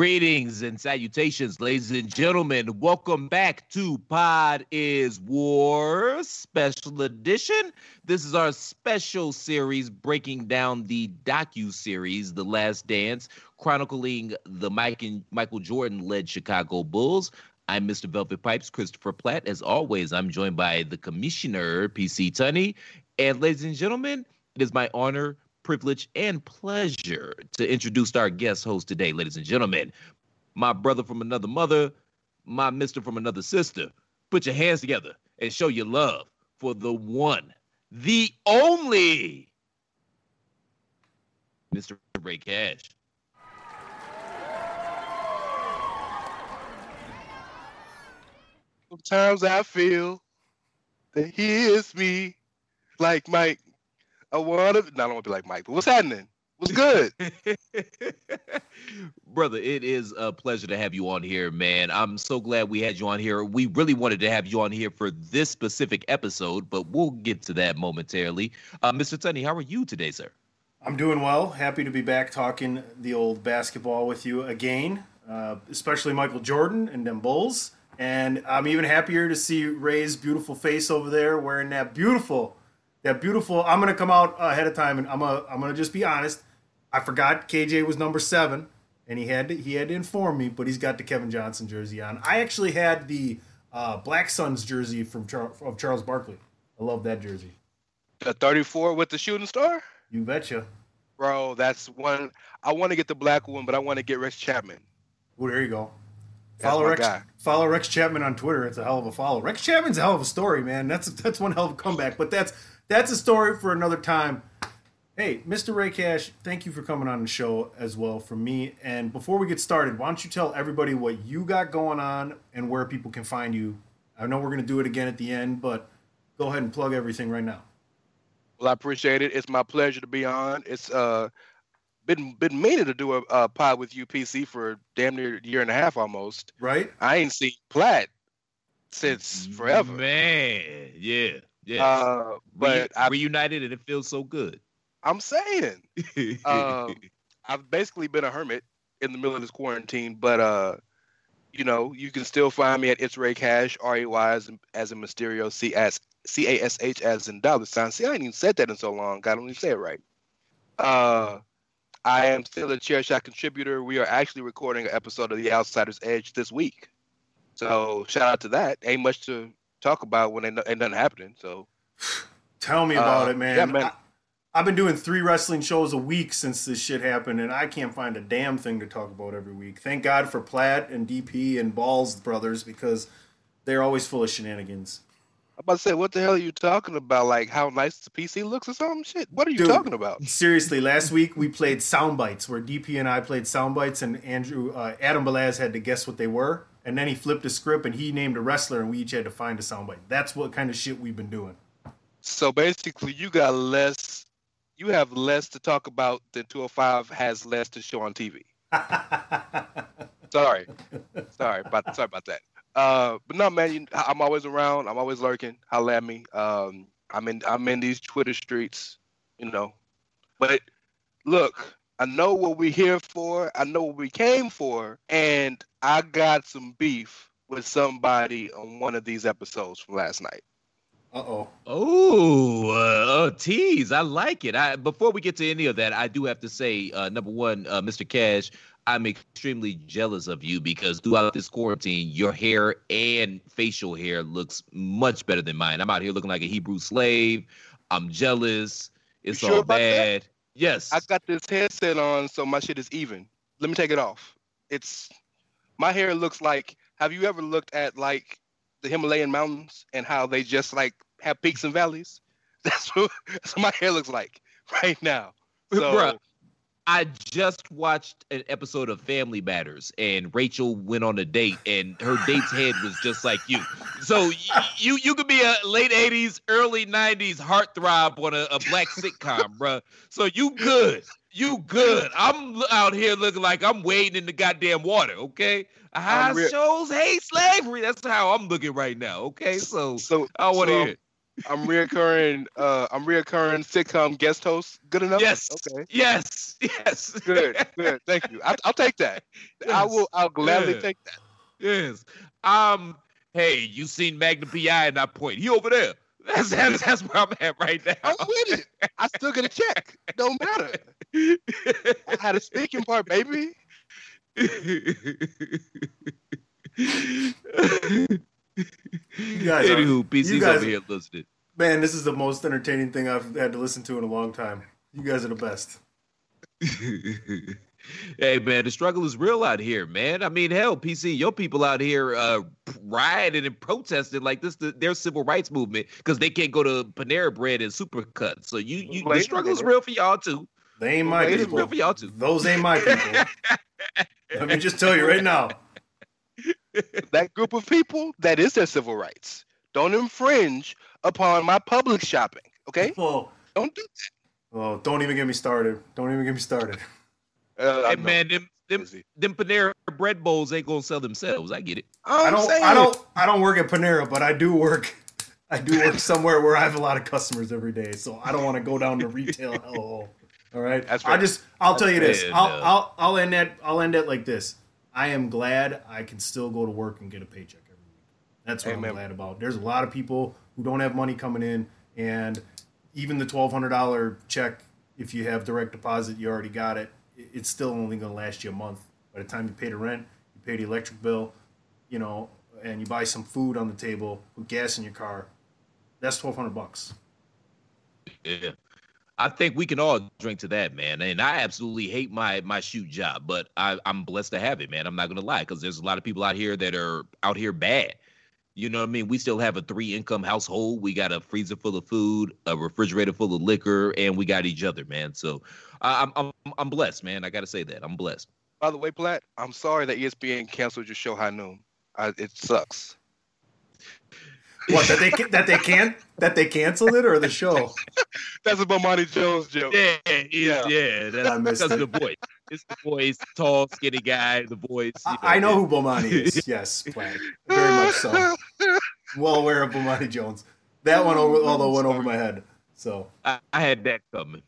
Greetings and salutations, ladies and gentlemen. Welcome back to Pod is War Special Edition. This is our special series breaking down the docu series, The Last Dance, chronicling the Mike and Michael Jordan led Chicago Bulls. I'm Mr. Velvet Pipes, Christopher Platt. As always, I'm joined by the Commissioner, PC Tunney. And ladies and gentlemen, it is my honor, privilege, and pleasure to introduce our guest host today, ladies and gentlemen. My brother from another mother, my mister from another sister. Put your hands together and show your love for the one, the only Mr. Rey Cash. Sometimes I feel that he is me, like Mike. I want to. No, I don't want to be like Mike. But what's happening? What's good? Brother, it is a pleasure to have you on here, man. I'm so glad we had you on here. We really wanted to have you on here for this specific episode, but we'll get to that momentarily. Uh, Mr. Tunney, how are you today, sir? I'm doing well. Happy to be back talking the old basketball with you again, uh, especially Michael Jordan and them Bulls. And I'm even happier to see Rey's beautiful face over there wearing that beautiful, that beautiful. I'm gonna come out ahead of time and I'm gonna I'm gonna just be honest. I forgot KJ was number seven, and he had to, he had to inform me, but he's got the Kevin Johnson jersey on. I actually had the uh, Black Suns jersey from Char- of Charles Barkley. I love that jersey. The 34 with the shooting star? You betcha. Bro, that's one. I want to get the black one, but I want to get Rex Chapman. Well, there you go. That's Follow Rex, guy. follow Rex Chapman on Twitter. It's a hell of a follow. Rex Chapman's a hell of a story, man. That's that's one hell of a comeback. But that's that's a story for another time. Hey, Mr. Rey Cash, thank you for coming on the show as well from me. And before we get started, why don't you tell everybody what you got going on and where people can find you? I know we're gonna do it again at the end, but go ahead and plug everything right now. Well, I appreciate it. It's my pleasure to be on. It's uh been been meaning to do a, a pod with you, PC, for damn near a year and a half almost. Right? I ain't seen Platt since forever. Man, yeah, yeah. Uh, but I, reunited and it feels so good. I'm saying um, I've basically been a hermit in the middle of this quarantine, but uh, you know, you can still find me at It's Rey Cash, R A Y as in, as in Mysterio, C S C A S H as in dollar sign. See, I ain't even said that in so long. I don't even say it right. Uh, I am still a chair shot contributor. We are actually recording an episode of The Outsider's Edge this week, so shout out to that. Ain't much to talk about when ain't, ain't nothing happening. So Tell me about Uh, it, man. yeah, man. I, I've been doing three wrestling shows a week since this shit happened, and I can't find a damn thing to talk about every week. Thank God for Platt and DP and Balls brothers because they're always full of shenanigans. I'm about to say, what the hell are you talking about? Like how nice the PC looks or something? Shit, what are you Dude. talking about? Seriously, last week we played sound bites where DP and I played sound bites, and Andrew uh, Adam Belaz had to guess what they were, and then he flipped a script and he named a wrestler, and we each had to find a sound bite. That's what kind of shit we've been doing. So basically, you got less. You have less to talk about than 205 has less to show on TV. Sorry, sorry about sorry about that. Uh, but no, man, you, I'm always around. I'm always lurking. Holla at me. Um, I'm in I'm in these Twitter streets, you know. But look, I know what we're here for. I know what we came for, and I got some beef with somebody on one of these episodes from last night. Uh oh. Oh, uh, oh, tease! I like it. I before we get to any of that, I do have to say, uh, number one, uh, Mr. Cash, I'm extremely jealous of you because throughout this quarantine, your hair and facial hair looks much better than mine. I'm out here looking like a Hebrew slave. I'm jealous. It's sure all about that? bad. Yes. I got this headset on, so my shit is even. Let me take it off. It's my hair looks like. Have you ever looked at like the Himalayan mountains and how they just like have peaks and valleys? That's what, that's what my hair looks like right now. So Bruh. I just watched an episode of Family Matters, and Rachel went on a date, and her date's head was just like you. So you you could be a late '80s, early '90s heartthrob on a, a black sitcom, bruh. So you good, you good. I'm out here looking like I'm wading in the goddamn water. Okay, high I'm shows hate slavery. That's how I'm looking right now. Okay, so so I want to so, hear. it. I'm reoccurring. Uh, I'm reoccurring sitcom guest host. Good enough. Yes. Okay. Yes. Yes. Good. Good. Thank you. I, will take that. I will. I'll gladly take that. Yes. Um. Hey, you seen Magnum PI and I point. He over there. That's that's, that's where I'm at right now. I'm with it. I still get a check. Don't matter. I had a speaking part, baby. guys are- Anywho, PC's you guys- over here listening. Man, this is the most entertaining thing I've had to listen to in a long time. You guys are the best. hey man, the struggle is real out here, man. I mean, hell, PC, your people out here uh rioting and protesting like this the, their civil rights movement because they can't go to Panera Bread and Supercut. So you, you the struggle is real for y'all too. They ain't my Wait a It's people. real for y'all too. Those ain't my people. Let me just tell you right now. That group of people, that is their civil rights. Don't infringe upon my public shopping. Okay? Oh, Don't do that. oh, don't even get me started. Don't even get me started. that. Uh, I Hey man, them them them Panera Bread bowls ain't gonna sell themselves. I get it. I I'm don't. saying. I don't. I don't work at Panera, but I do work. I do work somewhere where I have a lot of customers every day, so I don't want to go down to retail hellhole. All right. That's I just. I'll tell you this. fair, I'll, no. I'll. I'll end that. I'll end it like this. I am glad I can still go to work and get a paycheck every week. That's what Amen. I'm glad about. There's a lot of people who don't have money coming in, and even the twelve hundred dollar check, if you have direct deposit, you already got it. it- It's still only going to last you a month. By the time you pay the rent, you pay the electric bill, you know, and you buy some food on the table, put gas in your car, that's twelve hundred bucks. Yeah. I think we can all drink to that, man. And I absolutely hate my my shoot job, but I, I'm blessed to have it, man. I'm not gonna lie, because there's a lot of people out here that are out here bad. You know what I mean? We still have a three income household. We got a freezer full of food, a refrigerator full of liquor, and we got each other, man. So I I'm I'm I'm blessed, man. I gotta say that. I'm blessed. By the way, Platt, I'm sorry that ESPN canceled your show High Noon. I, it sucks. What that they that they can't that they canceled it or the show? That's a Bomani Jones joke. Yeah, yeah, yeah. That I That's missed because of it. the boy. It's the voice, tall, skinny guy, the voice. you I, I know yeah. who Bomani is. Yes, Platt. very much so. Well aware of Bomani Jones. That one over, although went over my head. So I, I had that coming.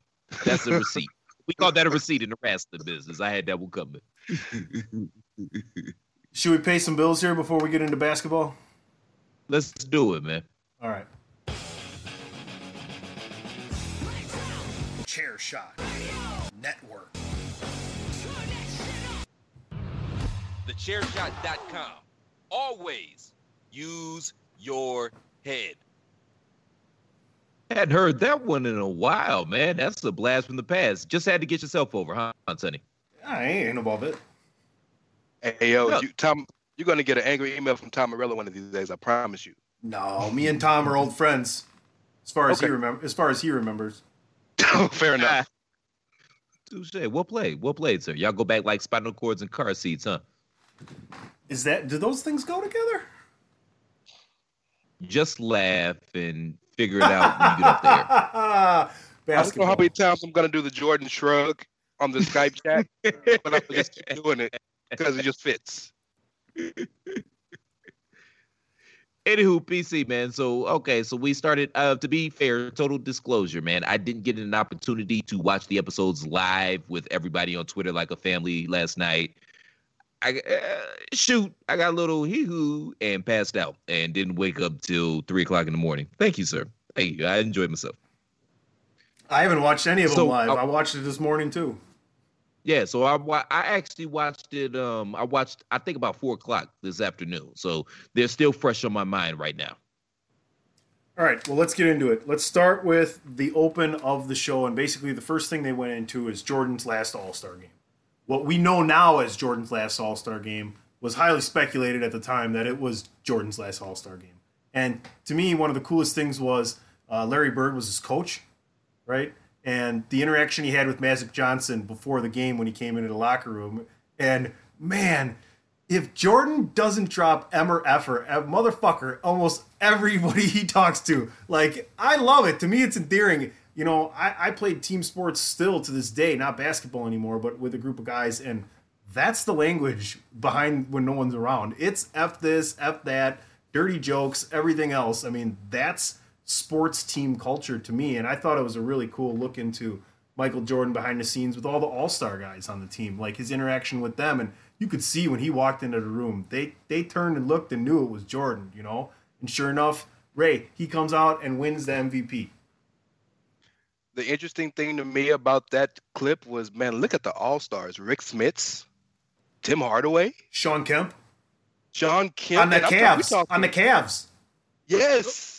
That's a receipt. We call that a receipt in the wrestling business. I had that one coming. should we pay some bills here before we get into basketball? Let's do it, man. All right. Chair shot. Network. TheChairShot.com. Always use your head. Hadn't heard that one in a while, man. That's a blast from the past. Just had to get yourself over, huh, Sonny? I ain't above it. Hey yo, Yeah. you, Tom, you're gonna get an angry email from Tom Morello one of these days. I promise you. No, me and Tom are old friends. As far as he Okay. remember, as far as he remembers. Fair enough. Ah. Touche. Well played. Well played, sir. Y'all go back like spinal cords and car seats, huh? Is that do those things go together? Just laugh and figure it out when you get up there. I don't know how many times I'm gonna do the Jordan shrug on the Skype chat, but I'm just keep doing it because it just fits. Anywho, PC man. So okay, so we started. Uh, to be fair, total disclosure, man. I didn't get an opportunity to watch the episodes live with everybody on Twitter like a family last night. I uh, shoot, I got a little hee hoo and passed out and didn't wake up till three o'clock in the morning. Thank you, sir. Thank you. I enjoyed myself. I haven't watched any of them So, live. uh, I watched it this morning too. Yeah, so I I actually watched it. Um, I watched I think about four o'clock this afternoon. So they're still fresh on my mind right now. All right, well, let's get into it. Let's start with the open of the show. And basically, the first thing they went into is Jordan's last All Star game. What we know now as Jordan's last All Star game was highly speculated at the time that it was Jordan's last All Star game. And to me, one of the coolest things was uh, Larry Bird was his coach, right? And the interaction he had with Magic Johnson before the game when he came into the locker room. And man, if Jordan doesn't drop M or F or motherfucker, almost everybody he talks to, like, I love it. To me, it's endearing. You know, I, I played team sports still to this day, not basketball anymore, but with a group of guys. And that's the language behind when no one's around. It's F this, F that, dirty jokes, everything else. I mean, that's sports team culture to me, and I thought it was a really cool look into Michael Jordan behind the scenes with all the All Star guys on the team, like his interaction with them, and you could see when he walked into the room, they they turned and looked and knew it was Jordan, you know. And sure enough, Rey he comes out and wins the MVP. The interesting thing to me about that clip was, man, look at the All Stars: Rick Smits, Tim Hardaway, Shawn Kemp, Shawn Kemp on the Cavs, on the Cavs. Yes.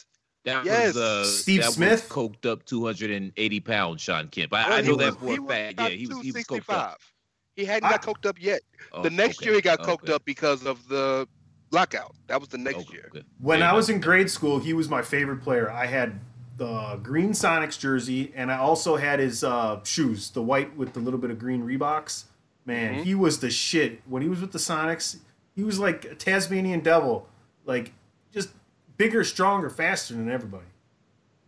That Yes. was uh, Steve that Smith? was coked up 280 pounds. Shawn Kemp. I, Well, I know that for a fact. Yeah, he was he was coked up. He hadn't got Ah. coked up yet. Oh, the next okay, year he got coked okay, up because of the lockout. That was the next okay, year. When Yeah, I was in grade school, he was my favorite player. I had the green Sonics jersey, and I also had his uh, shoes, the white with the little bit of green Reeboks. Man, Mhm. he was the shit. When he was with the Sonics, he was like a Tasmanian devil, like just bigger, stronger, faster than everybody.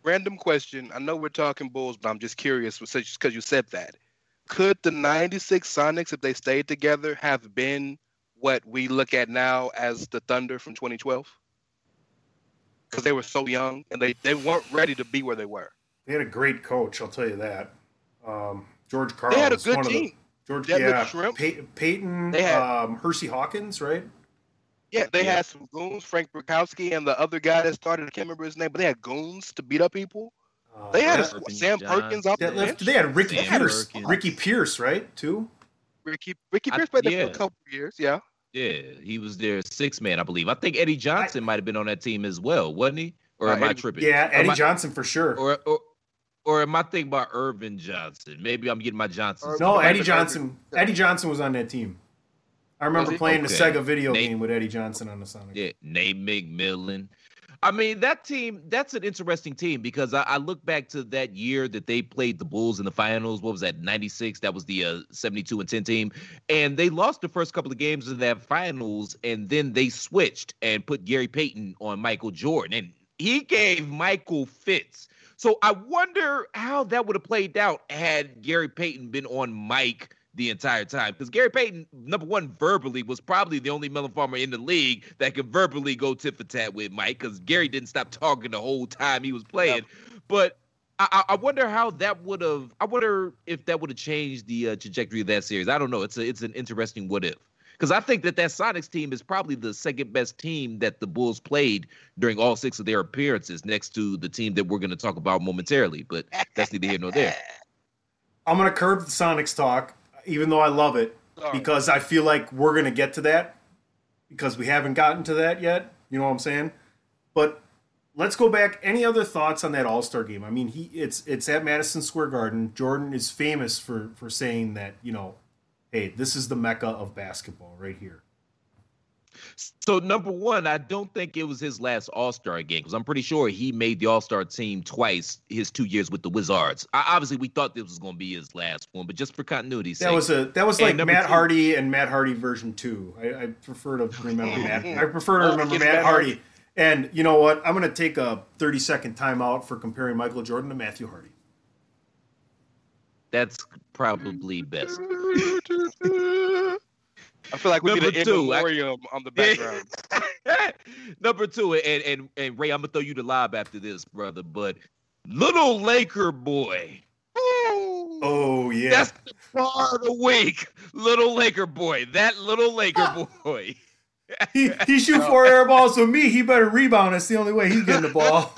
Random question. I know we're talking Bulls, but I'm just curious because you said that. Could the 96 Sonics, if they stayed together, have been what we look at now as the Thunder from 2012? Because they were so young and they, they weren't ready to be where they were. They had a great coach, I'll tell you that. Um, George Karl. They had a good of the- team. George, yeah, Shrimp. Pey- Peyton, had- um, Hersey Hawkins, right? Yeah, they Yeah. had some goons, Frank Brickowski and the other guy that started, I can't remember his name, but they had goons to beat up people. Uh, They had a, Sam Johnson. Perkins off there. left, they had Ricky Sam Pierce, Perkins. Ricky Pierce, right? Too. Ricky Ricky I- Pierce played there for yeah. a couple of years, yeah. Yeah, he was their six man, I believe. I think Eddie Johnson might have been on that team as well, wasn't he? Or Uh, am I tripping? Yeah, Eddie I- Johnson for sure. Or, or or am I thinking about Earvin Johnson? Maybe I'm getting my Johnsons. no, Eddie Johnson. Irvin. Eddie Johnson was on that team. I remember playing the Sega video Nate- game with Eddie Johnson on the Sonic. Yeah, Nate McMillan. I mean, that team, that's an interesting team because I, I look back to that year that they played the Bulls in the finals. What was that, 96? That was the uh, 72 and 10 team. And they lost the first couple of games of that finals, and then they switched and put Gary Payton on Michael Jordan. And he gave Michael fits. So I wonder how that would have played out had Gary Payton been on Mike the entire time. Because Gary Payton, number one, verbally was probably the only melon farmer in the league that could verbally go tit for tat with Mike. Because Gary didn't stop talking the whole time he was playing. But I, I- I wonder how that would have. I wonder if that would have changed the uh, trajectory of that series. I don't know. It's a, it's an interesting what if. Because I think that that Sonics team is probably the second best team that the Bulls played during all six of their appearances, next to the team that we're going to talk about momentarily. But that's neither here nor there. I'm gonna curb the Sonics talk, even though I love it, Sorry. because I feel like we're gonna get to that because we haven't gotten to that yet. You know what I'm saying? But let's go back. Any other thoughts on that All Star game? I mean, he it's it's at Madison Square Garden. Jordan is famous for for saying that you know, hey, this is the mecca of basketball right here. So number one, I don't think it was his last All Star game because I'm pretty sure he made the All Star team twice his two years with the Wizards. I, obviously, we thought this was going to be his last one, but just for continuity's That sake, was a that was like Matt two- Hardy and Matt Hardy version two. I, I prefer to remember Matt. I prefer to Oh, remember Matt, Matt Hardy. Hardy. And you know what? I'm going to take a 30 second timeout for comparing Michael Jordan to Matthew Hardy. that's probably best. I feel like we Number need an two, in I- on the background. Number two, and, and and Rey, I'm gonna throw you the lob after this, brother. But little Laker boy, Oh yeah. that's the bar of the week. Little Laker boy, that little Laker boy. he, he shoot four air balls with me. He better rebound. That's the only way he's getting the ball.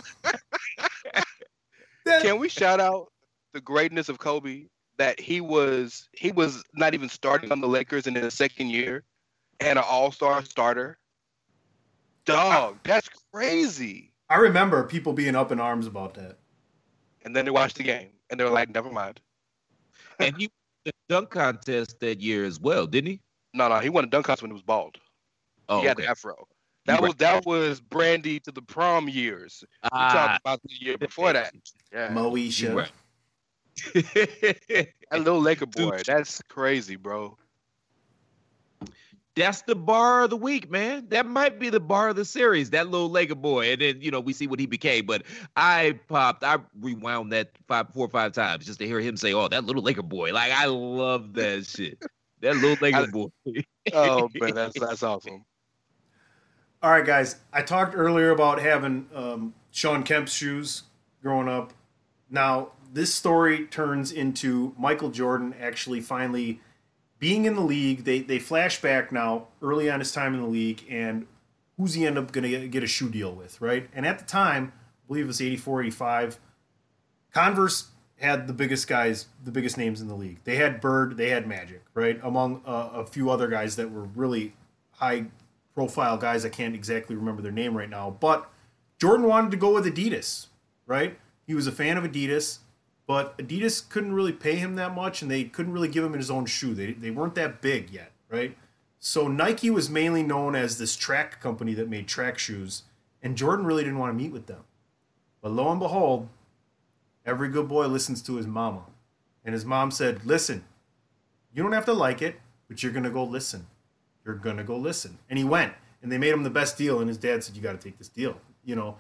Can we shout out the greatness of Kobe that he was he was not even starting on the Lakers in his second year and an all-star starter? Dog, that's crazy. I remember people being up in arms about that. And then they watched the game and they were like, never mind. and he won the dunk contest that year as well, didn't he? No, no, he won a dunk contest when he was bald. Oh, he had okay. an afro. That was that was Brandy to the prom years. We Ah, talked about the year before that. Yeah. Moesha. You're. That little Laker Dude. boy, that's crazy, bro. That's the bar of the week, man. That might be the bar of the series. That little Laker boy, and then you know we see what he became. But I popped, I rewound that five, four or five times just to hear him say, "Oh, that little Laker boy." Like I love that shit. That little Laker boy. Oh man, that's that's awesome. All right, guys. I talked earlier about having um, Shawn Kemp's shoes growing up. Now, this story turns into Michael Jordan actually finally being in the league. They they flash back now early on his time in the league, and who's he end up going to get a shoe deal with, right? And at the time, I believe it was 84, 85, Converse had the biggest guys, the biggest names in the league. They had Bird, they had Magic, right? Among uh, a few other guys that were really high profile guys. I can't exactly remember their name right now, but Jordan wanted to go with Adidas, right? He was a fan of Adidas, but Adidas couldn't really pay him that much, and they couldn't really give him his own shoe. They, they weren't that big yet, right? So Nike was mainly known as this track company that made track shoes, and Jordan really didn't want to meet with them. But lo and behold, every good boy listens to his mama. And his mom said, Listen, you don't have to like it, but you're to go listen. You're to go listen. And he went, and they made him the best deal. And his dad said, You got to take this deal. You know,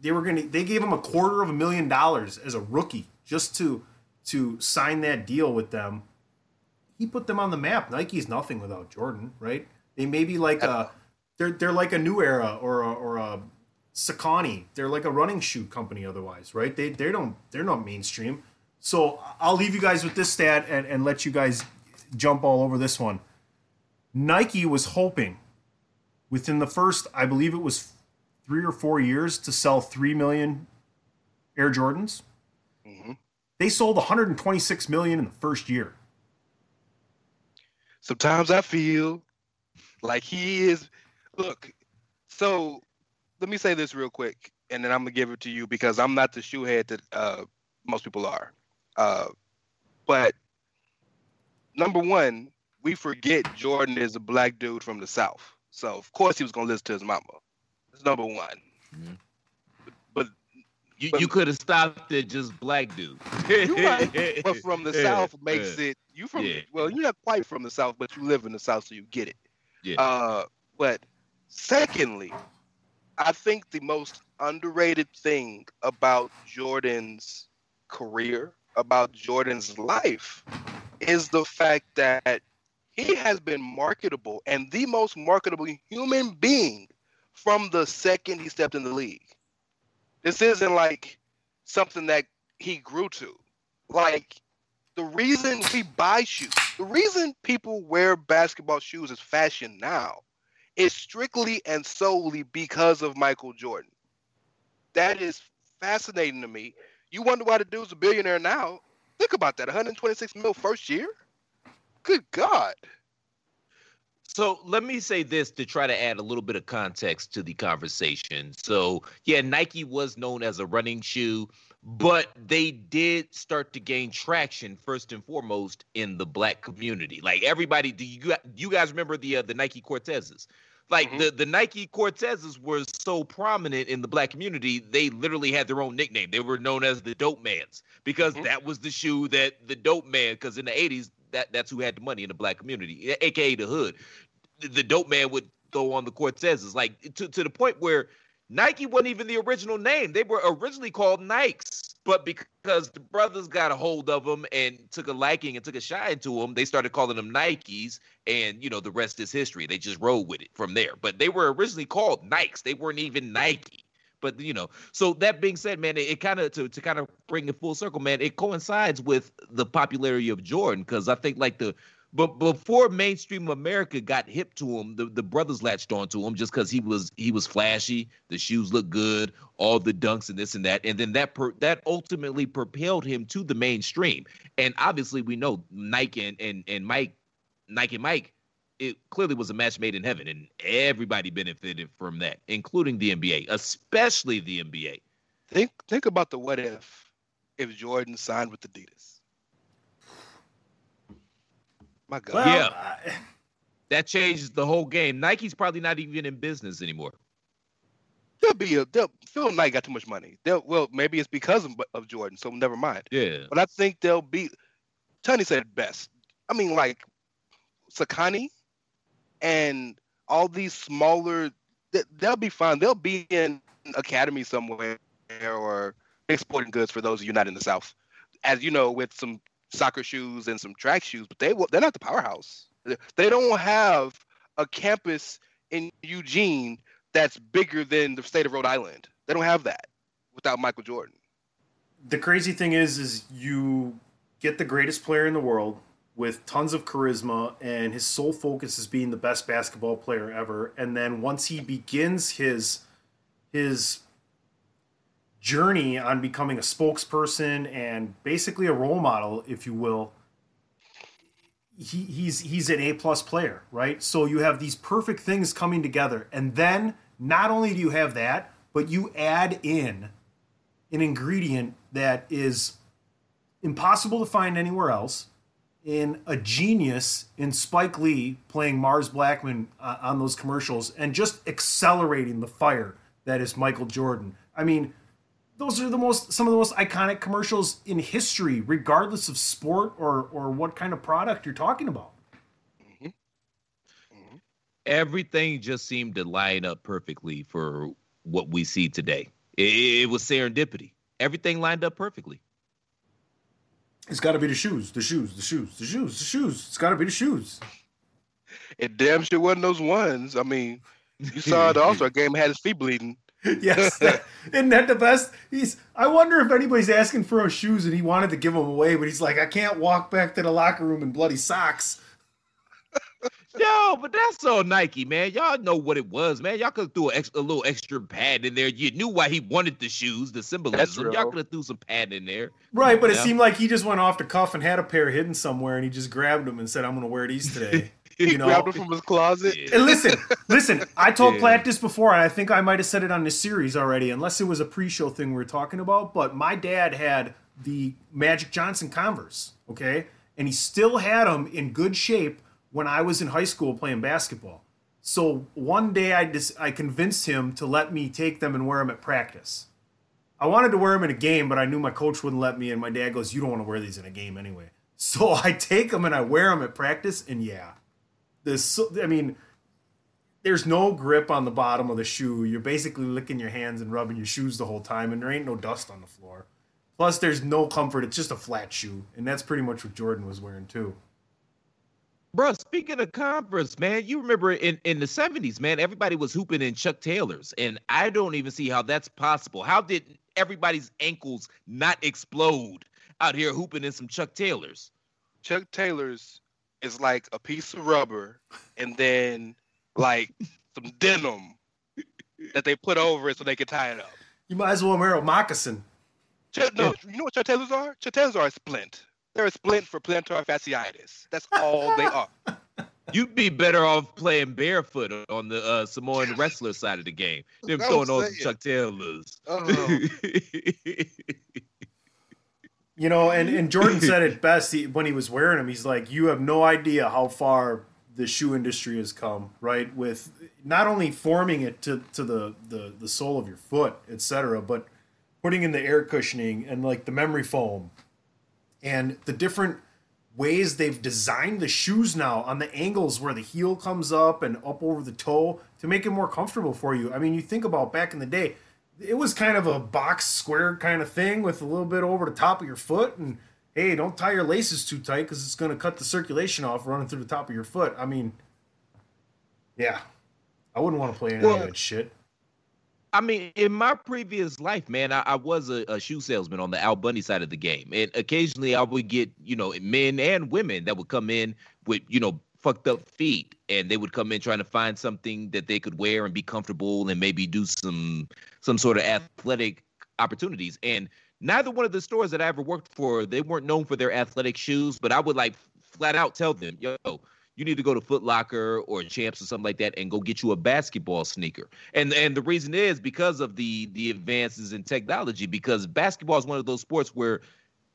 they were going to, they gave him a quarter of a million dollars as a rookie just to, to sign that deal with them he put them on the map. Nike's nothing without Jordan, right? They may be like a they're they're like a new era or a, or a Saucony. They're like a running shoe company otherwise, right? They they don't they're not mainstream. So I'll leave you guys with this stat and, and let you guys jump all over this one. Nike was hoping within the first, I believe it was three or four years, to sell three million Air Jordans. Mm-hmm. They sold 126 million in the first year. Sometimes I feel like he is. Look, so let me say this real quick, and then I'm gonna give it to you because I'm not the shoehead that uh, most people are. Uh, but number one, we forget Jordan is a black dude from the South, so of course he was gonna listen to his mama. That's number one. Mm-hmm. You, you could have stopped at just black dude. right, but from the south makes it. You from yeah. well, you're not quite from the south, but you live in the south, so you get it. Yeah. Uh, but secondly, I think the most underrated thing about Jordan's career, about Jordan's life, is the fact that he has been marketable and the most marketable human being from the second he stepped in the league. This isn't like something that he grew to. Like the reason we buy shoes, the reason people wear basketball shoes as fashion now is strictly and solely because of Michael Jordan. That is fascinating to me. You wonder why the dude's a billionaire now. Think about that 126 mil first year. Good God. So let me say this to try to add a little bit of context to the conversation. So, yeah, Nike was known as a running shoe, but they did start to gain traction first and foremost in the black community. Like everybody, do you you guys remember the uh, the Nike Cortezes? Like mm-hmm. the the Nike Cortezes were so prominent in the black community, they literally had their own nickname. They were known as the Dope Mans because mm-hmm. that was the shoe that the Dope Man. Because in the '80s, that that's who had the money in the black community, aka the hood the dope man would go on the Cortezes, like to, to the point where Nike wasn't even the original name. They were originally called Nikes, but because the brothers got a hold of them and took a liking and took a shine to them, they started calling them Nikes, and you know the rest is history. They just rolled with it from there. But they were originally called Nikes. They weren't even Nike. But you know, so that being said, man, it, it kind of to to kind of bring it full circle, man. It coincides with the popularity of Jordan because I think like the but before mainstream America got hip to him, the, the brothers latched onto him just because he was he was flashy, the shoes looked good, all the dunks and this and that, and then that per, that ultimately propelled him to the mainstream. And obviously, we know Nike and and, and Mike, Nike and Mike, it clearly was a match made in heaven, and everybody benefited from that, including the NBA, especially the NBA. Think think about the what if if Jordan signed with Adidas. My God. Well, yeah. I... That changes the whole game. Nike's probably not even in business anymore. There'll be a they'll Phil Knight got too much money. They'll well maybe it's because of, of Jordan, so never mind. Yeah. But I think they'll be Tony said best. I mean like Saucony and all these smaller they'll be fine. They'll be in academy somewhere or exporting goods for those of you not in the South. As you know, with some soccer shoes and some track shoes, but they they're not the powerhouse. They don't have a campus in Eugene that's bigger than the state of Rhode Island. They don't have that without Michael Jordan. The crazy thing is, is you get the greatest player in the world with tons of charisma, and his sole focus is being the best basketball player ever. And then once he begins his his journey on becoming a spokesperson and basically a role model, if you will, he, he's he's an A plus player, right? So you have these perfect things coming together, and then not only do you have that, but you add in an ingredient that is impossible to find anywhere else in a genius in Spike Lee playing Mars Blackmon uh, on those commercials and just accelerating the fire that is Michael Jordan. I mean, those are the most some of the most iconic commercials in history, regardless of sport or or what kind of product you're talking about. Mm-hmm. Mm-hmm. Everything just seemed to line up perfectly for what we see today. It, it was serendipity. Everything lined up perfectly. It's got to be the shoes, the shoes, the shoes, the shoes, the shoes. It's got to be the shoes. It damn sure wasn't those ones. I mean, you saw the All Star game had his feet bleeding. yes, isn't that the best? He's. I wonder if anybody's asking for those shoes and he wanted to give them away, but he's like, I can't walk back to the locker room in bloody socks. Yo, but that's so Nike, man. Y'all know what it was, man. Y'all could have threw a, a, little extra pad in there. You knew why he wanted the shoes, the symbolism. Y'all could have threw some pad in there. Right, but yeah. it seemed like he just went off the cuff and had a pair hidden somewhere, and he just grabbed them and said, "I'm going to wear these today." he you know? grabbed them from his closet. And listen, listen. I told yeah. Platt this before, and I think I might have said it on this series already, unless it was a pre-show thing we were talking about. But my dad had the Magic Johnson Converse, okay, and he still had them in good shape when I was in high school playing basketball. So one day I just I convinced him to let me take them and wear them at practice. I wanted to wear them in a game, but I knew my coach wouldn't let me. And my dad goes, "You don't want to wear these in a game anyway." So I take them and I wear them at practice, and yeah, this. I mean, there's no grip on the bottom of the shoe. You're basically licking your hands and rubbing your shoes the whole time, and there ain't no dust on the floor. Plus, there's no comfort. It's just a flat shoe, and that's pretty much what Jordan was wearing too. Bro, speaking of Converse, man, you remember in, in the 70s, man, everybody was hooping in Chuck Taylors. And I don't even see how that's possible. How did everybody's ankles not explode out here hooping in some Chuck Taylors? Chuck Taylors is like a piece of rubber and then like some denim that they put over it so they can tie it up. You might as well wear a moccasin. Chuck, no, you know what Chuck are? Chuck are a splint. They're a splint for plantar fasciitis. That's all they are. You'd be better off playing barefoot on the uh, Samoan wrestler side of the game than throwing on Chuck Taylors. Uh-huh. You know, and, and Jordan said it best he, when he was wearing them. He's like, you have no idea how far the shoe industry has come, right? With not only forming it to, to the, the, the sole of your foot, etc., but putting in the air cushioning and like the memory foam and the different ways they've designed the shoes now on the angles where the heel comes up and up over the toe to make it more comfortable for you. I mean, you think about back in the day, it was kind of a box square kind of thing with a little bit over the top of your foot and hey, don't tie your laces too tight because it's going to cut the circulation off running through the top of your foot. I mean, yeah, I wouldn't want to play any well, of that shit. I mean, in my previous life, man, I, I was a, a, shoe salesman on the Al Bundy side of the game, and occasionally I would get, you know, men and women that would come in with, you know, fucked up feet, and they would come in trying to find something that they could wear and be comfortable, and maybe do some some sort of athletic opportunities. And neither one of the stores that I ever worked for, they weren't known for their athletic shoes, but I would like flat out tell them, yo you need to go to Foot Locker or Champs or something like that and go get you a basketball sneaker. And and the reason is because of the the advances in technology. Because basketball is one of those sports where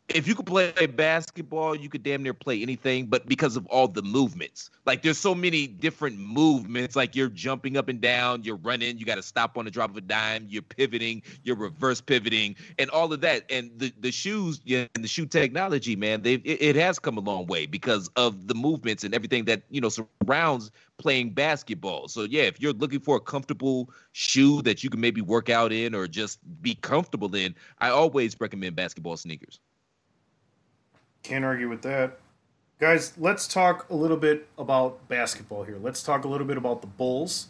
if you could play basketball, you could damn near play anything, but because of all the movements, like there's so many different movements, like you're jumping up and down, you're running, you got to stop on the drop of a dime, you're pivoting, you're reverse pivoting, and all of that. And the the shoes yeah, and the shoe technology, man, they it, it has come a long way because of the movements and everything that you know surrounds playing basketball. So yeah, if you're looking for a comfortable shoe that you can maybe work out in or just be comfortable in, I always recommend basketball sneakers. Can't argue with that. Guys, let's talk a little bit about basketball here. Let's talk a little bit about the Bulls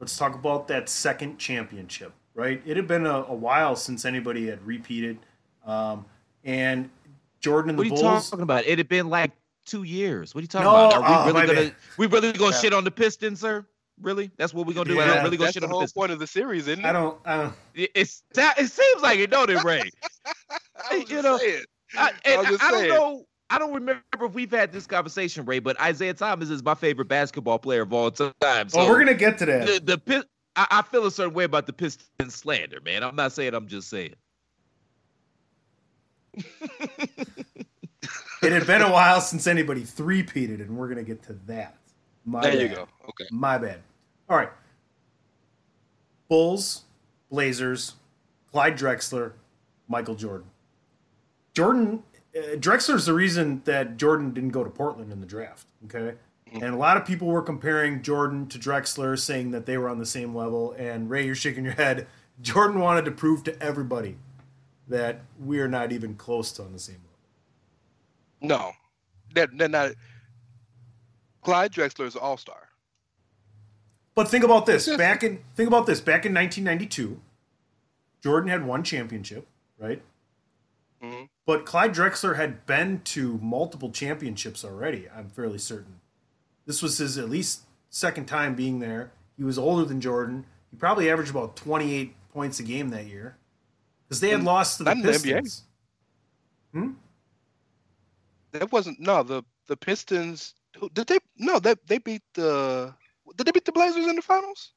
let's talk about that second championship. Right, it had been a, a while since anybody had repeated, um, and Jordan and what the Bulls. Bulls. What are you talking about? It had been like two years. What are you talking No, about? Are we my really gonna bad. we really gonna Yeah. shit on the Pistons, sir? Really? That's what we're gonna do? We're Yeah. gonna really gonna shit the on the whole Pistons? point of the series, isn't it? I don't. I don't. It, it's, it seems like it, don't it, Rey? I was you know, saying. I, I and I, I don't know. I don't remember if we've had this conversation, Rey, but Isiah Thomas is my favorite basketball player of all time. So oh, we're gonna get to that. the, the I, I feel a certain way about the Pistons slander, man. I'm not saying. I'm just saying. It had been a while since anybody three-peated, and we're gonna get to that. My There you go. Okay. My bad. All right. Bulls, Blazers, Clyde Drexler, Michael Jordan. Jordan, uh, Drexler's the reason that Jordan didn't go to Portland in the draft. Okay. And a lot of people were comparing Jordan to Drexler, saying that they were on the same level. And Rey, you're shaking your head. Jordan wanted to prove to everybody that we are not even close to on the same level. No, they're, they're not. Clyde Drexler is an all star. But think about this. Back in think about this. Back in 1992, Jordan had one championship, right? Mhm. But Clyde Drexler had been to multiple championships already. I'm fairly certain. This was his at least second time being there. He was older than Jordan. He probably averaged about 28 points a game that year because they had Mm, lost to the not in the NBA. Pistons. That wasn't no the the Pistons. Did they? No, they they beat the. Did they beat the Blazers in the finals?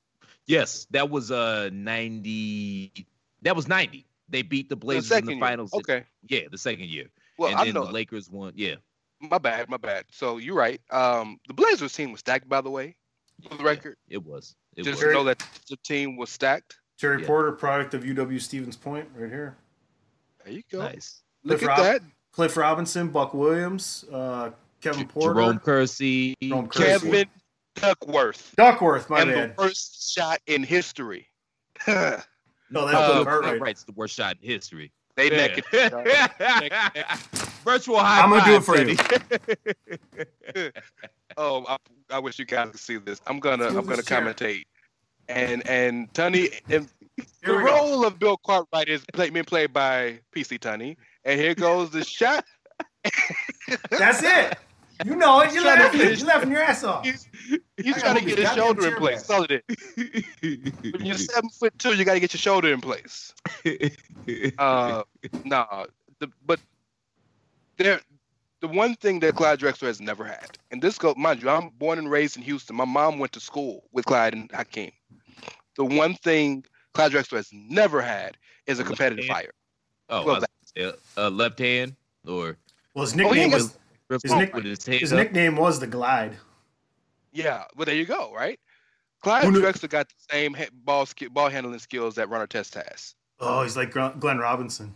Yes, that was uh 90. That was 90. They beat the Blazers in second the year. finals. Okay. Yeah, the second year. Well, and I then know. the Lakers won. Yeah. My bad. My bad. So you're right. Um, the Blazers team was stacked, by the way. For the Yeah, record, It was. It just was. know that the team was stacked. Terry Yeah. Porter, product of UW Stevens Point, right here. There you go. Nice. Look Cliff at Rob- that. Cliff Robinson, Buck Williams, uh, Kevin Porter, Jerome Kersey. Jerome Kersey. Kevin Duckworth. Duckworth. My and bad. the worst shot in history. they No, that's Uh, Bill Bill Cartwright. Cartwright's the worst shot in history. naked. Yeah. Virtual high I'm gonna do it for Teddy. Oh, I, I wish you guys could see this. I'm gonna Let's I'm gonna commentate. And and Tunney and the Here we go. role of Bill Cartwright is play, being played by PC Tunney. And here goes the shot. That's it. You know it. You're Shut laughing. You're laughing your ass off. He's, he's trying to get move his shoulder in place. chair That's all it is. When you're seven foot two, you got to get your shoulder in place. Uh, nah, the, but there, the one thing that Clyde Drexler has never had, and this go, mind you, I'm born and raised in Houston. My mom went to school with Clyde and Hakeem. The one thing Clyde Drexler has never had is a competitive fire. oh, Well, uh, uh, left hand or Well, his Oh, nickname ain't was rip His nick- with his his nickname was the Glide. Yeah, well, there you go, right? Clyde Who knew- Drexler got the same ball sk- ball handling skills that Ron Artest has. Oh, he's like Gr- Glenn Robinson.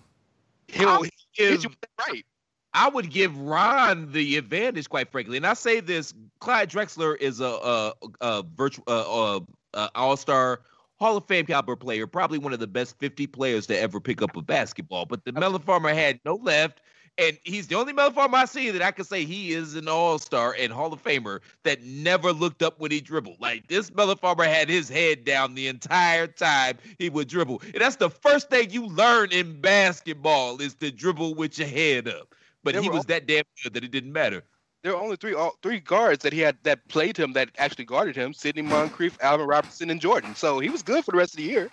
He'll I'll hit give- you right. I would give Ron the advantage, quite frankly. And I say this: Clyde Drexler is a a, a virtual uh, uh, uh, All Star Hall of Fame caliber player, probably one of the best 50 players to ever pick up a basketball. But the Melon Farmer had no left, and he's the only Melon Farmer I see that I can say he is an All Star and Hall of Famer that never looked up when he dribbled. Like this Melon Farmer had his head down the entire time he would dribble, and that's the first thing you learn in basketball is to dribble with your head up. But They he was all- that damn good that it didn't matter. There were only three all, three guards that he had that played him that actually guarded him: Sidney Moncrief, Alvin Robertson, and Jordan. So he was good for the rest of the year.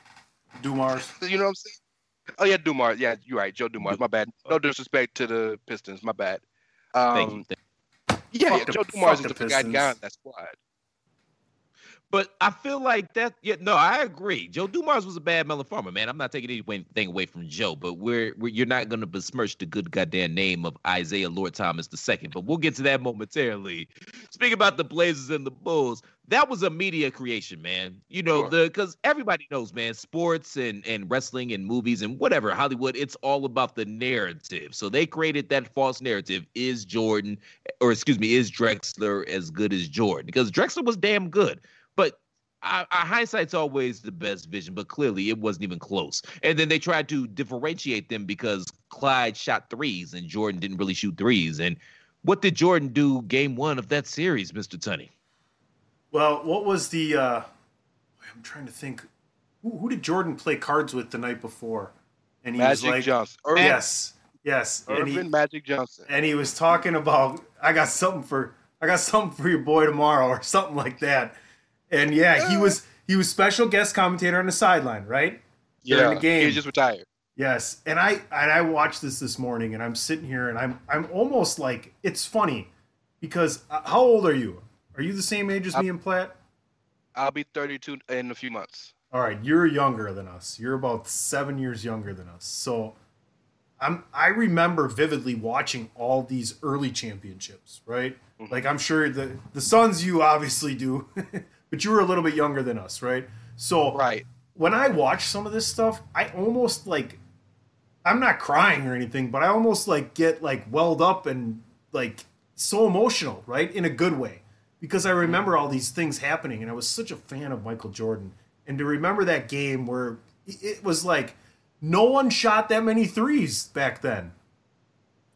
Dumars. You know what I'm saying? Oh yeah, Dumars. Yeah, you're right, Joe Dumars. My bad. No disrespect to the Pistons. My bad. Thank Um, you. Yeah, yeah, Joe Dumars is the the forgotten guy Pistons. on that squad. But I feel like that. Yeah, no, I agree. Joe Dumars was a bad melon farmer, man. I'm not taking anything away from Joe, but we're, we're you're not going to besmirch the good goddamn name of Isiah Lord Thomas II. But we'll get to that momentarily. Speaking about the Blazers and the Bulls, that was a media creation, man. You know Sure. the because everybody knows, man. Sports and and wrestling and movies and whatever Hollywood, it's all about the narrative. So they created that false narrative: is Jordan, or excuse me, is Drexler as good as Jordan? Because Drexler was damn good. But I, I, hindsight's always the best vision, but clearly it wasn't even close. And then they tried to differentiate them because Clyde shot threes and Jordan didn't really shoot threes. And what did Jordan do game one of that series, Mr. Tunney? Well, what was the uh, I'm trying to think. Who, who did Jordan play cards with the night before? And he Magic was like, Johnson. Earvin, yes, yes. Earvin he, Magic Johnson. And he was talking about, I got something for, I got something for your boy tomorrow, or something like that. And yeah, he was he was special guest commentator on the sideline, right? Yeah, During the game. He just retired. Yes, and I and I watched this this morning, and I'm sitting here, and I'm I'm almost like it's funny because uh, how old are you? Are you the same age as I'll, me and Platt? I'll be 32 in a few months. All right, you're younger than us. You're about seven years younger than us. So, I'm I remember vividly watching all these early championships. Right, mm-hmm. like I'm sure the the Suns you obviously do, but you were a little bit younger than us, right? So, right when I watch some of this stuff, I almost like I'm not crying or anything, but I almost like get like welled up and like so emotional, right? In a good way. Because I remember all these things happening and I was such a fan of Michael Jordan. And to remember that game where it was like no one shot that many threes back then.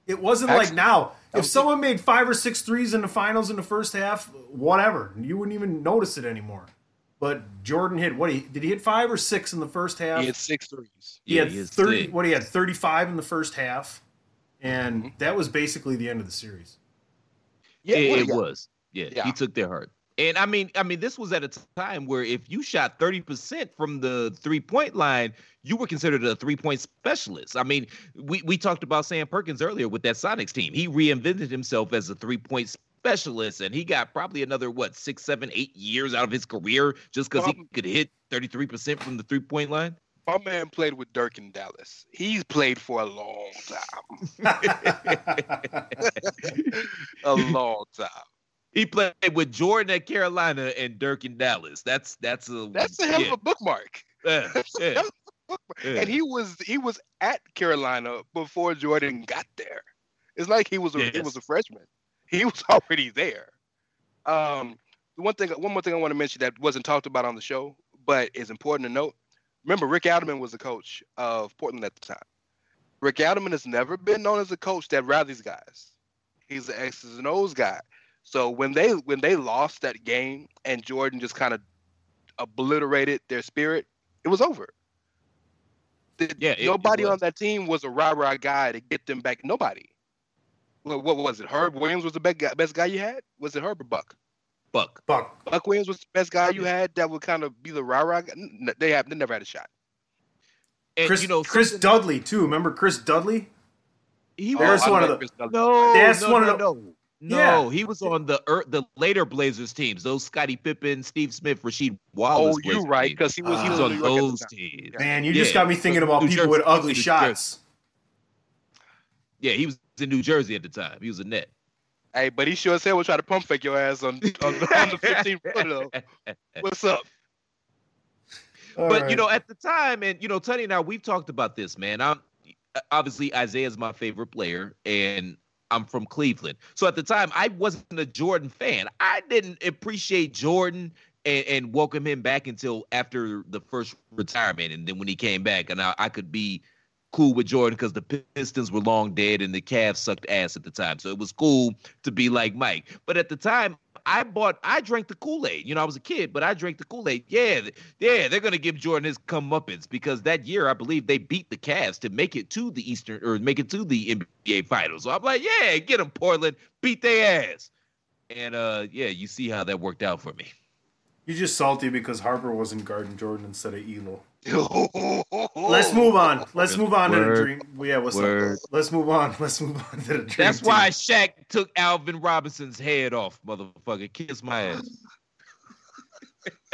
It wasn't Actually, like now. If someone made five or six threes in the finals in the first half, whatever, you wouldn't even notice it anymore. But Jordan hit what he did he hit five or six in the first half? He had six threes. He yeah, had he thirty. Six. What he had thirty five in the first half, and mm-hmm. that was basically the end of the series. Yeah, it, it was. Yeah, yeah, he took their heart. And I mean, I mean, this was at a time where if you shot 30% from the three-point line, you were considered a three-point specialist. I mean, we, we talked about Sam Perkins earlier with that Sonics team. He reinvented himself as a three-point specialist, and he got probably another what six, seven, eight years out of his career just because he could hit thirty three percent from the three point line. My man played with Dirk in Dallas. He's played for a long time. a long time. He played with Jordan at Carolina and Dirk in Dallas. That's that's a that's a hell yeah. of a bookmark. Yeah, yeah. And he was he was at Carolina before Jordan got there. It's like he was a, yes. he was a freshman. He was already there. Um, one thing, one more thing I want to mention that wasn't talked about on the show, but is important to note. Remember, Rick Adelman was the coach of Portland at the time. Rick Adelman has never been known as a coach that rallies guys. He's an X's and O's guy. So when they when they lost that game and Jordan just kind of obliterated their spirit, it was over. yeah, nobody it on that team was a rah rah guy to get them back. Nobody Well, what was it? Herb Williams was the best guy, best guy you had? Was it Herb or Buck? Buck. Buck. Buck Williams was the best guy you had that would kind of be the rah rah. They have they never had a shot. And, Chris, you know, Chris Dudley too. Remember Chris Dudley? He oh, was oh, one of the. No, that's no, one no, of the. No. No, yeah. he was on the er, the later Blazers teams. Those Scottie Pippen, Steve Smith, Rasheed Wallace. Oh, you're right, because he was he was on those teams. Man, you yeah. just got me thinking about New people Jersey, with ugly shots. Yeah, he was in New Jersey at the time. He was a net. Hey, but he sure as hell would try to pump fake your ass on on, on the 15 footer. What's up? All but right. you know, at the time, and you know, Tony and I, we've talked about this, man. I'm obviously Isiah's my favorite player, and I'm from Cleveland. So at the time, I wasn't a Jordan fan. I didn't appreciate Jordan and, and welcome him back until after the first retirement, and then when he came back, and I, I could be cool with Jordan because the Pistons were long dead and the Cavs sucked ass at the time. So it was cool to be like Mike. But at the time, I bought, I drank the Kool Aid. You know, I was a kid, but I drank the Kool Aid. Yeah, yeah, they're gonna give Jordan his comeuppance because that year I believe they beat the Cavs to make it to the Eastern or make it to the NBA Finals. So I'm like, yeah, get them, Portland, beat their ass. And uh, yeah, you see how that worked out for me. You're just salty because Harper wasn't guarding Jordan instead of Ehlo. Let's move on. Let's move on Word. to the dream. Yeah, what's Word. up? Let's move on. Let's move on to the dream. That's team. why Shaq took Alvin Robertson's head off, motherfucker. Kiss my ass.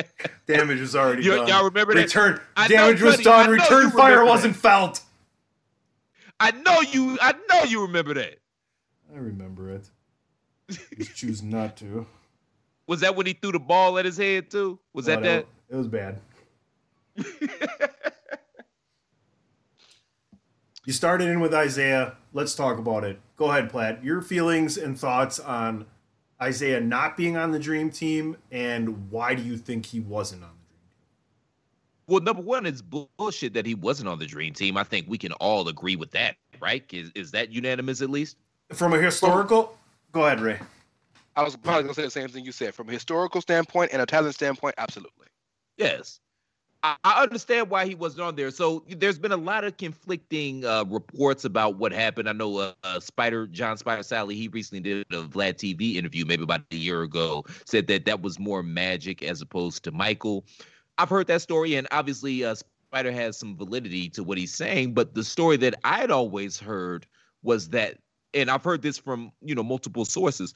damage was already you, done. Y'all remember that? Return. damage was done. Return fire wasn't that. felt. I know you. I know you remember that. I remember it. Just choose not to. Was that when he threw the ball at his head too? Was oh, that that? It was bad. you started in with Isiah. Let's talk about it. Go ahead, Platt. Your feelings and thoughts on Isiah not being on the dream team and why do you think he wasn't on the dream team? Well, number one, it's bullshit that he wasn't on the dream team. I think we can all agree with that, right? Is, is that unanimous at least? From a historical, go ahead, Ray. I was probably gonna say the same thing you said. From a historical standpoint and a talent standpoint, absolutely. Yes. I, understand why he wasn't on there. So there's been a lot of conflicting uh, reports about what happened. I know uh, uh, Spider John Spider Salley he recently did a Vlad TV interview maybe about a year ago. Said that that was more magic as opposed to Michael. I've heard that story, and obviously uh, Spider has some validity to what he's saying. But the story that I'd always heard was that, and I've heard this from you know multiple sources.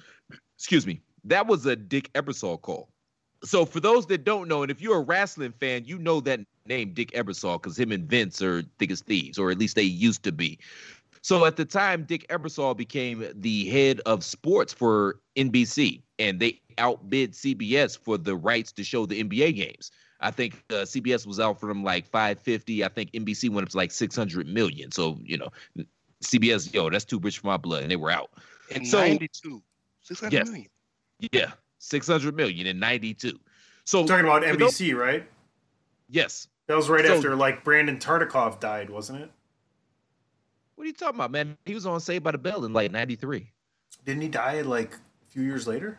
Excuse me. That was a Dick Ebersol call so for those that don't know, and if you're a wrestling fan, you know that name Dick Ebersol because him and Vince are thick as thieves, or at least they used to be. So at the time, Dick Ebersol became the head of sports for NBC, and they outbid CBS for the rights to show the NBA games. I think uh, CBS was out for them like 550. I think NBC went up to like 600 million. So you know, CBS, yo, that's too rich for my blood, and they were out. In so, 92, 600 yes, million. Yeah, 600 million in 92. So You're talking about NBC, those, right? Yes. That was right so, after like Brandon Tartikoff died, wasn't it? What are you talking about, man? He was on Saved by the Bell in like 93. Didn't he die like a few years later?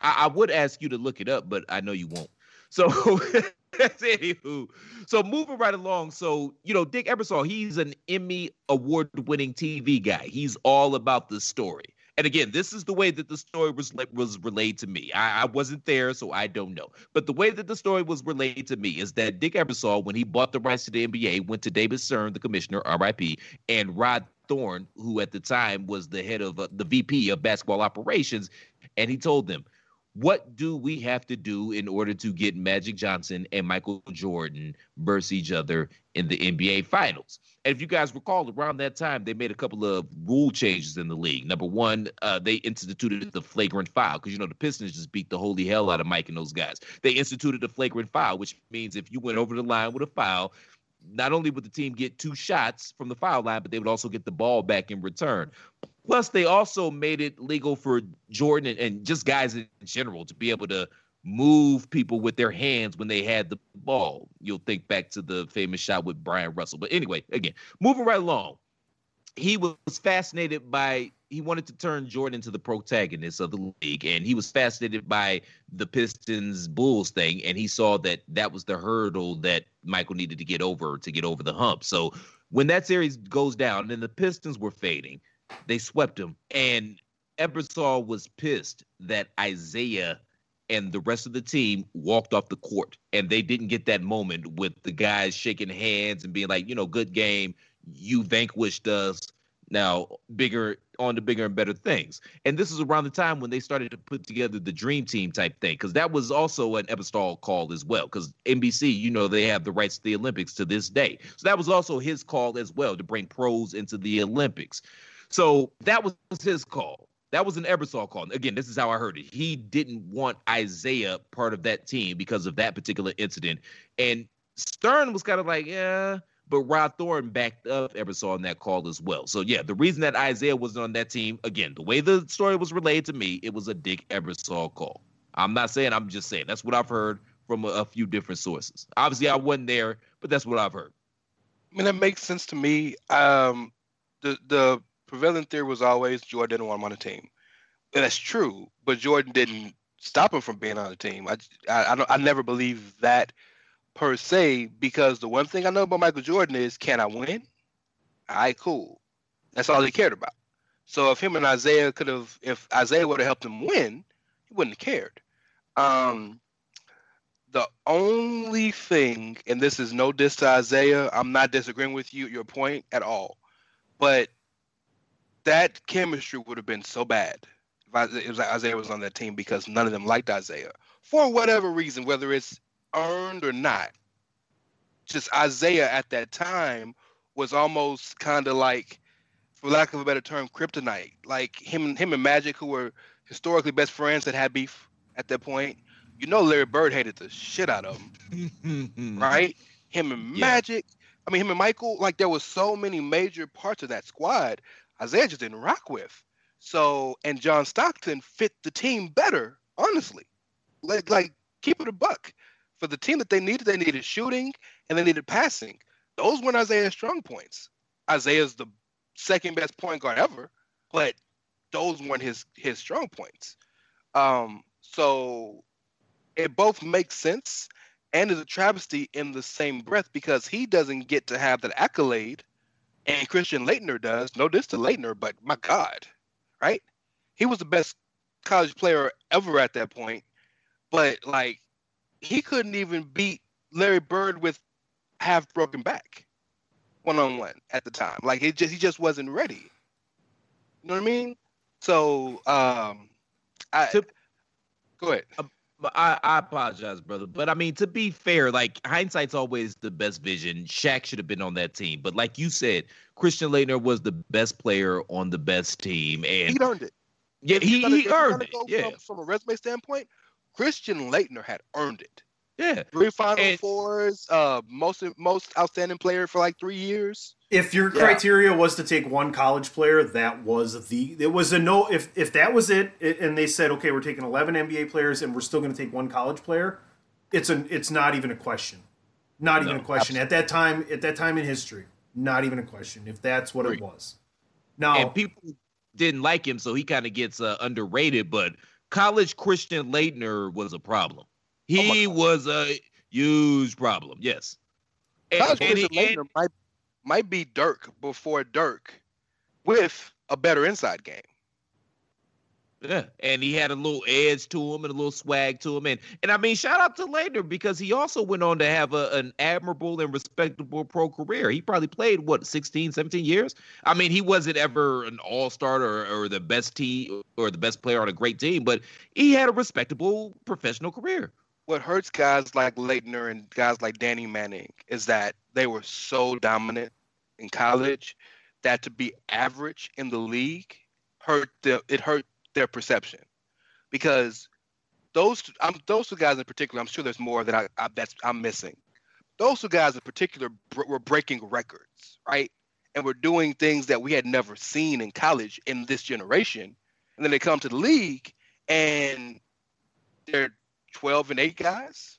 I, I would ask you to look it up, but I know you won't. So anywho, so moving right along. So, you know, Dick Ebersol, he's an Emmy award winning TV guy. He's all about the story. And again, this is the way that the story was was relayed to me. I, I, wasn't there, so I don't know. But the way that the story was relayed to me is that Dick Ebersol, when he bought the rights to the NBA, went to David Stern, the commissioner, RIP, and Rod Thorn, who at the time was the head of uh, the VP of basketball operations, and he told them, what do we have to do in order to get Magic Johnson and Michael Jordan versus each other in the NBA Finals? And if you guys recall, around that time, they made a couple of rule changes in the league. Number one, uh, they instituted the flagrant foul because, you know, the Pistons just beat the holy hell out of Mike and those guys. They instituted the flagrant foul, which means if you went over the line with a foul, not only would the team get two shots from the foul line, but they would also get the ball back in return. Plus, they also made it legal for Jordan and, and, just guys in general to be able to move people with their hands when they had the ball. You'll think back to the famous shot with Bryon Russell. But anyway, again, moving right along, he was fascinated by he wanted to turn Jordan into the protagonist of the league, and he was fascinated by the Pistons Bulls thing, and he saw that that was the hurdle that Michael needed to get over to get over the hump. So when that series goes down, and the Pistons were fading, they swept him, and Ebersol was pissed that Isiah and the rest of the team walked off the court, and they didn't get that moment with the guys shaking hands and being like, you know, good game, you vanquished us. Now, bigger on to bigger and better things. And this is around the time when they started to put together the dream team type thing, because that was also an Ebersol call as well. Because NBC, you know, they have the rights to the Olympics to this day. So that was also his call as well to bring pros into the Olympics. So that was his call. That was an Ebersol call. Again, this is how I heard it. He didn't want Isiah part of that team because of that particular incident. And Stern was kind of like, yeah, but Rod Thorn backed up Ebersol in that call as well. So yeah, the reason that Isiah wasn't on that team, again, the way the story was relayed to me, it was a Dick Ebersol call. I'm not saying, I'm just saying that's what I've heard from a, a few different sources. Obviously, I wasn't there, but that's what I've heard. I mean, that makes sense to me. Um, the the prevailing theory was always Jordan didn't want him on the team. And that's true, but Jordan didn't stop him from being on the team. I, I, I, don't, I never believe that per se because the one thing I know about Michael Jordan is can I win? All right, cool. That's all he cared about. So if him and Isiah could have, if Isiah would have helped him win, he wouldn't have cared. Um, the only thing, and this is no diss to Isiah, I'm not disagreeing with you, your point at all, but that chemistry would have been so bad if Isiah was on that team because none of them liked Isiah for whatever reason, whether it's earned or not. Just Isiah at that time was almost kind of like, for lack of a better term, kryptonite. Like him, him and Magic, who were historically best friends that had beef at that point. You know, Larry Bird hated the shit out of him, right? Him and Magic. Yeah. I mean, him and Michael. Like there was so many major parts of that squad Isiah just didn't rock with. So, and John Stockton fit the team better, honestly. Like, like keep it a buck. For the team that they needed, they needed shooting and they needed passing. Those weren't Isiah's strong points. Isiah's the second best point guard ever, but those weren't his his strong points. Um, so it both makes sense. and is a travesty in the same breath because he doesn't get to have that accolade, and Christian Laettner does. No diss to Laettner, but my God, right? He was the best college player ever at that point, but like he couldn't even beat Larry Bird with half broken back, one on one at the time. Like he just he just wasn't ready. You know what I mean? So um, I to, go ahead. I, I apologize, brother. But I mean, to be fair, like hindsight's always the best vision. Shaq should have been on that team. But like you said, Christian Laettner was the best player on the best team. And he earned it. Yeah, he, he earned it. Yeah. From, from, a resume standpoint, Christian Laettner had earned it. Yeah. Three Final and, Fours, uh, most most outstanding player for like three years. If your criteria was to take one college player, that was the it was a no. If if that was it, and they said, okay, we're taking eleven NBA players, and we're still going to take one college player, it's an it's not even a question, not no, even a question absolutely. at that time. At that time in history, not even a question. If that's what Great. it was. Now, and people didn't like him, so he kind of gets uh, underrated. But college Christian Laettner was a problem. Oh he oh was a huge problem. Yes. College and, Christian and, Laettner might might be Dirk before Dirk with a better inside game. Yeah, and he had a little edge to him and a little swag to him, and and I mean, shout out to Laettner because he also went on to have a, an admirable and respectable pro career. He probably played what 16, 17 years. I mean, he wasn't ever an all star or, or the best team or the best player on a great team, but he had a respectable professional career. What hurts guys like Laettner and guys like Danny Manning is that they were so dominant in college that to be average in the league hurt the, it hurt their perception. Because those those two guys in particular I'm sure there's more that I, I that's I'm missing. Those two guys in particular br- were breaking records right? And were doing things that we had never seen in college in this generation. And then they come to the league and they're 12 and 8 guys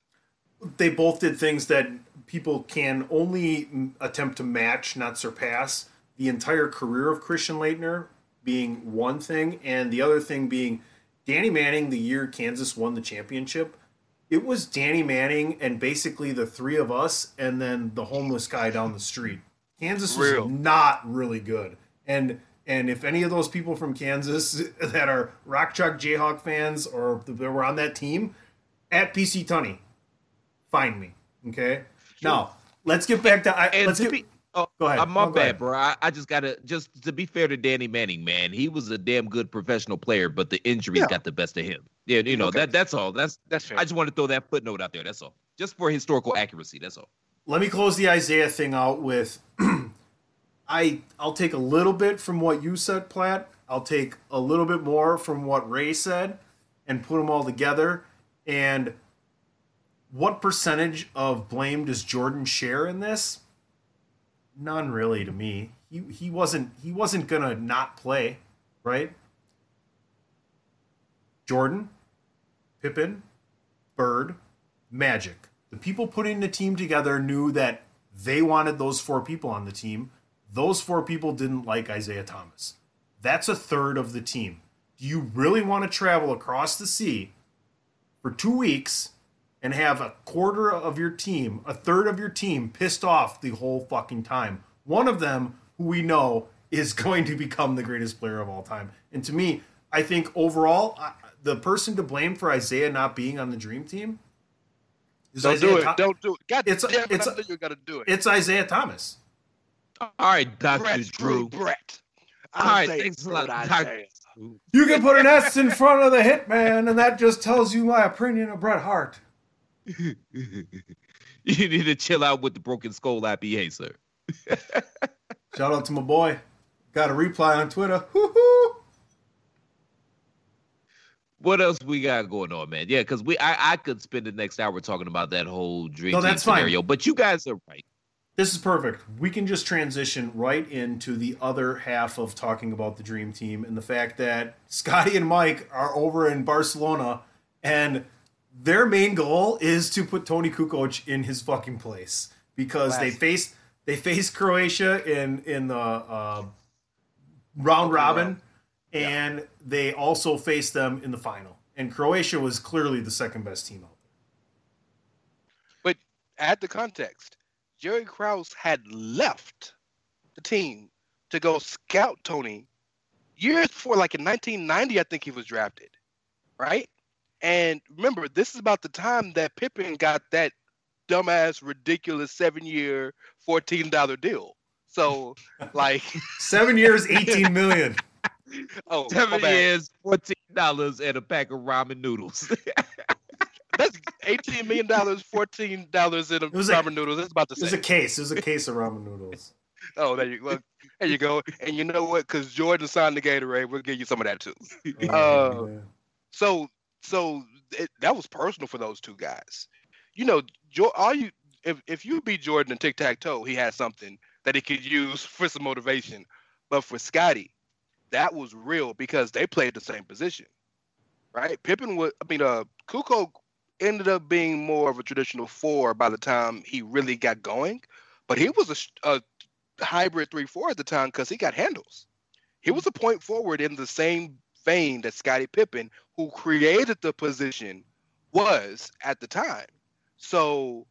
they both did things that people can only attempt to match, not surpass. The entire career of Christian Laettner being one thing, and the other thing being Danny Manning, the year Kansas won the championship. It was Danny Manning and basically the three of us, and then the homeless guy down the street. Kansas was Real. not really good, and and if any of those people from Kansas that are Rock Chalk Jayhawk fans or that were on that team, at PC Tunney, find me. Okay. Sure. Now let's get back to. I, and let's to get, be, oh, go ahead. I'm my oh, bad, bro. I, I, just gotta just to be fair to Danny Manning, man. He was a damn good professional player, but the injuries yeah. got the best of him. Yeah, you know okay. that. That's all. That's that's. Fair. I just want to throw that footnote out there. That's all. Just for historical accuracy. That's all. Let me close the Isiah thing out with. I I'll take a little bit from what you said, Platt. I'll take a little bit more from what Ray said, and put them all together. And what percentage of blame does Jordan share in this? None really to me. He he wasn't he wasn't gonna not play, right? Jordan, Pippen, Bird, Magic. The people putting the team together knew that they wanted those four people on the team. Those four people didn't like Isiah Thomas. That's a third of the team. Do you really want to travel across the sea for two weeks and have a quarter of your team, a third of your team pissed off the whole fucking time. One of them, who we know, is going to become the greatest player of all time. And to me, I think overall, the person to blame for Isiah not being on the dream team is Don't Isiah do it. Don't do it. God it's, damn it's, it, you got to do it. It's Isiah Thomas. All right, Dr. Brett, Drew. Brett. All right, thanks a lot, Isiah. You can put an S in front of the hitman, and that just tells you my opinion of Bret Hart. you need to chill out with the broken skull IPA, sir. Shout out to my boy. Got a reply on Twitter. Woo-hoo. What else we got going on, man? Yeah, because we I, I could spend the next hour talking about that whole dream no, that's scenario, fine. but you guys are right. This is perfect. We can just transition right into the other half of talking about the dream team and the fact that Scottie and Mike are over in Barcelona and their main goal is to put Toni Kukoc in his fucking place because they faced they faced Croatia in in the uh, round robin, and yeah. they also faced them in the final. And Croatia was clearly the second best team out there. But add the context. Jerry Krause had left the team to go scout Toni years before, like in 1990, I think he was drafted, right? And remember, this is about the time that Pippen got that dumbass, ridiculous seven-year, fourteen dollar deal. So, like seven years, eighteen million. oh, seven years, fourteen dollars, and a pack of ramen noodles. That's eighteen million dollars, fourteen dollars in a ramen a, noodles. That's about the same. It was a case. It was a case of ramen noodles. Oh, there you go. There you go. And you know what? Because Jordan signed the Gatorade, we'll give you some of that too. Oh, uh, so, so it, that was personal for those two guys. You know, all you if if you beat Jordan in tic tac toe, he had something that he could use for some motivation. But for Scottie, that was real because they played the same position, right? Pippen was, I mean, uh, Kukoc ended up being more of a traditional four by the time he really got going, but he was a, a hybrid three four at the time because he got handles. He was a point forward in the same vein that Scottie Pippen, who created the position, was at the time. So,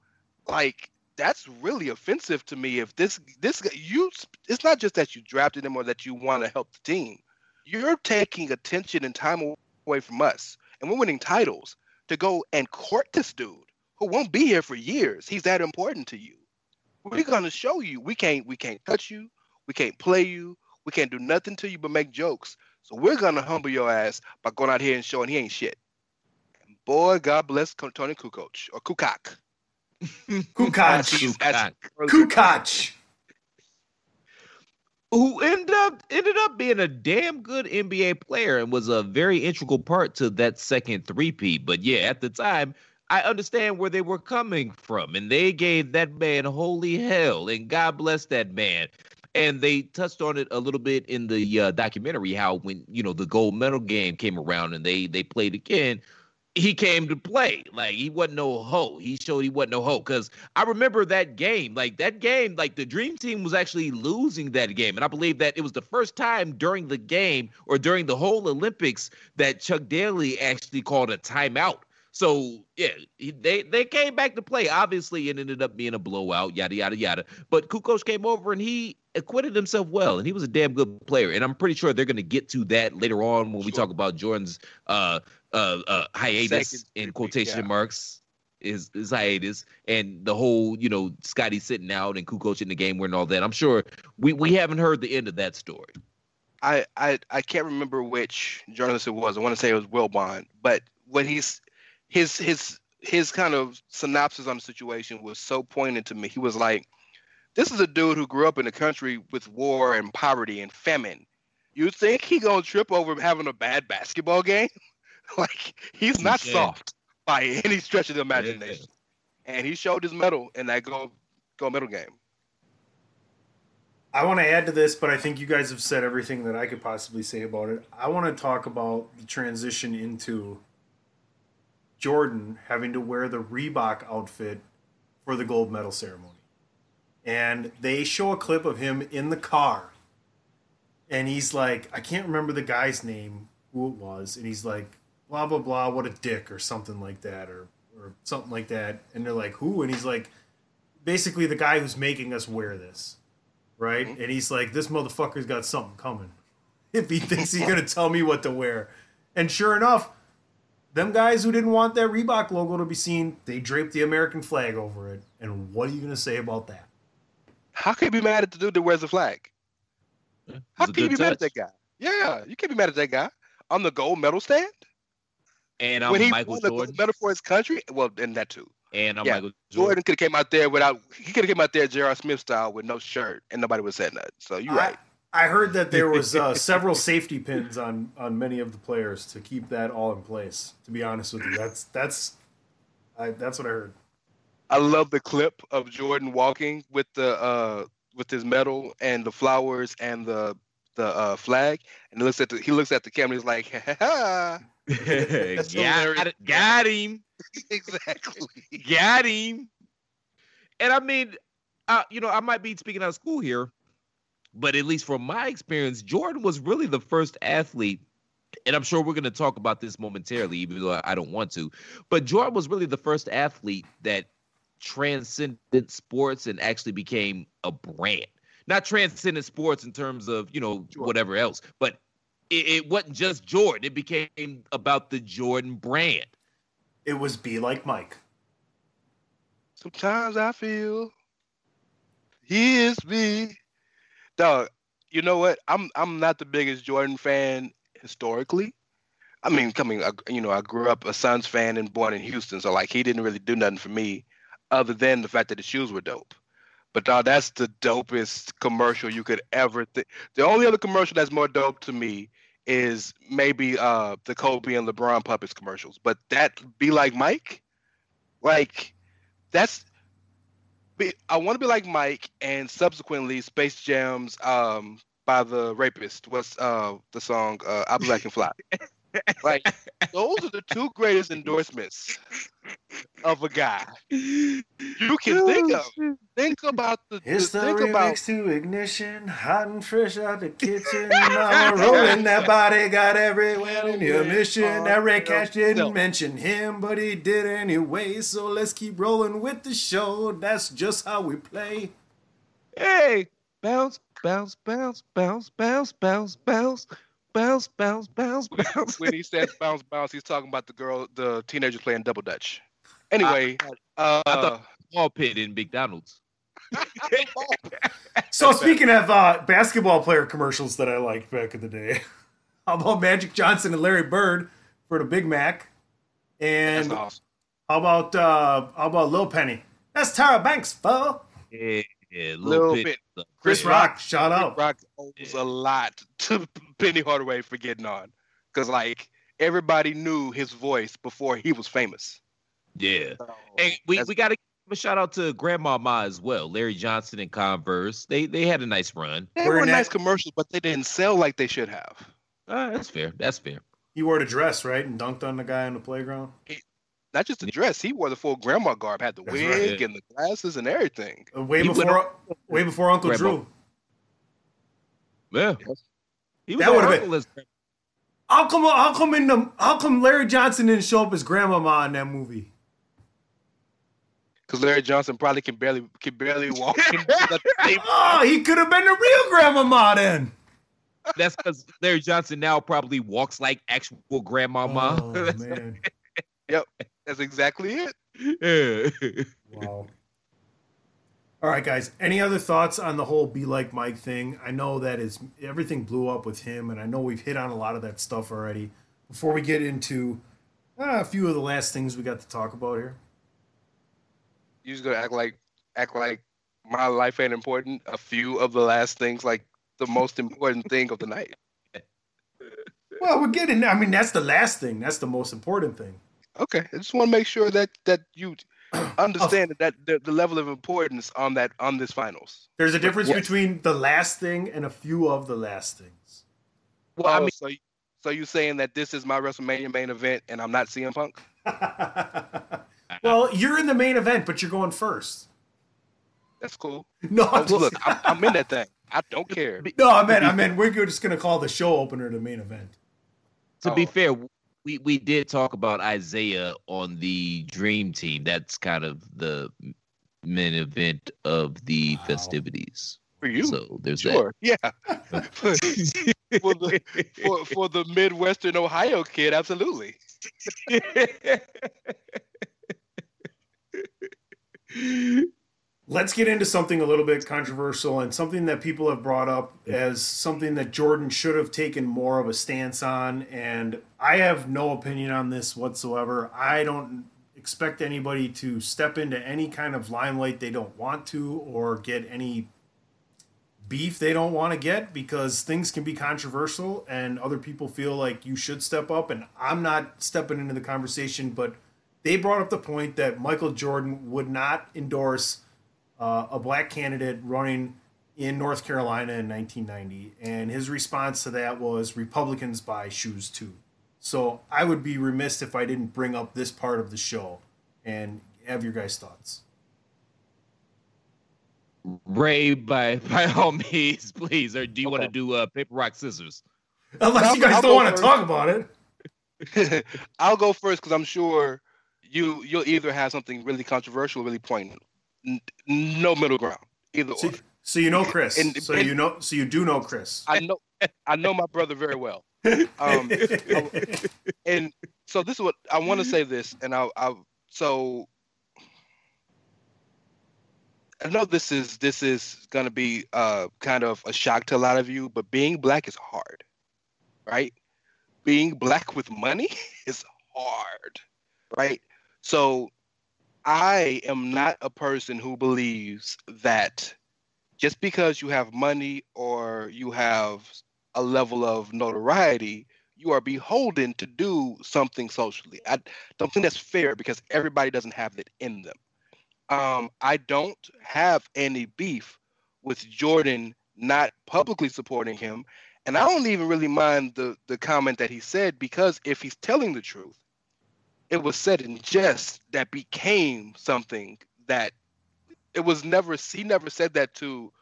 like, that's really offensive to me. If this this you, it's not just that you drafted him or that you want to help the team. You're taking attention and time away from us, and we're winning titles to go and court this dude who won't be here for years. He's that important to you. We're gonna show you we can't we can't touch you, we can't play you, we can't do nothing to you but make jokes. So we're gonna humble your ass by going out here and showing he ain't shit. And boy, God bless Toni Kukoc or Kukoc. Kukoc. Kukoc. Who ended up ended up being a damn good NBA player and was a very integral part to that second three-peat. But yeah, at the time, I understand where they were coming from, and they gave that man holy hell, and God bless that man. And they touched on it a little bit in the uh, documentary how when you know the gold medal game came around and they they played again, he came to play. Like he wasn't no hoe. He showed he wasn't no hoe. Cause I remember that game. Like that game, like the dream team was actually losing that game. And I believe that it was the first time during the game or during the whole Olympics that Chuck Daly actually called a timeout so yeah, they they came back to play. Obviously, it ended up being a blowout. Yada yada yada. But Kukoc came over and he acquitted himself well, and he was a damn good player. And I'm pretty sure they're going to get to that later on when we talk about Jordan's uh uh, uh hiatus Second, in quotation yeah. marks. His, his hiatus and the whole, you know, Scottie sitting out and Kukoc in the game and all that. I'm sure we, we haven't heard the end of that story. I, I I can't remember which journalist it was. I want to say it was Wilbon, but what he's his his his kind of synopsis on the situation was so pointed to me. He was like, "This is a dude who grew up in a country with war and poverty and famine. You think he gonna trip over having a bad basketball game? like he's not yeah. soft by any stretch of the imagination. Yeah. And he showed his mettle in that go go medal game. I want to add to this, but I think you guys have said everything that I could possibly say about it. I want to talk about the transition into Jordan having to wear the Reebok outfit for the gold medal ceremony. And they show a clip of him in the car. And he's like, I can't remember the guy's name, who it was. And he's like, blah, blah, blah, what a dick, or something like that, or, or something like that. And they're like, who? And he's like, basically the guy who's making us wear this. Right? Mm-hmm. And he's like, this motherfucker's got something coming. If he thinks he's going to tell me what to wear. And sure enough, them guys who didn't want that Reebok logo to be seen, they draped the American flag over it. And what are you going to say about that? How can you be mad at the dude that wears the flag? Yeah, How can you be touch. mad at that guy? Yeah, you can't be mad at that guy on the gold medal stand. And I'm when he Michael won Jordan. the medal for his country. Well, and that too. And I'm yeah, Michael Jordan. Jordan could have came out there without. He could have came out there J.R. Smith style with no shirt, and nobody would have said nothing. So you're right. I heard that there was uh, several safety pins on on many of the players to keep that all in place. To be honest with you, that's that's I, that's what I heard. I love the clip of Jordan walking with the uh, with his medal and the flowers and the the uh, flag, and he looks at the he looks at the camera. He's like, ha, ha, got, got him exactly, got him. And I mean, uh, you know, I might be speaking out of school here, but at least from my experience, Jordan was really the first athlete and I'm sure we're going to talk about this momentarily, even though I don't want to. But Jordan was really the first athlete that transcended sports and actually became a brand. Not transcendent sports in terms of you know sure. whatever else, but it, it wasn't just Jordan. It became about the Jordan brand. It was be like Mike. Sometimes I feel he is me. Dog, you know what? I'm I'm not the biggest Jordan fan historically. I mean, coming, you know, I grew up a Suns fan and born in Houston, so like he didn't really do nothing for me, other than the fact that the shoes were dope. But dog, that's the dopest commercial you could ever think. The only other commercial that's more dope to me is maybe uh the Kobe and LeBron puppets commercials. But that be like Mike, like that's be, I want to be like Mike, and subsequently Space Jam's um by the Rapist. What's uh the song uh I Black and Fly. like those are the two greatest endorsements of a guy you can oh, think of. Think about the. It's the, the remix about, to ignition, hot and fresh out the kitchen. Mama rolling that body, got everywhere in your mission. That Rey Cash didn't mention him, but he did anyway. So let's keep rolling with the show. That's just how we play. Hey, bounce, bounce, bounce, bounce, bounce, bounce, bounce bounce, bounce, bounce, bounce. when he says bounce, bounce, he's talking about the girl, the teenager playing double dutch. Anyway, I, uh, I thought ball pit in McDonald's. so speaking of uh, basketball player commercials that I liked back in the day, how about Magic Johnson and Larry Bird for the Big Mac? And awesome. how about uh, how about Lil Penny? That's Tyra Banks, fo. Yeah, yeah, little, bit. bit. Chris, Rock, Rock, shout out. Rock owes yeah. a lot to Penny Hardaway for getting on, because like everybody knew his voice before he was famous. Yeah. So, and we, we got to give a shout out to Grandmama as well. Larry Johnson and Converse. They they had a nice run. They were nice commercials, but they didn't sell like they should have. Uh, that's fair. That's fair. He wore the dress, right? And dunked on the guy on the playground. He, not just the dress, he wore the full grandma garb, had the that's wig right. and the glasses and everything. Uh, way he before way before Uncle grandma. Drew. Yeah. He was that would have been. How come? How come in the? How come Larry Johnson didn't show up as Grandmama in that movie? because Larry Johnson probably can barely can barely walk. oh, he could have been the real grandmama then. That's because Larry Johnson now probably walks like actual grandmama. Oh, man. yep, that's exactly it. Yeah. wow. All right, guys. Any other thoughts on the whole "be like Mike" thing? I know that is everything blew up with him, and I know we've hit on a lot of that stuff already. Before we get into uh, a few of the last things we got to talk about here, you just gonna act like act like my life ain't important. A few of the last things, like the most important thing of the night. Well, we're getting. I mean, that's the last thing. That's the most important thing. Okay, I just want to make sure that that you understand that the, the level of importance on that on this finals. There's a difference yes. between the last thing and a few of the last things. Well, I oh, mean, so so you saying that this is my WrestleMania main event and I'm not CM Punk? Well, you're in the main event, but you're going first. That's cool. No, oh, look, I'm, I'm, in that thing. I don't care. No, I meant, I meant, we're just gonna call the show opener the main event. To oh. be fair, we we did talk about Isiah on the Dream Team. That's kind of the main event of the wow. festivities. For you, so there's sure, that. yeah. for, the, for, for the Midwestern Ohio kid, absolutely. Let's get into something a little bit controversial and something that people have brought up as something that Jordan should have taken more of a stance on. And I have no opinion on this whatsoever. I don't expect anybody to step into any kind of limelight they don't want to or get any beef they don't want to get because things can be controversial and other people feel like you should step up. And I'm not stepping into the conversation, but they brought up the point that Michael Jordan would not endorse uh, a black candidate running in North Carolina in 1990, and his response to that was Republicans buy shoes too. So I would be remiss if I didn't bring up this part of the show and have your guys' thoughts. Ray, by by all means, please. Or do you okay. want to do uh, paper rock scissors? Unless you guys I'll don't want to talk about it. I'll go first because I'm sure you you'll either have something really controversial, or really poignant. No middle ground. Either So, so you know Chris. And- so and- you know. So you do know Chris. I know I know my brother very well. Um, and so this is what I want to say this, and I, I so I know this is this is gonna be uh kind of a shock to a lot of you, but being black is hard, right? Being black with money is hard, right? So I am not a person who believes that just because you have money or you have a level of notoriety, you are beholden to do something socially. I don't think that's fair because everybody doesn't have it in them. Um, I don't have any beef with Jordan not publicly supporting him, and I don't even really mind the the comment that he said because if he's telling the truth, it was said in jest that became something that it was never he never said that to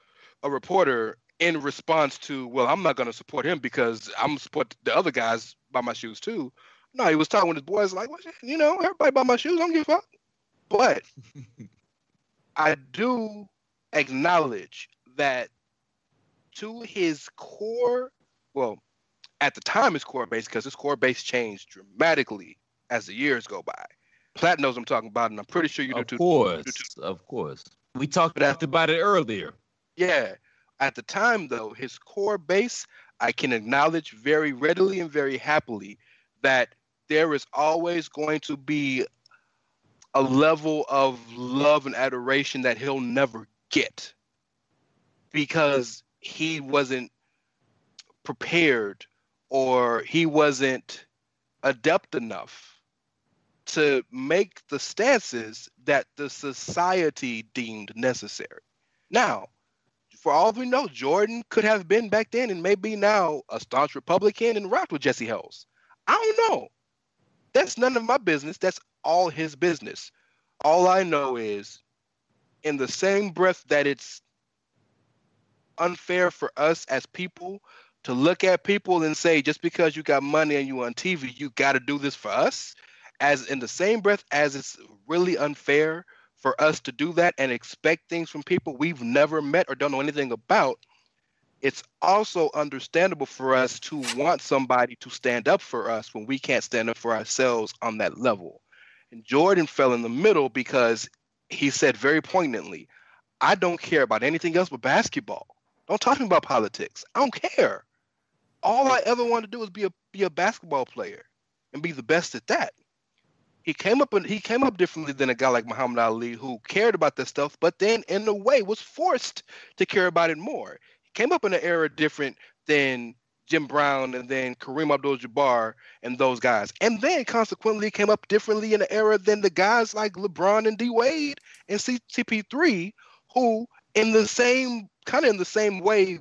a reporter in response to well i'm not going to support him because i'm support the other guys buy my shoes too. No he was talking with his boys like well, you know everybody buy my shoes i don't give a fuck. But i do acknowledge that to his core well at the time his core base because his core base changed dramatically as the years go by Platt knows what i'm talking about and i'm pretty sure you do Of too course, too. of course. We talked after- about it earlier. Yeah. At the time, though, his core base, I can acknowledge very readily and very happily that there is always going to be a level of love and adoration that he'll never get because he wasn't prepared or he wasn't adept enough to make the stances that the society deemed necessary. Now, for all we know, Jordan could have been back then and maybe now a staunch Republican and rocked with Jesse Helms. I don't know. That's none of my business. That's all his business. All I know is, in the same breath that it's unfair for us as people to look at people and say, just because you got money and you on TV, you got to do this for us. As in the same breath as it's really unfair for us to do that and expect things from people we've never met or don't know anything about, it's also understandable for us to want somebody to stand up for us when we can't stand up for ourselves on that level. And Jordan fell in the middle because he said very poignantly, I don't care about anything else but basketball. Don't talk to me about politics. I don't care. All I ever want to do is be a be a basketball player and be the best at that he came up he came up differently than a guy like Muhammad Ali who cared about this stuff, but then in a way was forced to care about it more. He came up in an era different than Jim Brown and then Kareem Abdul-Jabbar and those guys, and then consequently came up differently in an era than the guys like LeBron and D Wade and CP3, who in the same kind of in the same way,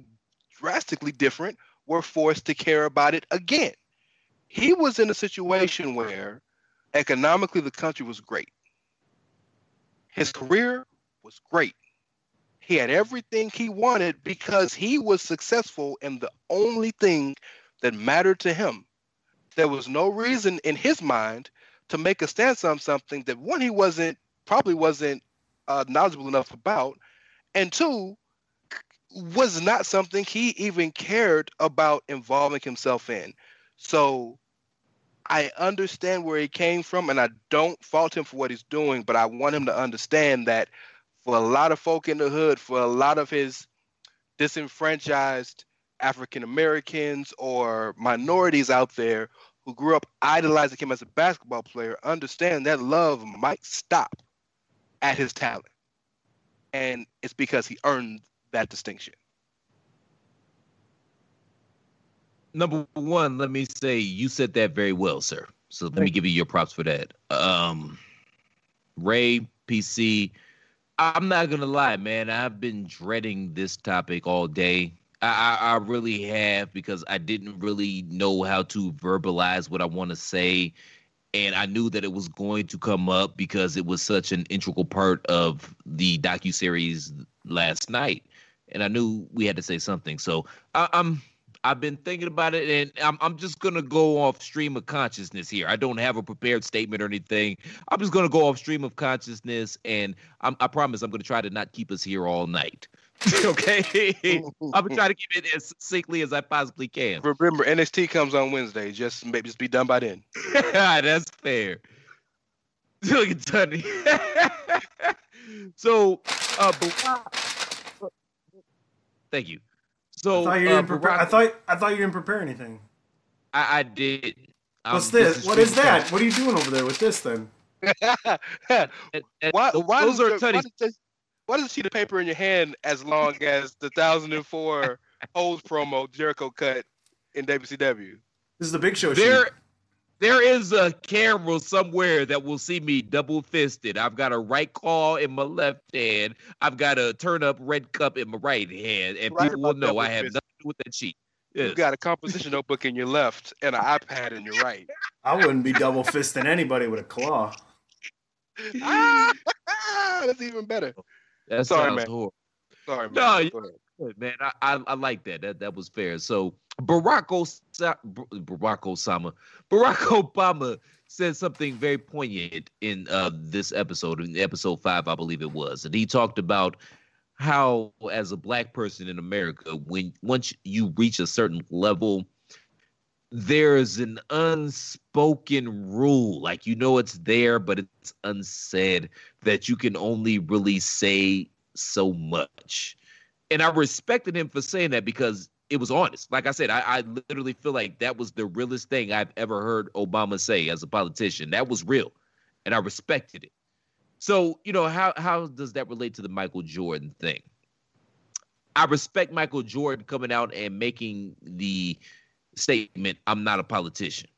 drastically different, were forced to care about it again. He was in a situation where economically the country was great. His career was great. He had everything he wanted because he was successful in the only thing that mattered to him. There was no reason in his mind to make a stance on something that one he wasn't probably wasn't uh, knowledgeable enough about, and two was not something he even cared about involving himself in. So I understand where he came from, and I don't fault him for what he's doing, but I want him to understand that for a lot of folk in the hood, for a lot of his disenfranchised African Americans or minorities out there who grew up idolizing him as a basketball player, understand that love might stop at his talent. And it's because he earned that distinction. Number one, let me say you said that very well, sir. So let me give you your props for that. Um, Rey, PC, I'm not gonna lie, man. I've been dreading this topic all day. I, I, I really have because I didn't really know how to verbalize what I want to say, and I knew that it was going to come up because it was such an integral part of the docu series last night, and I knew we had to say something. So I, I'm I've been thinking about it, and I'm I'm just gonna go off stream of consciousness here. I don't have a prepared statement or anything. I'm just gonna go off stream of consciousness, and I'm, I promise I'm gonna try to not keep us here all night. okay, I'm gonna try to keep it as succinctly as I possibly can. Remember, NXT comes on Wednesday. Just maybe just be done by then. That's fair. Look at Tony. so, uh, but, thank you. So I thought you uh, didn't prepare. I thought I thought you didn't prepare anything. I, I did. Um, What's this? What is stream of that? What are you doing over there with this then? And- and why? Why those does, are your- why, does, this- why does a sheet of paper in your hand as long as the 2004 O's promo Jericho cut in WCW? This is the Big Show. There, sheet. There is a camera somewhere that will see me double fisted. I've got a White Claw in my left hand. I've got a turn up red cup in my right hand, and Right people will know I have fisted. nothing to do with that cheat. Yes. You've got a composition notebook in your left and an iPad in your right. I wouldn't be double fisting anybody with a claw. ah, that's even better. that sorry, sounds man. horrible. Sorry, man. No. Man. I, I I like that. That that was fair. So Barack Osama, Barack Osama, Barack Obama said something very poignant in uh, this episode, in episode five, I believe it was, and he talked about how, as a black person in America, when once you reach a certain level, there's an unspoken rule, like you know it's there, but it's unsaid that you can only really say so much and I respected him for saying that because it was honest. Like I said, I, I literally feel like that was the realest thing I've ever heard Obama say as a politician. That was real, and I respected it. So you know how how does that relate to the Michael Jordan thing? I respect Michael Jordan coming out and making the statement, "I'm not a politician."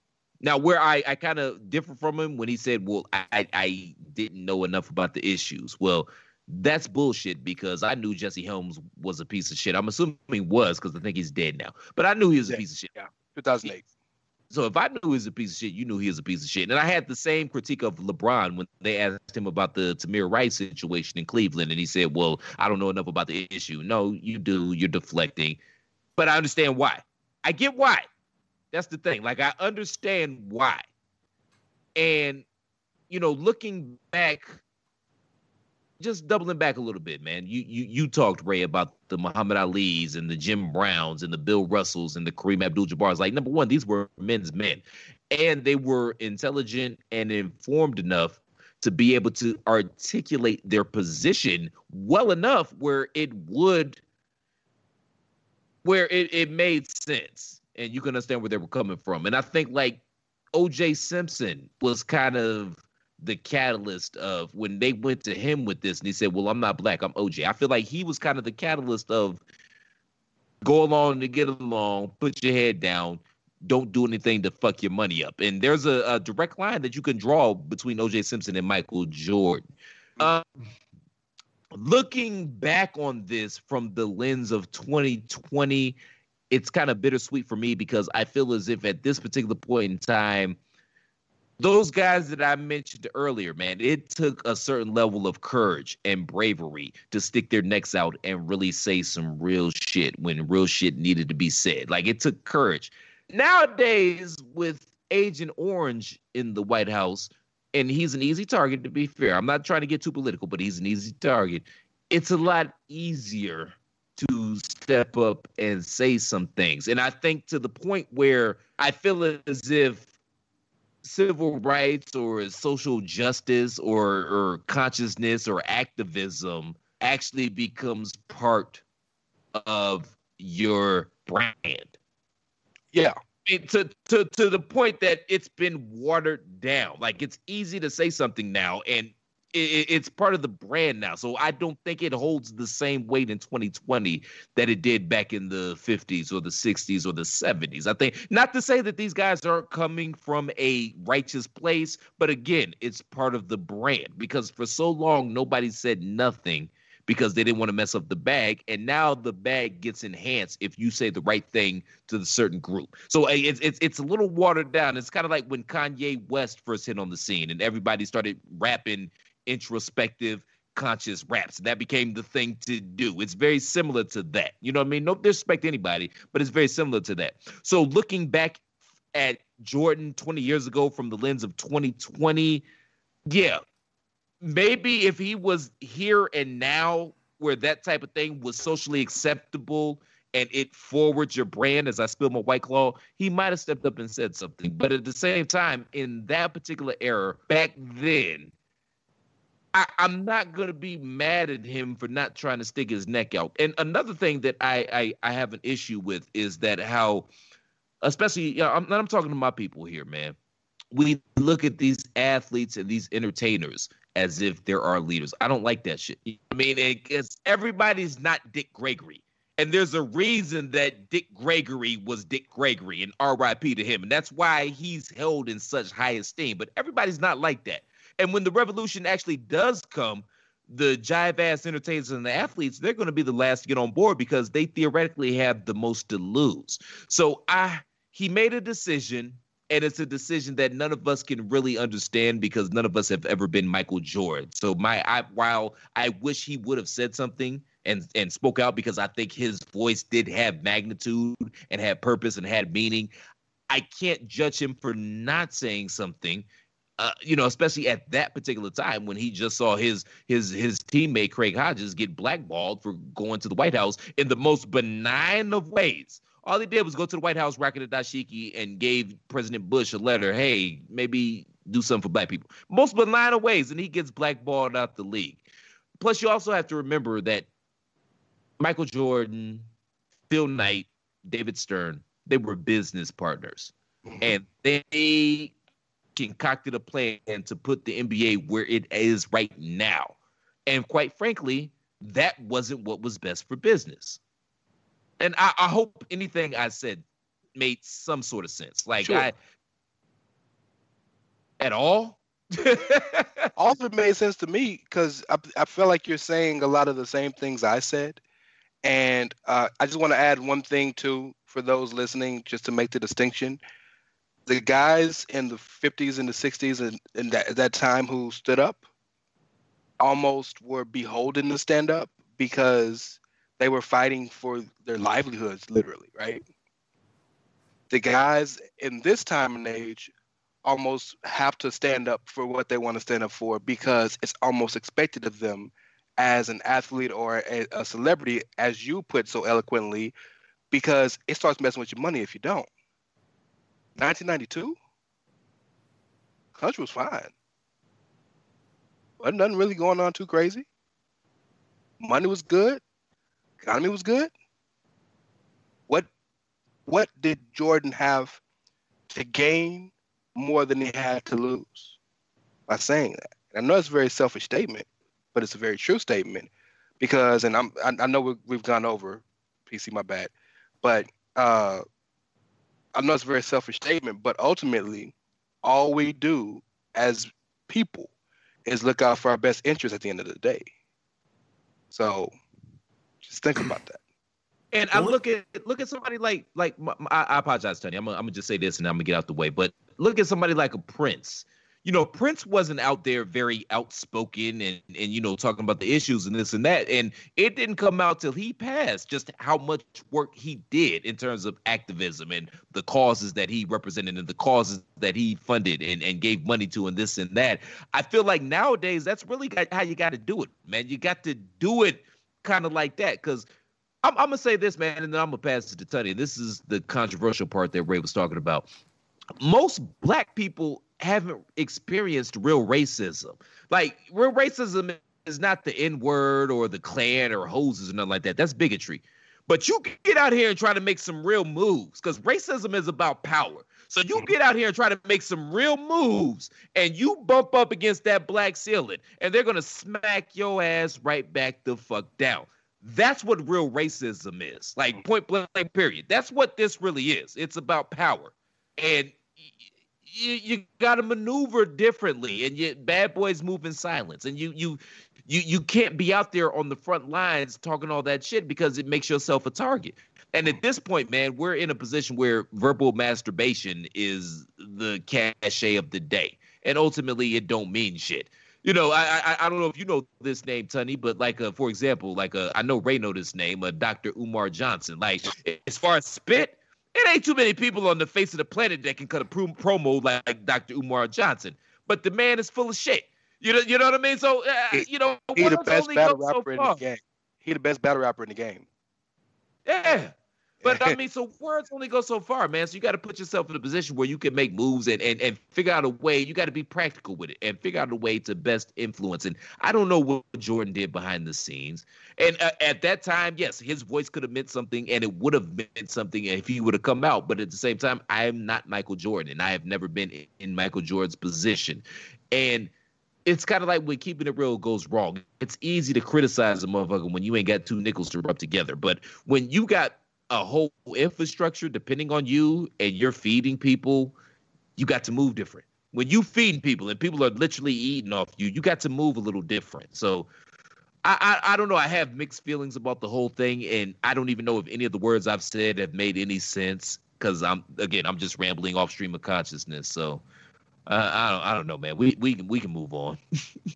Now, where I, I kind of differ from him when he said, "Well, I, I I didn't know enough about the issues." Well, that's bullshit because I knew Jesse Helms was a piece of shit. I'm assuming he was because I think he's dead now. But I knew he was a piece of shit. Yeah, 2008. So if I knew he was a piece of shit, you knew he was a piece of shit. And I had the same critique of LeBron when they asked him about the Tamir Rice situation in Cleveland, and he said, "Well, I don't know enough about the issue." No, you do. You're deflecting, but I understand why. I get why. That's the thing. Like I understand why. And you know, looking back, just doubling back a little bit, man. You you you talked Rey about the Muhammad Ali's and the Jim Browns and the Bill Russells and the Kareem Abdul-Jabbar's. Like number one, these were men's men, and they were intelligent and informed enough to be able to articulate their position well enough where it would, where it, it made sense, and you can understand where they were coming from. And I think like O.J. Simpson was kind of the catalyst of when they went to him with this and he said, Well, I'm not black, I'm OJ. I feel like he was kind of the catalyst of go along to get along, put your head down, don't do anything to fuck your money up. And there's a, a direct line that you can draw between OJ Simpson and Michael Jordan. Um, looking back on this from the lens of 2020, it's kind of bittersweet for me because I feel as if at this particular point in time, those guys that I mentioned earlier, man, it took a certain level of courage and bravery to stick their necks out and really say some real shit when real shit needed to be said. Like it took courage. Nowadays, with Agent Orange in the White House, and he's an easy target to be fair. I'm not trying to get too political, but he's an easy target. It's a lot easier to step up and say some things. And I think to the point where I feel as if civil rights or social justice or, or consciousness or activism actually becomes part of your brand. Yeah. It, to, to to the point that it's been watered down. Like it's easy to say something now, and it, it's part of the brand now. So I don't think it holds the same weight in 2020 that it did back in the 50s or the 60s or the 70s. I think not to say that these guys aren't coming from a righteous place, but again, it's part of the brand because for so long nobody said nothing because they didn't want to mess up the bag. And now the bag gets enhanced if you say the right thing to the certain group. So uh, it's it's it's a little watered down. It's kind of like when Kanye West first hit on the scene and everybody started rapping introspective self-conscious raps. That became the thing to do. It's very similar to that. You know what I mean? No disrespect to anybody, but it's very similar to that. So looking back at Jordan 20 years ago from the lens of 2020, yeah, maybe if he was here and now where that type of thing was socially acceptable and it forwards your brand as I spill my white claw, he might have stepped up and said something. But at the same time, in that particular era, back then, I, am not gonna be mad at him for not trying to stick his neck out. And another thing that I I, I have an issue with is that how, especially you know, I'm, I'm talking to my people here, man. We look at these athletes and these entertainers as if there are our leaders. I don't like that shit. I mean, it's everybody's not Dick Gregory. And there's a reason that Dick Gregory was Dick Gregory and RIP to him. And that's why he's held in such high esteem. But everybody's not like that. And when the revolution actually does come, the jive ass entertainers and the athletes, they're going to be the last to get on board because they theoretically have the most to lose. So I he made a decision and it's a decision that none of us can really understand because none of us have ever been Michael Jordan. So my I while I wish he would have said something and and spoke out because I think his voice did have magnitude and had purpose and had meaning. I can't judge him for not saying something. Uh, you know, especially at that particular time when he just saw his his his teammate Craig Hodges get blackballed for going to the White House in the most benign of ways all he did was go to the White House, Rocket Dashiki, and gave President Bush a letter. Hey, maybe do something for black people. Most benign of ways, and he gets blackballed out the league. Plus, you also have to remember that Michael Jordan, Phil Knight, David Stern, they were business partners. Mm-hmm. And they concocted a plan to put the NBA where it is right now. And quite frankly, that wasn't what was best for business and I, I, hope anything I said made some sort of sense. Like sure. I at all. all of it made sense to me because I, I feel like you're saying a lot of the same things I said. And uh, I just want to add one thing too for those listening, just to make the distinction. The guys in the 50s and the 60s and, and that, that time who stood up almost were beholden to stand up because they were fighting for their livelihoods, literally, right? The guys in this time and age almost have to stand up for what they want to stand up for because it's almost expected of them as an athlete or a, a celebrity, as you put so eloquently, because it starts messing with your money if you don't. 1992, country was fine. Wasn't nothing really going on too crazy. Money was good economy was good. What what did Jordan have to gain more than he had to lose by saying that? And I know it's a very selfish statement, but it's a very true statement because, and I'm I, I know we, we've gone over PC, my bad, but uh, I know it's a very selfish statement, but ultimately, all we do as people is look out for our best interest at the end of the day. So just think about that. And I look at look at somebody like like I, I apologize, Tony. I'm gonna, I'm gonna just say this and I'm gonna get out the way. But look at somebody like a Prince. You know, Prince wasn't out there very outspoken and and you know talking about the issues and this and that. And it didn't come out till he passed just how much work he did in terms of activism and the causes that he represented and the causes that he funded and, and gave money to and this and that. I feel like nowadays that's really how you got to do it, man. You got to do it kind of like that because I'm, I'm, gonna say this, man, and then I'm gonna pass it to Tony. This is the controversial part that Rey was talking about. Most black people haven't experienced real racism. Like real racism is not the N word or the Klan or hoses or nothing like that. That's bigotry. But you get out here and try to make some real moves because racism is about power. So you get out here and try to make some real moves and you bump up against that black ceiling and they're going to smack your ass right back the fuck down. That's what real racism is. Like point blank, period. That's what this really is. It's about power. And you, you got to maneuver differently and yet bad boys move in silence and you you you you can't be out there on the front lines talking all that shit because it makes yourself a target and at this point, man, we're in a position where verbal masturbation is the cachet of the day. And ultimately, it don't mean shit. you know, I, I I don't know if you know this name, Tunney, but like, uh, for example, like, uh, I know Rey know this name, uh, Dr. Umar Johnson. Like, as far as spit, it ain't too many people on the face of the planet that can cut a promo like, like Dr. Umar Johnson. But the man is full of shit. You know, you know what I mean? So, uh, you know, he the best battle rapper so in the game. He the best battle rapper in the game. Yeah. But I mean, so words only go so far, man. So you got to put yourself in a position where you can make moves and, and, and figure out a way. You got to be practical with it and figure out a way to best influence. And I don't know what Jordan did behind the scenes. And uh, at that time, yes, his voice could have meant something and it would have meant something if he would have come out. But at the same time, I am not Michael Jordan and I have never been in Michael Jordan's position. And it's kind of like when keeping it real goes wrong. It's easy to criticize a motherfucker when you ain't got two nickels to rub together. But when you got a whole infrastructure depending on you and you're feeding people, you got to move different. When you feeding people and people are literally eating off you, you got to move a little different. So I, I, I don't know. I have mixed feelings about the whole thing, and I don't even know if any of the words I've said have made any sense because I'm again I'm just rambling off stream of consciousness. So uh, I don't I don't know, man. We we can we can move on.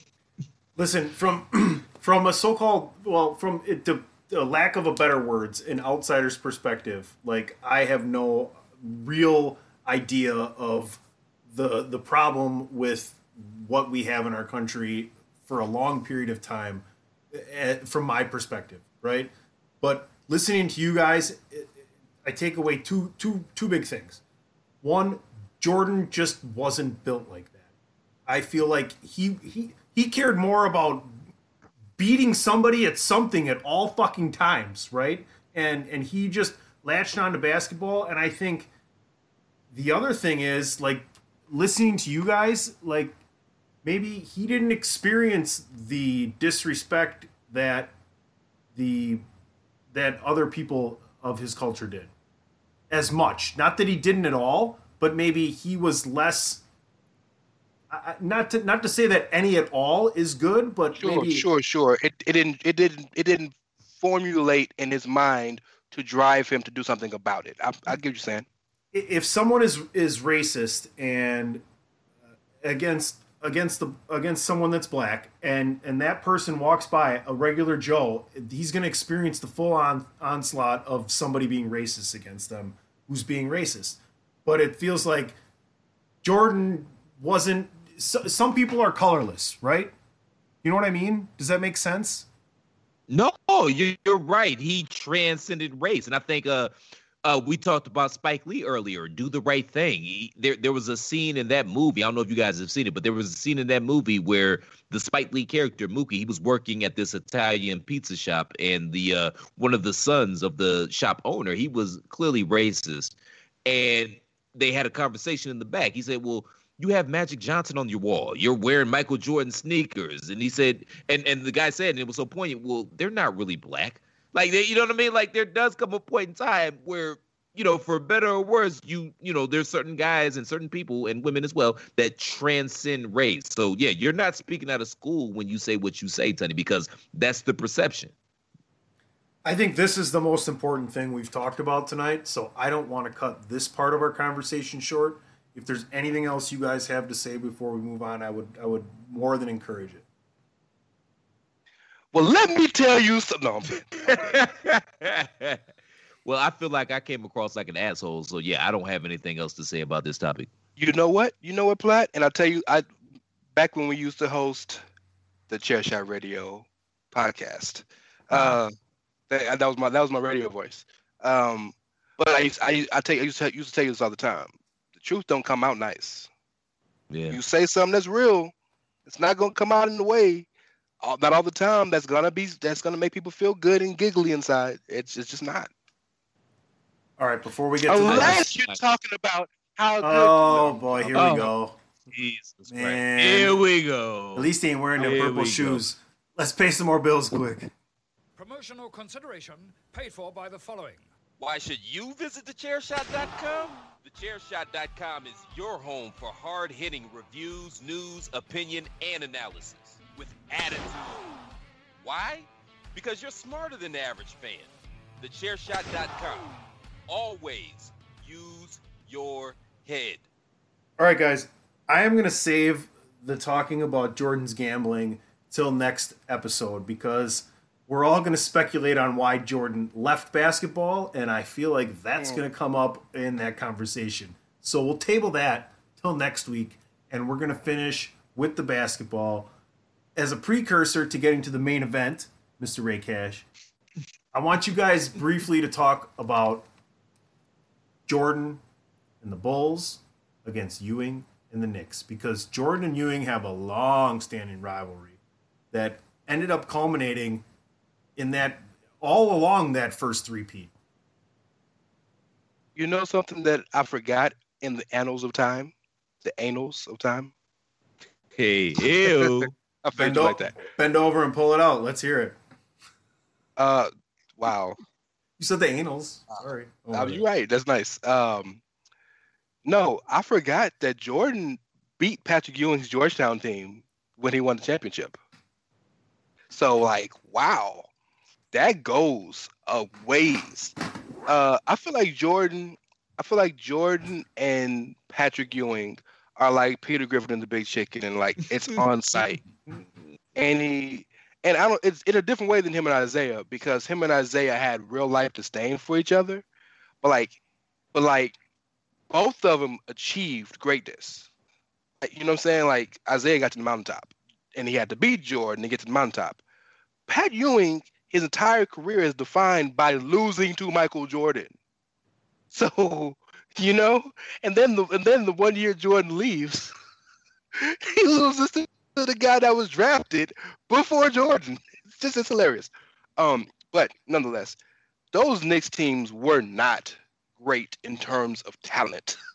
Listen from from a so-called well from it, the a lack of a better words, an outsider's perspective, like I have no real idea of the the problem with what we have in our country for a long period of time eh, from my perspective, right? But listening to you guys, I take away two two two big things. One, Jordan just wasn't built like that. I feel like he he he cared more about beating somebody at something at all fucking times, right? And and he just latched on to basketball and I think the other thing is like listening to you guys like maybe he didn't experience the disrespect that the that other people of his culture did as much. Not that he didn't at all, but maybe he was less not to not to say that any at all is good, but sure, maybe... sure, sure. It it didn't it didn't it didn't formulate in his mind to drive him to do something about it. I, I get you're saying. If someone is is racist and uh, against against the against someone that's black and and that person walks by a regular joe he's going to experience the full on onslaught of somebody being racist against them who's being racist but it feels like jordan wasn't so, some people are colorless, right? You know what I mean? Does that make sense? No, you're, right. He transcended race, and I think uh, uh, we talked about Spike Lee earlier. Do the right thing. He, there, there was a scene in that movie. I don't know if you guys have seen it, but there was a scene in that movie where the Spike Lee character Mookie, he was working at this Italian pizza shop, and the uh, one of the sons of the shop owner, he was clearly racist, and they had a conversation in the back. He said, "Well." You have Magic Johnson on your wall. You're wearing Michael Jordan sneakers. And he said, and, and the guy said, and it was so poignant, well, they're not really black. Like, they, you know what I mean? Like, there does come a point in time where, you know, for better or worse, you, you know, there's certain guys and certain people and women as well that transcend race. So, yeah, you're not speaking out of school when you say what you say, Tony, because that's the perception. I think this is the most important thing we've talked about tonight. So I don't want to cut this part of our conversation short if there's anything else you guys have to say before we move on, I would I would more than encourage it. Well, let me tell you something. well, I feel like I came across like an asshole, so yeah, I don't have anything else to say about this topic. You know what? You know what, Platt? And I'll tell you, I back when we used to host the Chairshot Radio podcast, uh, that, that was my that was my radio voice. Um, but I I I, take, I used to used to tell you this all the time truth don't come out nice. Yeah. You say something that's real, it's not gonna come out in the way. All, not all the time. That's gonna be that's gonna make people feel good and giggly inside. It's it's just not. All right, before we get to unless you're talking about how. Oh, good, oh boy, here oh. we go. Jesus Man. Here we go. At least he ain't wearing the purple shoes. Go. Let's pay some more bills quick. Promotional consideration paid for by the following. Why should you visit thechairshot.com? TheChairShot.com is your home for hard hitting reviews, news, opinion, and analysis with attitude. Why? Because you're smarter than the average fan. TheChairShot.com. Always use your head. All right, guys. I am going to save the talking about Jordan's gambling till next episode because we're all going to speculate on why Jordan left basketball, and I feel like that's hmm. going to come up in that conversation. So we'll table that till next week, and we're going to finish with the basketball as a precursor to getting to the main event, Mr. Rey Cash. I want you guys briefly to talk about Jordan and the Bulls against Ewing and the Knicks because Jordan and Ewing have a long standing rivalry that ended up culminating in that all along that first three-peat. You know something that I forgot in the annals of time? The annals of time? Hey, ew. I Bend, o- like that. bend over and pull it out. Let's hear it. Uh, wow. You said the anals. Sorry. Oh, Uh, you're right. That's nice. Um, no, I forgot that Jordan beat Patrick Ewing's Georgetown team when he won the championship. So, like, wow, that goes a ways. Uh, I feel like Jordan. I feel like Jordan and Patrick Ewing are like Peter Griffin and the Big Chicken, and like it's on sight. And he and I don't. It's in a different way than him and Isiah because him and Isiah had real life disdain for each other, but like, but like, both of them achieved greatness. You know what I'm saying? Like Isiah got to the mountaintop, and he had to beat Jordan to get to the mountaintop. Pat Ewing, his entire career is defined by losing to Michael Jordan. So, you know, and then the and then the one year Jordan leaves, he loses to to the guy that was drafted before Jordan. It's just it's hilarious. Um, but nonetheless, those Knicks teams were not great in terms of talent.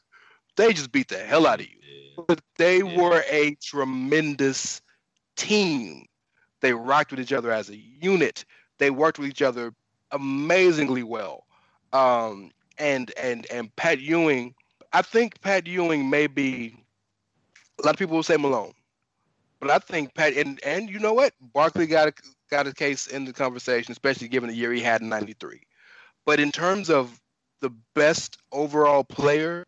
They just beat the hell out of you. But they Yeah. were a tremendous team. They rocked with each other as a unit. They worked with each other amazingly well. Um, and and and Pat Ewing, I think Pat Ewing may be. A lot of people will say Malone, but I think Pat and and you know what, Barkley got a, got a case in the conversation, especially given the year he had in '93. But in terms of the best overall player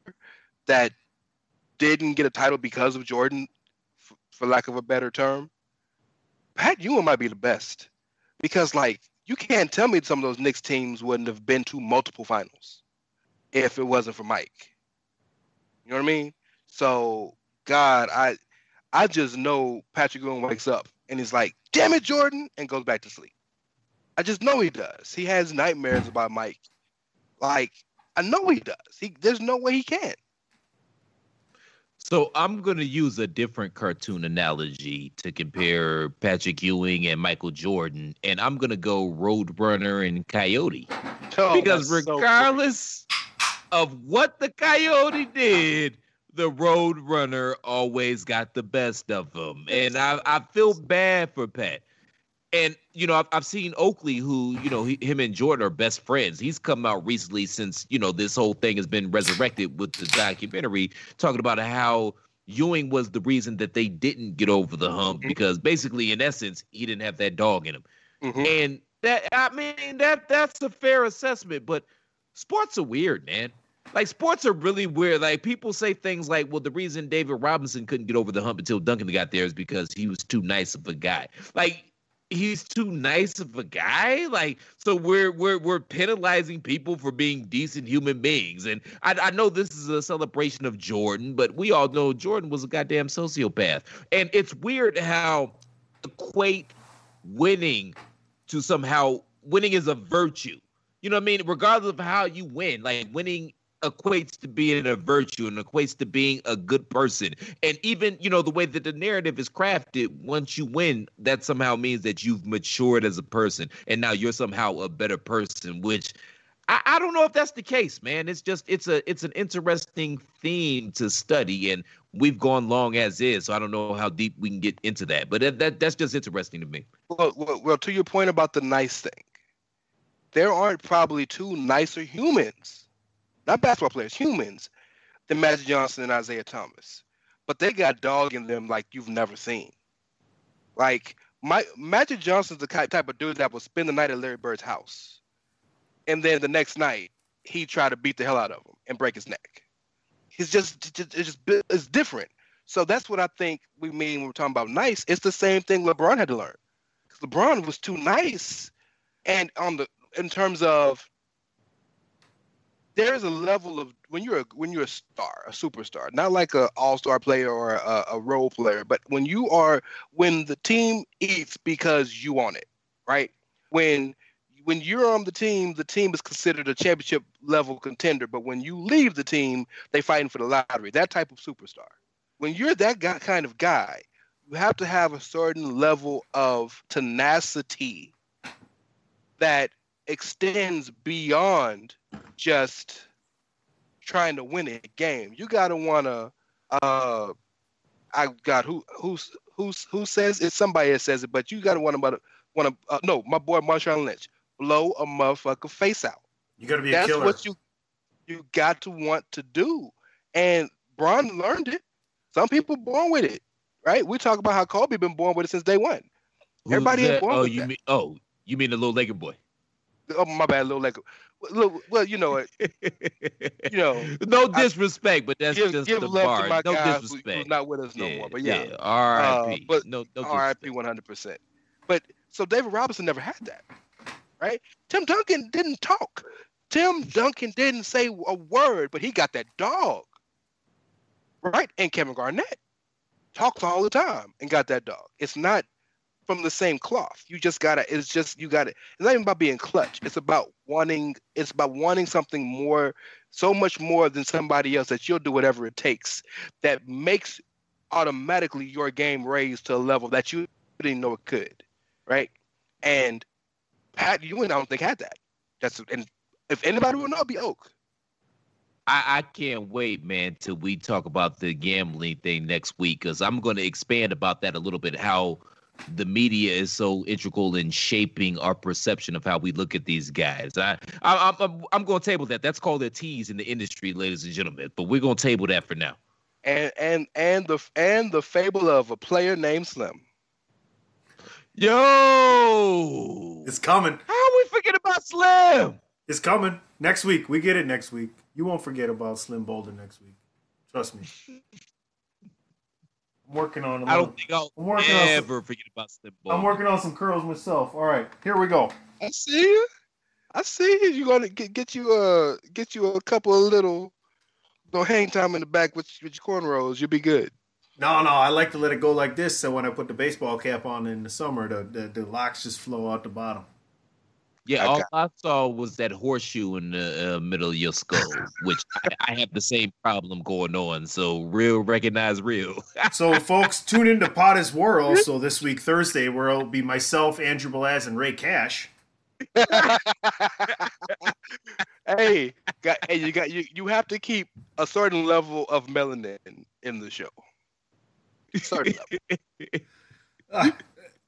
that didn't get a title because of Jordan, for lack of a better term, Pat Ewing might be the best because like you can't tell me some of those Knicks teams wouldn't have been to multiple finals if it wasn't for Mike. You know what I mean? So God, I I just know Patrick Ewing wakes up and he's like, "Damn it, Jordan," and goes back to sleep. I just know he does. He has nightmares about Mike. Like I know he does. He there's no way he can't. So I'm going to use a different cartoon analogy to compare Patrick Ewing and Michael Jordan, and I'm going to go Roadrunner and Coyote. Oh, because that's so regardless of what the Coyote did, the Roadrunner always got the best of him. And I, I feel bad for Pat. And, you know, I've, I've seen Oakley, who, you know, he, him and Jordan are best friends. He's come out recently since, you know, this whole thing has been resurrected with the documentary, talking about how Ewing was the reason that they didn't get over the hump Mhm. because basically, in essence, he didn't have that dog in him. Mhm. And that I mean that that's a fair assessment, but sports are weird, man. Like sports are really weird. Like people say things like, "Well, the reason David Robinson couldn't get over the hump until Duncan got there is because he was too nice of a guy." Like he's too nice of a guy. Like so we're we're we're penalizing people for being decent human beings. And I, I know this is a celebration of Jordan, but we all know Jordan was a goddamn sociopath. And it's weird how equate winning to somehow winning is a virtue. You know what I mean? Regardless of how you win, like winning equates to being a virtue and equates to being a good person. And even, you know, the way that the narrative is crafted, once you win, that somehow means that you've matured as a person and now you're somehow a better person, which I, I don't know if that's the case, man. It's just it's a it's an interesting theme to study and we've gone long as is, so I don't know how deep we can get into that. But that, that that's just interesting to me. Well, well, well, to your point about the nice thing, there aren't probably two nicer humans, not basketball players, humans, than Magic Johnson and Isiah Thomas. But they got dog in them like you've never seen. Like my Magic Johnson's the type of dude that will spend the night at Larry Bird's house, and then the next night he try to beat the hell out of him and break his neck. He's just, it's just it's different. So that's what I think we mean when we're talking about nice. It's the same thing LeBron had to learn. Because LeBron was too nice. And on the in terms of there's a level of when you're a when you're a star, a superstar, not like a all-star player or a, a role player, but when you are when the team eats because you want it, right? When when you're on the team, the team is considered a championship level contender. But when you leave the team, they fighting for the lottery. That type of superstar. When you're that guy, kind of guy, you have to have a certain level of tenacity that extends beyond just trying to win a game. You gotta wanna. Uh, I got who who's who's who says it's somebody that says it, but you gotta want to want to uh, no my boy Marshawn Lynch blow a motherfucker face out. You got to be That's a killer. what you you got to want to do. And Bron learned it. Some people born with it, right? We talk about how Kobe been born with it since day one. Who's Everybody ain't that? born Oh, with you that. mean oh, you mean the little Laker boy? Oh my bad, little like, well, well, you know, it you know, no disrespect, but that's give, just give the love bar. to my no guy who- disrespect. who's not with us no more. But yeah, R.I.P. Uh, but no, no R.I.P. one hundred percent. But so David Robinson never had that, right? Tim Duncan didn't talk. Tim Duncan didn't say a word, but he got that dog, right? And Kevin Garnett talks all the time and got that dog. It's not from the same cloth. You just gotta. It's just you gotta. It's not even about being clutch. It's about wanting. It's about wanting something more, so much more than somebody else that you'll do whatever it takes. That makes automatically your game raised to a level that you didn't know it could, right? And Pat Ewing, I don't think had that. That's and if anybody will know, it'd be Oak. I, I can't wait, man, till we talk about the gambling thing next week because I'm going to expand about that a little bit. How the media is so integral in shaping our perception of how we look at these guys. I, I I'm I'm going to table that. That's called a tease in the industry, ladies and gentlemen. But we're going to table that for now. And and and the and the fable of a player named Slim. Yo, It's coming. how we forget about Slim? It's coming next week. We get it next week. You won't forget about Slim Bouler next week. Trust me. I'm working on. a I little- don't think I'll I'm working on some- ever forget about Slim. I'm working on some curls myself. All right, here we go. I see you. I see you. You're gonna get get you uh get you a couple of little little hang time in the back with with your cornrows. You'll be good. No, no, I like to let it go like this. So when I put the baseball cap on in the summer, the the, the locks just flow out the bottom. Yeah, all I saw was that horseshoe in the uh, middle of your skull, which I, I have the same problem going on. So real recognize real. So, folks, tune into POD is WAR. So this week, Thursday, where it'll be myself, Andrew Belaz, and Rey Cash. hey, got, hey, you got you you have to keep a certain level of melanin in the show. Certain level. Ah,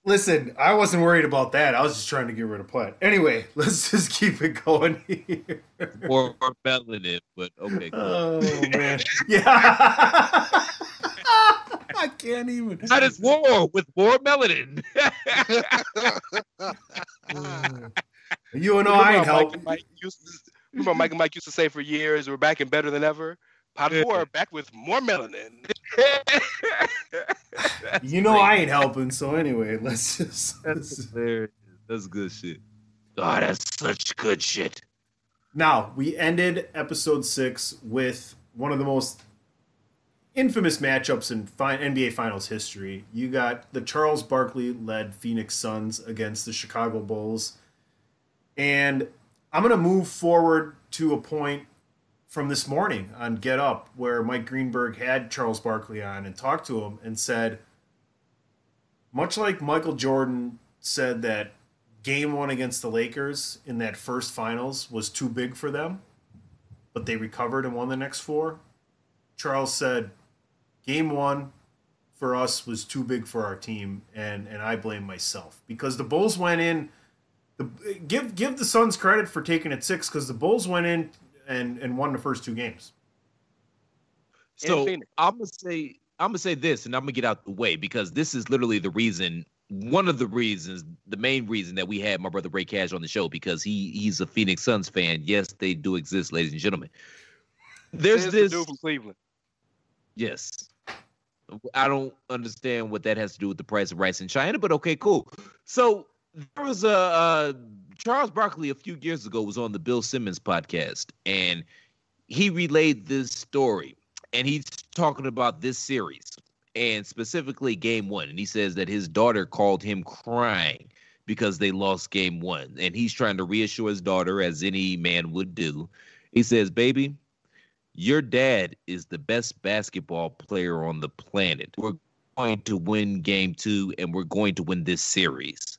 listen, I wasn't worried about that. I was just trying to get rid of Platt. Anyway, let's just keep it going here. or, or melanin, but okay. Cool. Oh man, yeah. I can't even. That is war with more melanin. You and I ain't Remember Mike help. used to, remember Mike and Mike used to say for years, we're back and better than ever. Pot of war, back with more melanin. You know I ain't helping. So anyway, let's just. That's hilarious. That's good shit. Oh, that's such good shit. Now, we ended episode six with one of the most infamous matchups in fi- NBA Finals history. You got the Charles Barkley led Phoenix Suns against the Chicago Bulls. And I'm going to move forward to a point from this morning on Get Up where Mike Greenberg had Charles Barkley on and talked to him and said, much like Michael Jordan said that game one against the Lakers in that first finals was too big for them, but they recovered and won the next four. Charles said, Game one for us was too big for our team, and, and I blame myself because the Bulls went in. The, give give the Suns credit for taking it six because the Bulls went in and, and won the first two games. So Phoenix. I'm gonna say I'm gonna say this, and I'm gonna get out the way because this is literally the reason, one of the reasons, the main reason that we had my brother Rey Cash on the show because he he's a Phoenix Suns fan. Yes, they do exist, ladies and gentlemen. There's Here's the this, dude from Cleveland. yes. I don't understand what that has to do with the price of rice in China, but okay, cool. So there was a uh, Charles Barkley a few years ago was on the Bill Simmons podcast, and he relayed this story, and he's talking about this series and specifically game one, and he says that his daughter called him crying because they lost game one, and he's trying to reassure his daughter as any man would do. He says, "Baby." Your dad is the best basketball player on the planet. We're going to win game two and we're going to win this series.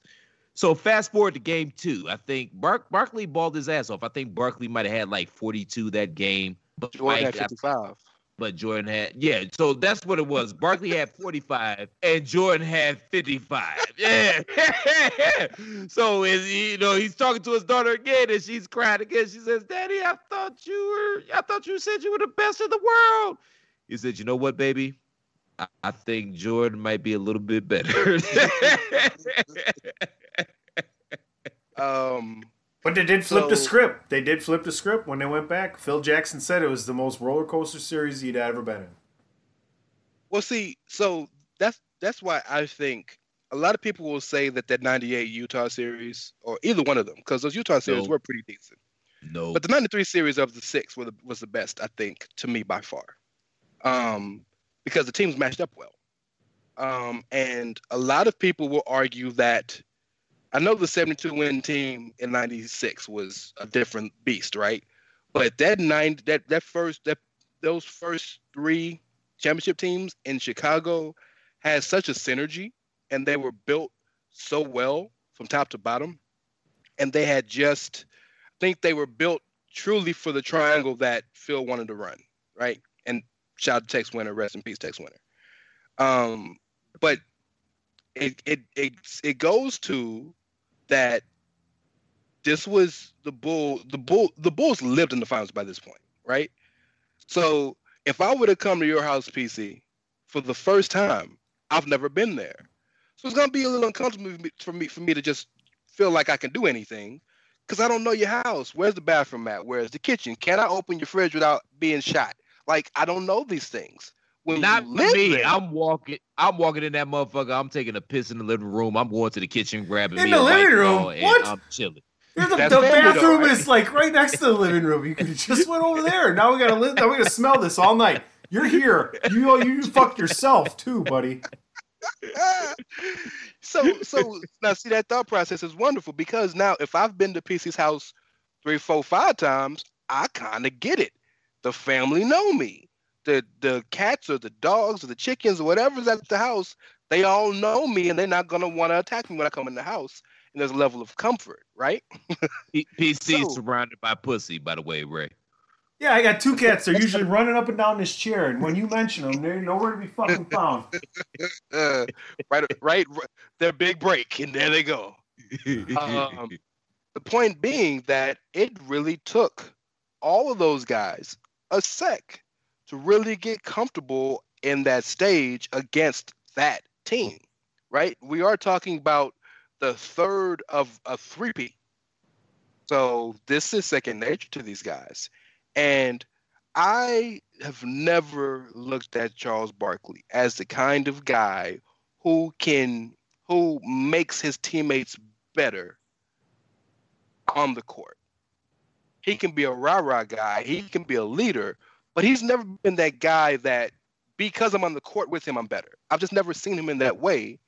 So fast forward to game two. I think Bark Barkley balled his ass off. I think Barkley might have had like 42 that game. But Jordan had 55 but Jordan had yeah. So that's what it was. Barkley had 45 and Jordan had 55. Yeah. so is you know he's talking to his daughter again and she's crying again. She says, "Daddy, I thought you were I thought you said you were the best in the world." He said, "You know what, baby? I, I think Jordan might be a little bit better." um but they did flip so, the script. They did flip the script when they went back. Phil Jackson said it was the most roller coaster series he'd ever been in. Well, see, so that's that's why I think a lot of people will say that that '98 Utah series, or either one of them, because those Utah series no. were pretty decent. No, but the '93 series of the six the, was the best, I think, to me by far, um, because the teams matched up well. Um, and a lot of people will argue that I know the 72 win team in 96 was a different beast, right? But that nine that that first that those first three championship teams in Chicago had such a synergy and they were built so well from top to bottom. And they had just I think they were built truly for the triangle that Phil wanted to run, right? And shout out to Tex Winter, rest in peace, Tex Winter. Um, but it it it it goes to that this was the bull the bull the bulls lived in the finals by this point right? So if i were to come to your house pc for the first time i've never been there. So it's going to be a little uncomfortable for me for me to just feel like i can do anything because i don't know your house. Where's the bathroom at? Where's the kitchen? Can i open your fridge without being shot? Like i don't know these things when Not me. There, I'm walking. I'm walking in that motherfucker. I'm taking a piss in the living room. I'm going to the kitchen, grabbing in me the a living room. What? I'm chilling. The, the bathroom though, right? is like right next to the living room. You could just went over there. Now we gotta now we gotta smell this all night. You're here. You you fucked yourself too, buddy. so so now see that thought process is wonderful because now if I've been to PC's house three, four, five times, I kind of get it. The family know me the the cats or the dogs or the chickens or whatever's at the house, they all know me and they're not gonna want to attack me when I come in the house. And there's a level of comfort, right? PC so, surrounded by pussy, by the way, Rey. Yeah, I got two cats. They're usually running up and down this chair, and when you mention them, they're nowhere to be fucking found. uh, right, right, their big break, and there they go. Um, the point being that it really took all of those guys a sec to really get comfortable in that stage against that team, right? We are talking about the third of a three-peat. So this is second nature to these guys. And I have never looked at Charles Barkley as the kind of guy who can who makes his teammates better on the court. He can be a rah-rah guy, he can be a leader, but he's never been that guy that because I'm on the court with him, I'm better. I've just never seen him in that way.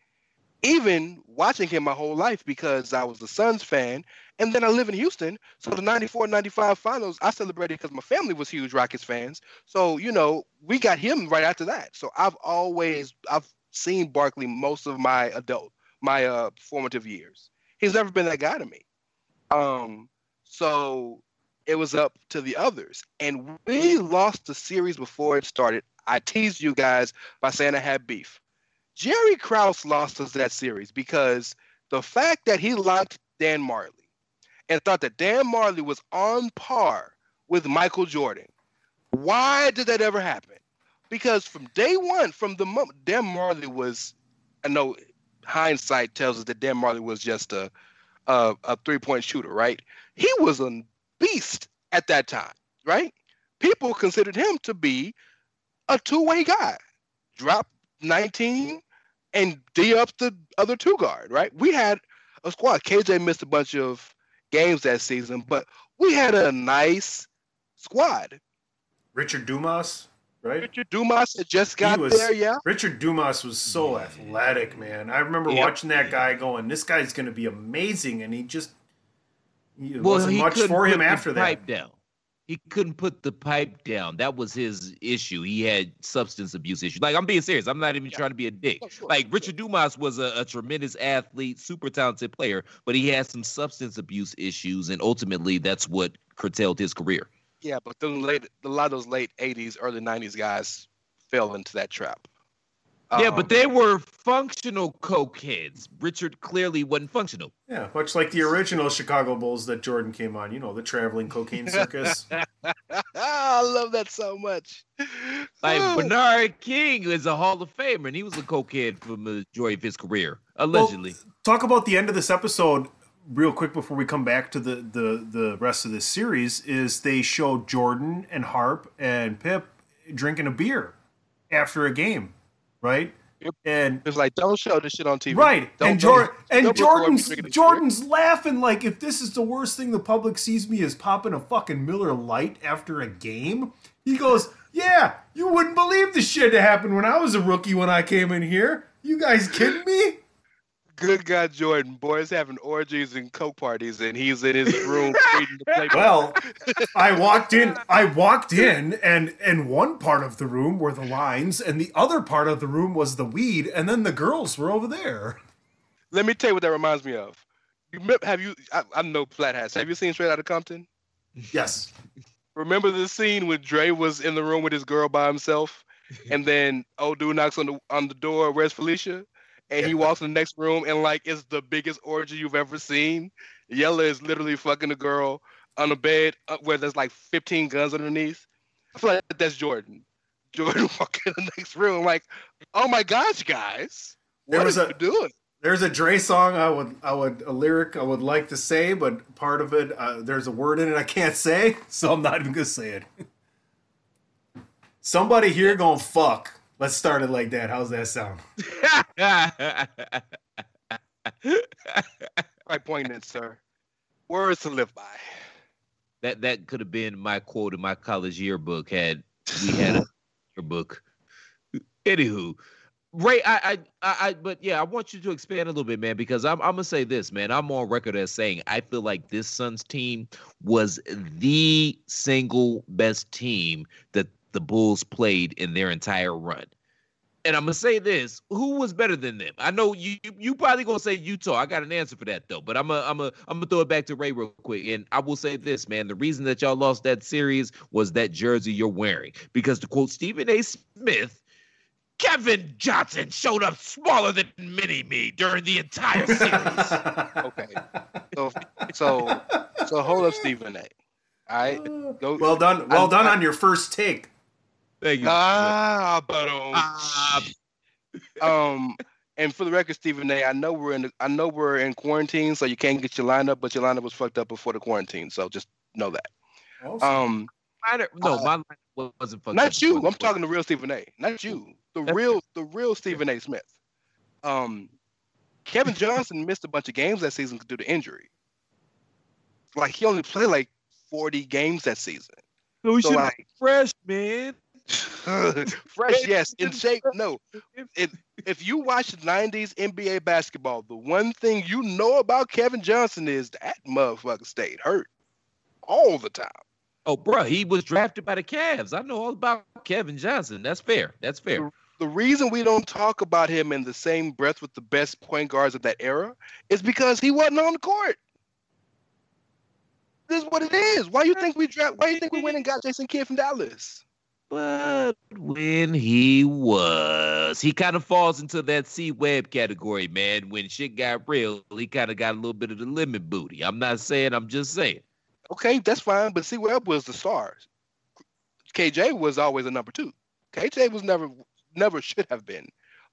Even watching him my whole life because I was a Suns fan, and then I live in Houston. So the 94 95 finals, I celebrated because my family was huge Rockets fans. So, you know, we got him right after that. So I've always I've seen Barkley most of my adult, my uh formative years. He's never been that guy to me. Um, so it was up to the others. And we lost the series before it started. I teased you guys by saying I had beef. Jerry Krause lost us that series because the fact that he liked Dan Majerle and thought that Dan Majerle was on par with Michael Jordan. Why did that ever happen? Because from day one, from the moment Dan Majerle was, I know hindsight tells us that Dan Majerle was just a a, a three point shooter, right? He was a beast at that time, right? People considered him to be a two way guy. Drop 19 and D up the other two guard, right? We had a squad. KJ missed a bunch of games that season, but we had a nice squad. Richard Dumas, right? Richard Dumas had just got was- there, yeah. Richard Dumas was so athletic, man. I remember Yep. watching that guy going, "This guy's going to be amazing," and he just it well, wasn't he much couldn't for put him the after that. Pipe down. He couldn't put the pipe down. That was his issue. He had substance abuse issues. Like I'm being serious. I'm not even trying to be a dick. Oh, sure, like sure. Richard Dumas was a, a tremendous athlete, super talented player, but he had some substance abuse issues, and ultimately that's what curtailed his career. Yeah, but the late, a lot of those late '80s, early '90s guys fell into that trap. Yeah, Um, but they were functional cokeheads. Richard clearly wasn't functional. Yeah, much like the original Chicago Bulls that Jordan came on. You know, the traveling cocaine circus. I love that so much. Like. Bernard King is a Hall of Famer, and he was a cokehead for the majority of his career, allegedly. talk about the end of this episode real quick before we come back to the, the, the rest of this series is they show jordan and harp and pip drinking a beer after a game right? And It's like don't show this shit on TV. right. Don't- and, Jor- and jordan's jordan's laughing like if this is the worst thing the public sees me is popping a fucking Miller Lite after a game he goes yeah you wouldn't believe the shit that happened when i was a rookie when i came in here. You guys kidding me Good guy Jordan, boys having orgies and coke parties, and he's in his room reading the playbook. Well, I walked in. I walked in, and and one part of the room were the lines, and the other part of the room was the weed, and then the girls were over there. Let me tell you what that reminds me of. You have you? I, I know Flat Hats. Have you seen Straight Outta Compton? Yes. Remember the scene when Dre was in the room with his girl by himself, and then old dude knocks on the on the door. Where's Felicia? And he walks in the next room, and like it's the biggest orgy you've ever seen. Yella is literally fucking a girl on a bed uh, where there's like 15 guns underneath. I feel like that's Jordan. Jordan walking in the next room, like, oh my gosh, guys, There what was are a- you doing? There's a Dre song I would I would a lyric I would like to say, but part of it uh, there's a word in it I can't say, so I'm not even gonna say it. Somebody here to fuck. Let's start it like that. How's that sound? Right poignant, sir. Words to live by. that that could have been my quote in my college yearbook had we had a yearbook. Anywho, Rey, I, I, I, I, but yeah, I want you to expand a little bit, man, because I'm, I'm gonna say this, man. I'm on record as saying I feel like this Suns team was the single best team that the Bulls played in their entire run. And I'm gonna say this: Who was better than them? I know you. You, you probably gonna say Utah. I got an answer for that though. But I'm gonna, I'm gonna, I'm gonna throw it back to Rey real quick. And I will say this, man: the reason that y'all lost that series was that jersey you're wearing. Because to quote Stephen A. Smith, Kevin Johnson showed up smaller than Mini Me during the entire series. Okay. So so so hold up, Stephen A. All right. Uh, Go. well done. Well I- done I- on your first take. Thank you. Ah, but um, Ah. um, and for the record, Stephen A. I know we're in. The, I know we're in quarantine, so you can't get your lineup, but your lineup was fucked up before the quarantine. So just know that. Um, Mine- no, uh, my line wasn't fucked up not you. I'm talking to real Stephen A. Not you. The That's- real, the real Stephen A. Smith. Um, Kevin Johnson missed a bunch of games that season due to injury. Like he only played like 40 games that season. So we So should be like, fresh, man. fresh, yes. In shape, no. If if you watch 90s NBA basketball, the one thing you know about Kevin Johnson is that motherfucker stayed hurt all the time. Oh, bro, he was drafted by the Cavs. I know all about Kevin Johnson. That's fair. That's fair. The reason we don't talk about him in the same breath with the best point guards of that era is because he wasn't on the court. This is what it is. Why do you think we draft? Why you think we went and got Jason Kidd from Dallas? But when he was, he kind of falls into that C Webb category, man. When shit got real, he kind of got a little bit of the lemon booty. I'm not saying, I'm just saying. Okay, that's fine. But C Webb was the star. KJ was always a number two. KJ was never, never should have been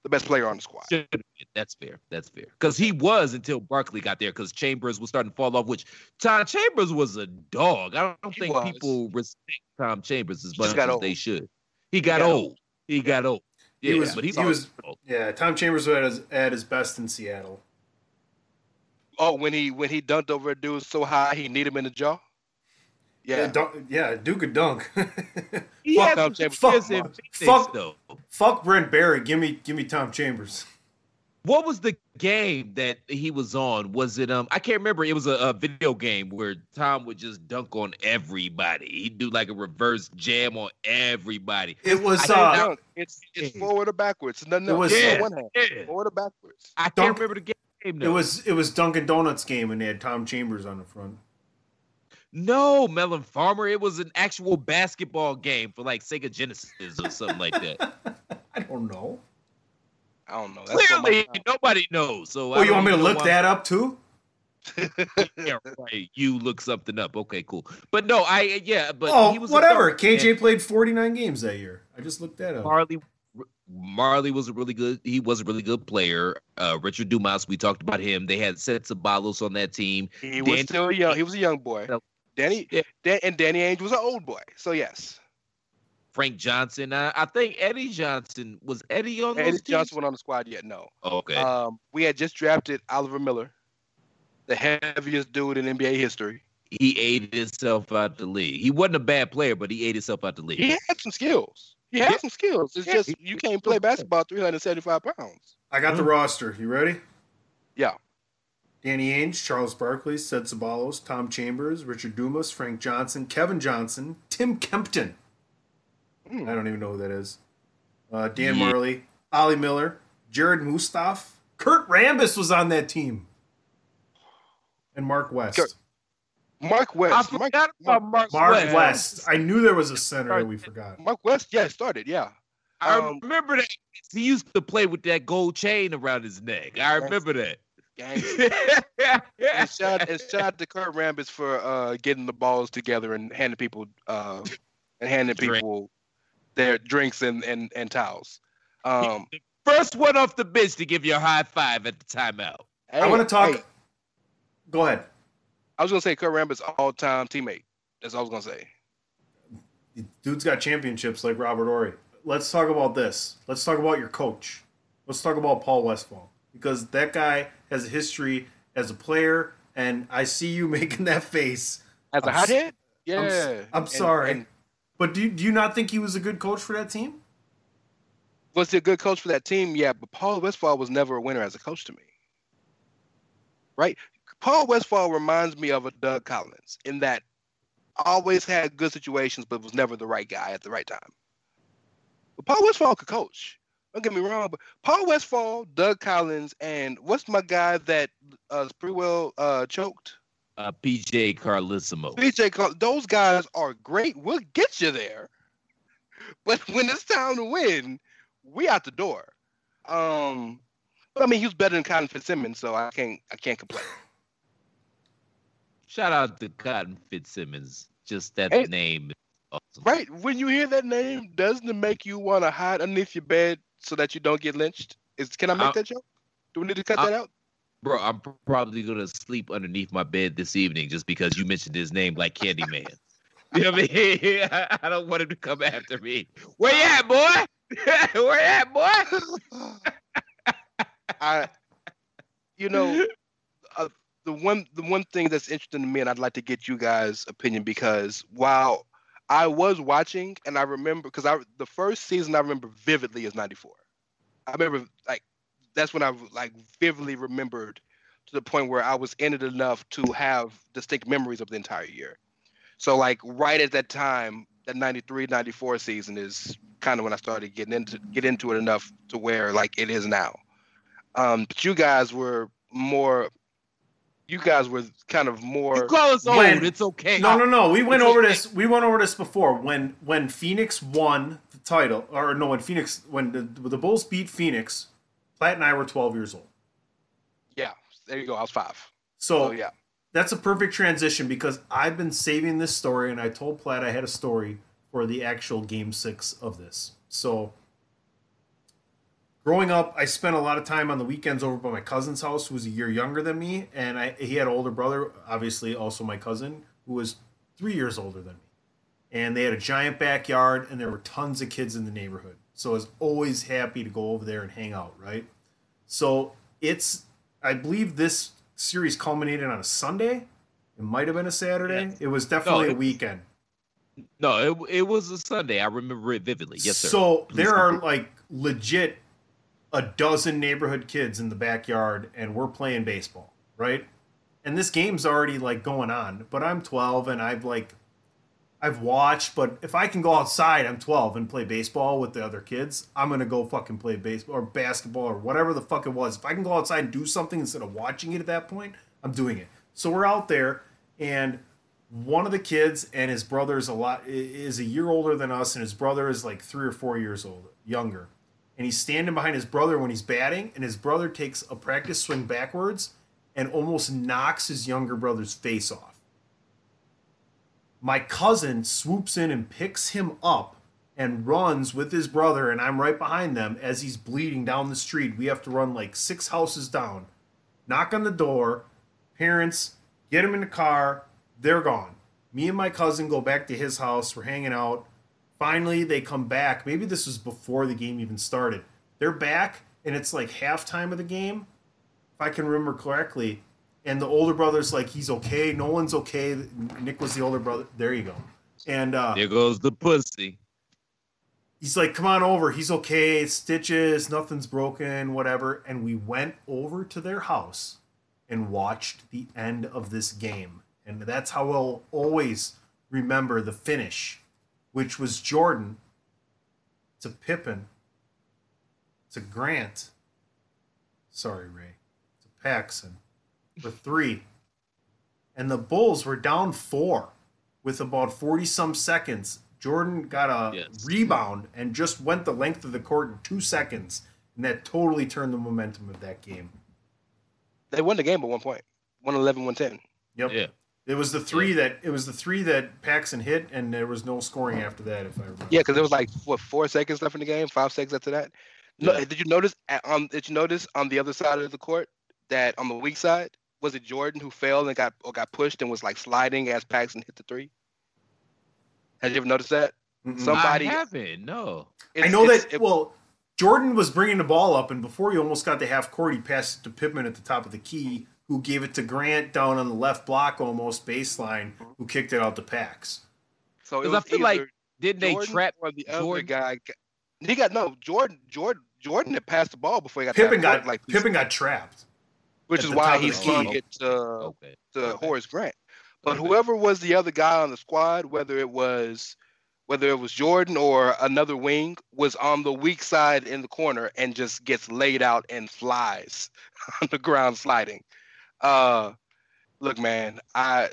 the best player on the squad. Should have been. That's fair. That's fair. Because he was until Barkley got there. Because Chambers was starting to fall off. Which Tom Chambers was a dog. I don't He think was. people respect Tom Chambers as much as old. they should. He got, got old. He got old. Yeah, he was. but he he's was. Yeah, Tom Chambers was at his, at his best in Seattle. Oh, when he when he dunked over a dude so high he need him in the jaw. Yeah, Yeah, dunk, yeah, Duke a dunk. He Fuck Tom Chambers. Fuck- fuck- fuck- though. Fuck Brent Barry. Give me, give me Tom Chambers. What was the game that he was on? Was it um? I can't remember. It was a, a video game where Tom would just dunk on everybody. He'd do like a reverse jam on everybody. It was. Uh, dunk. It's it's forward or backwards. It's nothing It was- Yeah. one hand. Yeah. Forward or backwards. I can't remember the game. it was. It was Dunkin' Donuts game, and they had Tom Chambers on the front. No Melon Farmer. It was an actual basketball game for like Sega Genesis or something like that. I don't know. I don't know. That's what my- Clearly, nobody knows. So Oh, I you want me to look why- that up too? Yeah, right. You look something up. Okay, cool. But no, I yeah, but oh, he was whatever. KJ and played 49 games that year. I just looked that up. Majerle. Majerle was a really good. He was a really good player. Uh, Richard Dumas, we talked about him. They had Ced Ceballos on that team. He was still young. He was a young boy. No. Danny Yeah. Dan, and Danny Ainge was an old boy. So yes, Frank Johnson. I, I think Eddie Johnson was Eddie on those Eddie teams? Johnson went on the squad yet. No. Okay. Um, we had just drafted Oliver Miller, the heaviest dude in NBA history. he ate himself out the league. He wasn't a bad player, but he ate himself out the league. He had some skills. He had Yeah. some skills. It's Yeah, just you can't play basketball 375 pounds. I got the roster. You ready? Yeah. Danny Ainge, Charles Barkley, Ced Ceballos, Tom Chambers, Richard Dumas, Frank Johnson, Kevin Johnson, Tim Kempton. Hmm. I don't even know who that is. Uh, Dan Yeah. Majerle, Ollie Miller, Jerrod Mustaf, Kurt Rambis was on that team, and Mark West. Kurt- Mark I West. Mark, about Mark, Mark West. West. I knew there was a center that we forgot. Mark West, yeah, started, yeah. I Um, remember that. He used to play with that gold chain around his neck. I remember that. Gang. and shout and shout out to Kurt Rambis for uh, getting the balls together and handing people uh, and handing Drink. people their drinks and, and, and towels. Um, First one off the bench to give you a high five at the timeout. I want to talk. hey, Go ahead. I was gonna say Kurt Rambis all time teammate. That's all I was gonna say. Dude's got championships like Robert Horry. Let's talk about this. Let's talk about your coach. Let's talk about Paul Westphal because that guy has a history as a player, and I see you making that face. As a I'm s- hothead, yeah. I'm I'm And- sorry. and But do you, do you not think he was a good coach for that team? was he a good coach for that team? Yeah, but Paul Westphal was never a winner as a coach to me. Right? Paul Westphal reminds me of a Doug Collins in that always had good situations, but was never the right guy at the right time. But Paul Westphal could coach. Don't get me wrong, but Paul Westphal, Doug Collins, and what's my guy that uh, Sprewell uh, choked? Uh, PJ Carlesimo. PJ, Col- those guys are great. We'll get you there. But when it's time to win, we out the door. Um, but I mean, he was better than Cotton Fitzsimmons, so I can't, I can't complain. Shout out to Cotton Fitzsimmons. Just that name. is Awesome. Right? When you hear that name, doesn't it make you want to hide underneath your bed so that you don't get lynched? Is can I make Uh, that joke? Do we need to cut uh, that out? Bro, I'm probably gonna sleep underneath my bed this evening just because you mentioned his name like Candyman. you know what I mean? I I don't want him to come after me. Where you at, boy? Where you at, boy? I, you know, uh, the one the one thing that's interesting to me, and I'd like to get you guys' opinion because while I was watching and I remember because I the first season I remember vividly is '94. I remember like that's when I like vividly remembered to the point where I was in it enough to have distinct memories of the entire year. So like right at that time, that 93, 94 season is kind of when I started getting into get into it enough to where like it is now. Um, but you guys were more. You guys were kind of more. You more. call us old. When- it's okay. No, no, no. We went It's over okay. this. We went over this before. When when Phoenix won the title, or no, when Phoenix when the, the Bulls beat Phoenix, Platt and I were 12 years old. Yeah, there you go. I was five. So So yeah, that's a perfect transition because I've been saving this story, and I told Platt I had a story for the actual Game Six of this. So, growing up, I spent a lot of time on the weekends over by my cousin's house, who was a year younger than me, and I, he had an older brother, obviously also my cousin, who was three years older than me. And they had a giant backyard, and there were tons of kids in the neighborhood. So I was always happy to go over there and hang out, right? So it's, I believe this series culminated on a Sunday. It might have been a Saturday. Yes. It was definitely No, a weekend. No, it, it was a Sunday. I remember it vividly. Yes, sir. So Please there are like legit a dozen neighborhood kids in the backyard, and we're playing baseball, right? And this game's already like going on, but I'm 12 and I've like I've watched, but if I can go outside, I'm 12 and play baseball with the other kids, I'm gonna go fucking play baseball or basketball or whatever the fuck it was. If I can go outside and do something instead of watching it at that point, I'm doing it. So we're out there, and one of the kids and his brother is a lot is a year older than us, and his brother is like three or four years old, younger. And he's standing behind his brother when he's batting, and his brother takes a practice swing backwards and almost knocks his younger brother's face off. My cousin swoops in and picks him up and runs with his brother, and I'm right behind them as he's bleeding down the street. We have to run like six houses down, knock on the door. Parents get him in the car. They're gone. Me and my cousin go back to his house. We're hanging out. Finally, they come back. Maybe this was before the game even started. They're back, and it's like halftime of the game, if I can remember correctly. And the older brother's like, he's okay. No one's okay. Nick was the older brother. There you go. And uh, there goes the pussy. he's like, come on over. He's okay. Stitches, nothing's broken, whatever. And we went over to their house and watched the end of this game. And that's how I'll always remember the finish, which was Jordan to Pippen to Grant. Sorry, Rey. To Paxson for three. And the Bulls were down four with about 40 some seconds. Jordan got a Yes. rebound and just went the length of the court in two seconds. And that totally turned the momentum of that game. They won the game at one point. 111, 110. Yep. Yeah. It was the three that it was the three that Paxson hit, and there was no scoring after that, if I remember. Yeah, because there was like what four seconds left in the game, five seconds after that. No, Yeah. did you notice? at- Um, did you notice on the other side of the court that on the weak side was it Jordan who fell and got or got pushed and was like sliding as Paxson hit the three? Have you ever noticed that? Mm-mm. Somebody- I haven't. No. I know that. it- well, Jordan was bringing the ball up, and before he almost got to half court, he passed it to Pippen at the top of the key, who gave it to Grant down on the left block, almost baseline, mm-hmm. who kicked it out to Pax. so it 'Cause I was feel like Didn't they trap or the other guy? He got no Jordan. Jordan. Jordan had passed the ball before he got to Pippen got like Pippen got trapped. which is why top of he the slung it to Okay. to Okay. Horace Grant. But Okay. whoever was the other guy on the squad, whether it was whether it was Jordan or another wing, was on the weak side in the corner and just gets laid out and flies on the ground sliding. Uh look man, I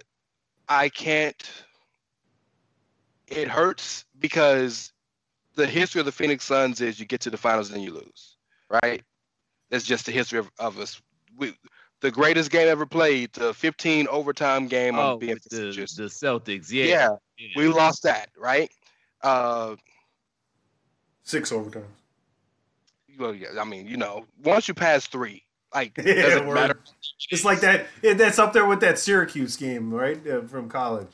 I can't it hurts because the history of the Phoenix Suns is you get to the finals and you lose. Right? That's just the history of, of us. We, the greatest game ever played, the 15 overtime game Oh, on being the, just the Celtics. Yeah. yeah, yeah. we lost that, right? Uh, Six overtimes. well, yeah, I mean, you know, once you pass three, like it Yeah, doesn't word. matter. It's like that. it- That's up there with that Syracuse game, right, uh, from college.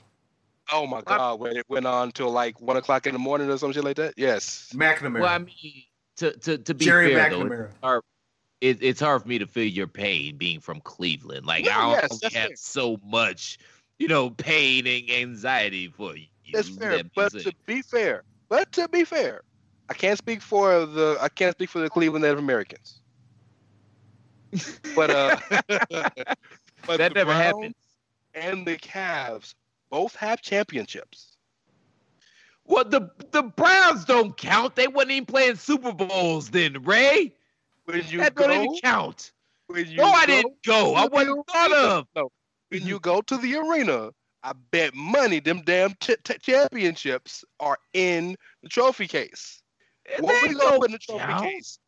Oh my god, when it went on till like one o'clock in the morning or some shit like that. Yes, McNamara. Well, I mean, to to to be Jerry fair though, McNamara. it's hard, it, it's hard for me to feel your pain being from Cleveland. Like No, I yes, don't have fair. so much, you know, pain and anxiety for you. that's fair. That But to be fair, but to be fair, I can't speak for the I can't speak for the Cleveland Native Americans. But uh, but that never Browns happened. And the Cavs both have championships. Well, the the Browns don't count. They wasn't even playing Super Bowls then, Rey. When you that go, don't even count. No, I didn't go. I wasn't thought of. No, when you go to the arena, I bet money them damn ch- t- championships are in the trophy case. What we gonna put in the trophy count. case?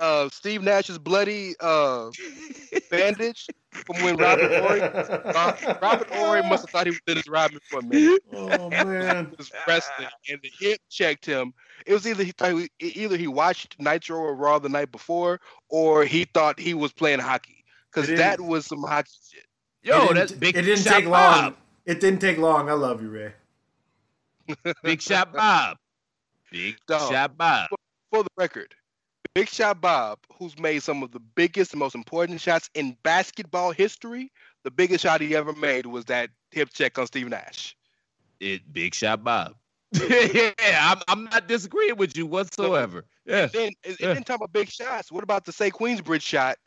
Uh, Steve Nash's bloody uh, bandage from when Robert Horry. Uh, Robert Horry must have thought he was Dennis Rodman for a minute. oh man. was wrestling and the hip checked him. It was either he thought he, either he watched Nitro or Raw the night before, or he thought he was playing hockey because that was some hockey shit. Yo, it that's didn't, big. It didn't shot take long. It didn't take long. I love you, Rey. Big shot Bob. Big Dog. shot Bob. For for the record, Big Shot Bob, who's made some of the biggest, most important shots in basketball history, the biggest shot he ever made was that hip check on Steve Nash. It big shot Bob. yeah, I'm, I'm not disagreeing with you whatsoever. Yeah. And then, and then talk about big shots. What about the say Queensbridge shot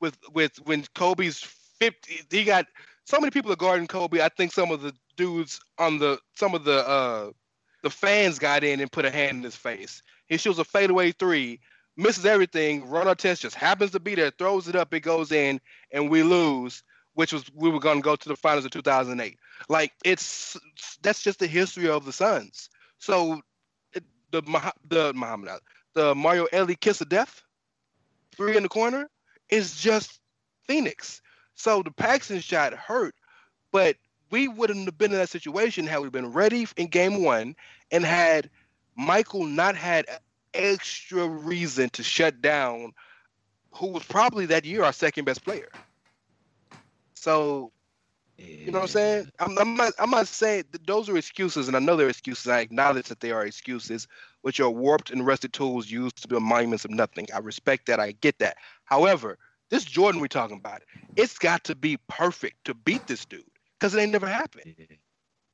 with with when Kobe's 50? He got so many people are guarding Kobe. I think some of the dudes on the some of the uh the fans got in and put a hand in his face. He shoots a fadeaway three, misses everything. Ron Artest just happens to be there, throws it up, it goes in, and we lose. Which was we were going to go to the finals of 2008. Like it's that's just the history of the Suns. So the the Muhammad the Mario Elie kiss of death, three in the corner, is just Phoenix. So the Paxson shot hurt, but we wouldn't have been in that situation had we been ready in game one and had Michael not had extra reason to shut down who was probably that year our second best player. So, you know what I'm saying? I'm, I'm not. I'm not saying those are excuses, and I know they're excuses. I acknowledge that they are excuses, which are warped and rusted tools used to build monuments of nothing. I respect that. I get that. However, this Jordan we're talking about, it's got to be perfect to beat this dude because it ain't never happened.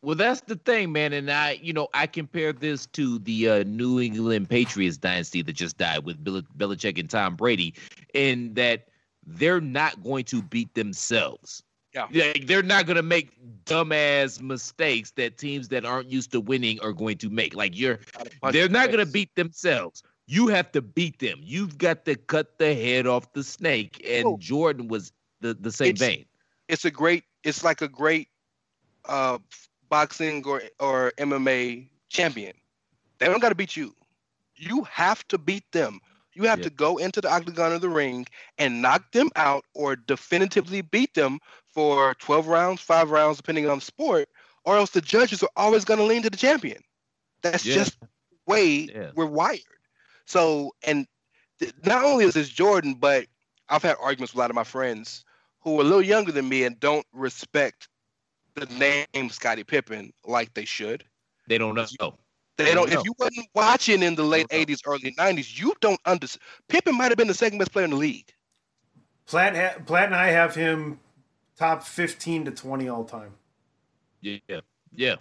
Well, that's the thing, man. And I, you know, I compare this to the uh, New England Patriots dynasty that just died with Bill- Belichick and Tom Brady, in that they're not going to beat themselves. Yeah. Like, they're not going to make dumbass mistakes that teams that aren't used to winning are going to make. Like you're, they're not going to beat themselves. You have to beat them. You've got to cut the head off the snake. And Oh. Jordan was the the same It's- vein. It's a great. It's like a great uh, boxing or or MMA champion. They don't got to beat you. You have to beat them. You have Yeah. to go into the octagon or the ring and knock them out or definitively beat them for 12 rounds, five rounds, depending on the sport, or else the judges are always going to lean to the champion. That's Yeah. just the way Yeah. we're wired. So, and th- not only is this Jordan, but I've had arguments with a lot of my friends who are a little younger than me and don't respect the name Scottie Pippen like they should. They don't know. They They don't. don't If you wasn't watching in the late '80s, early '90s, you don't understand. Pippen might have been the second best player in the league. Platt, ha- Platt and I have him top 15 to 20 all time. Yeah, yeah.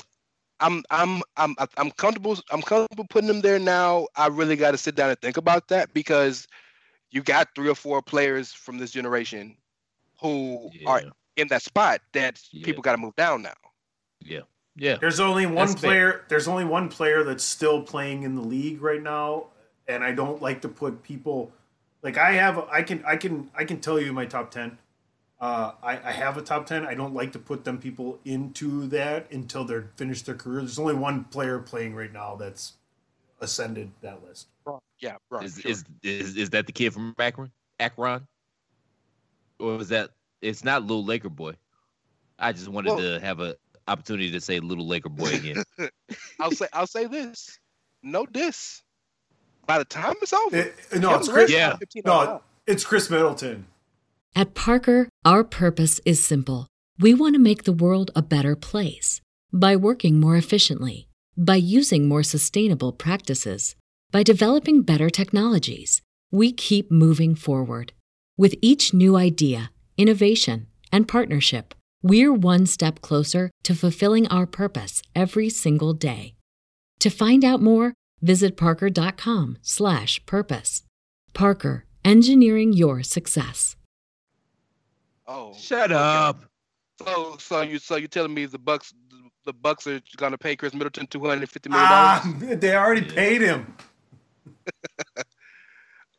I'm I'm I'm I'm comfortable. I'm comfortable putting him there now. I really got to sit down and think about that because you got three or four players from this generation who are Yeah. In that spot that Yeah. people got to move down now. Yeah, yeah. There's only one That's fair. player. There's only one player that's still playing in the league right now, and I don't like to put people like I have. I can I can I can tell you my top ten. Uh, I, I have a top ten. I don't like to put them people into that until they're finished their career. There's only one player playing right now that's ascended that list. Yeah, right. Is, sure. is is is that the kid from Akron? Akron? Or was that? It's not Little Laker Boy. I just wanted Well- to have a opportunity to say Little Laker Boy again. I'll say I'll say this. No diss. By the time it's over, It- no, it's Khris. Yeah. are 15 on No, it's Khris Middleton. At Parker, our purpose is simple. We want to make the world a better place by working more efficiently, by using more sustainable practices, by developing better technologies. We keep moving forward. With each new idea, innovation, and partnership, we're one step closer to fulfilling our purpose every single day. To find out more, visit parker.com/purpose. Parker, engineering your success. Oh, Shut okay. up. So, so you, so you telling me the Bucks, the Bucks are gonna pay Khris Middleton two hundred and fifty million dollars? Ah, they already paid him.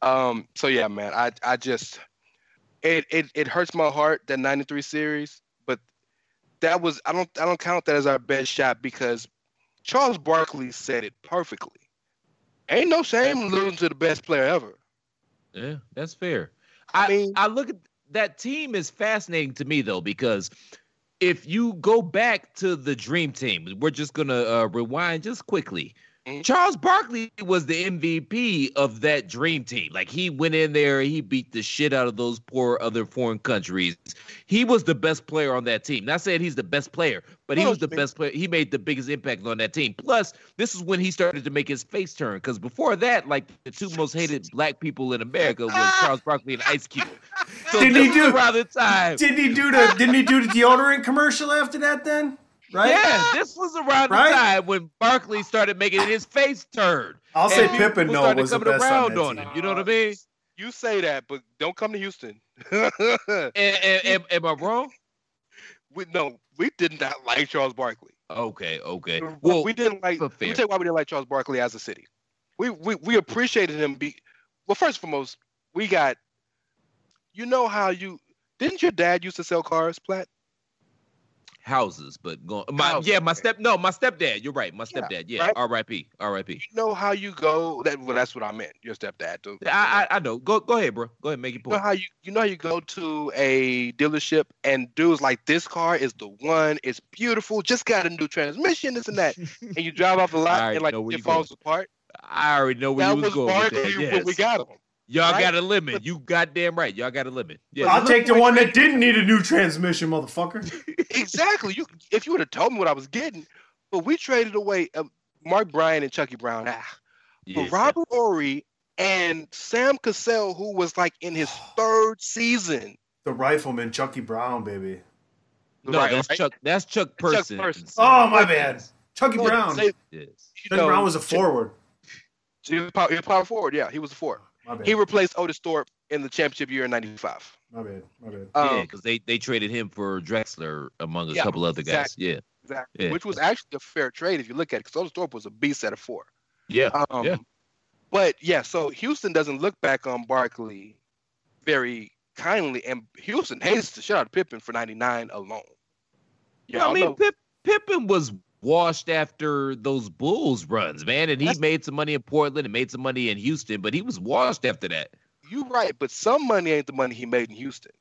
Um. So yeah, man. I, I just, it, it, it hurts my heart that ninety three series, but that was I don't I don't count that as our best shot because Charles Barkley said it perfectly. Ain't no shame losing to the best player ever. Yeah, that's fair. I I mean- I look at that team is fascinating to me though because if you go back to the dream team, we're just gonna uh, rewind just quickly. Charles Barkley was the MVP of that dream team. Like he went in there, he beat the shit out of those poor other foreign countries. He was the best player on that team. Not saying he's the best player, but he was the best player. He made the biggest impact on that team. Plus, this is when he started to make his face turn. Because before that, like the two most hated black people in America was Charles Barkley and Ice Cube. So Didn't he do- around the time? Didn't he do the Didn't he do the deodorant commercial after that? Then right? Yeah, this was around Right? the time when Barkley started making it his face turn. I'll say And people Pippen though started was the best around that on him. You know what I mean? You say that, but don't come to Houston. And, and, and- am I wrong? we, no, we did not like Charles Barkley. Okay, okay. Well, Well, we didn't like. but Let me fair. tell you why we didn't like Charles Barkley as a city. We we we appreciated him. Be well. First and foremost, we got. You know how you didn't your dad used to sell cars, Platt? Houses, but going my Houses, yeah, my step no, my stepdad. You're right, my stepdad. Yeah, right. R.I.P. R.I.P. You know how you go. That well, that's what I meant. Your stepdad. too. I, I I know. Go go ahead, bro. Go ahead, make your You know how you you know how you go to a dealership and dudes like this car is the one. It's beautiful. Just got a new transmission. This and that. and you drive off the lot and like it falls apart. I already know where That you was was going with Barkley that. when we got him. Y'all right? got a limit. You goddamn right. Y'all got a limit. Yeah. I'll take the one that didn't need a new transmission, motherfucker. exactly. You if you would have told me what I was getting, but we traded away uh, Mark Bryant and Chucky Brown. Ah, Yeah. But Robert Horry and Sam Cassell, who was like in his third season. The rifleman, Chucky Brown, baby. No, Right, that's right? Chuck. That's Chuck Chuck Person. Parsons. Oh my bad. Chucky Brown. say- Yes. Chucky know, Brown was a forward. He was power, he was power forward. Yeah, he was a forward. My bad. He replaced Otis Thorpe in the championship year in '95. my bad. My bad. yeah, Um, because they they traded him for Drexler among a Yeah, couple other guys. exactly. Yeah. exactly. Yeah. Which was actually a fair trade if you look at it, because Otis Thorpe was a beast at a four. Yeah. Um, Yeah. But yeah, so Houston doesn't look back on Barkley very kindly, and Houston hates the shit out of Pippen for '99 alone. Yeah, I mean, Pip, Pippen was washed after those Bulls runs, man, and he That's- made some money in Portland and made some money in Houston, but he was washed after that. you're right, but some money ain't the money he made in Houston.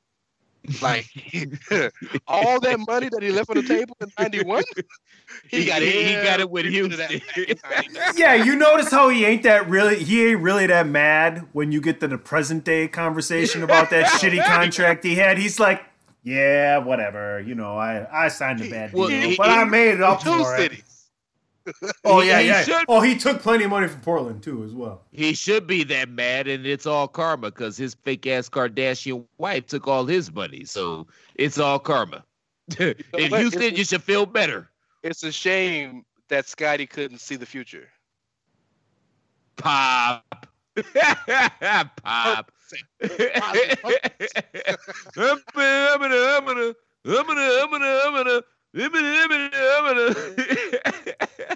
Like all that money that he left on the table in '91, He got it. He got it with every Houston. that back in 99. Yeah, you notice how he ain't that really he ain't really that mad when you get to the present day conversation about that shitty contract he had. He's like, Yeah, whatever. You know, I, I signed a bad deal. Well, he- but I made it up Two for it. cities. Oh yeah, he yeah. should- Oh, he took plenty of money from Portland too, as well. He should be that mad, and it's all karma because his fake ass Kardashian wife took all his money, so it's all karma. In what? Houston, you should feel better. It's a shame that Scottie couldn't see the future. Pop. Pop.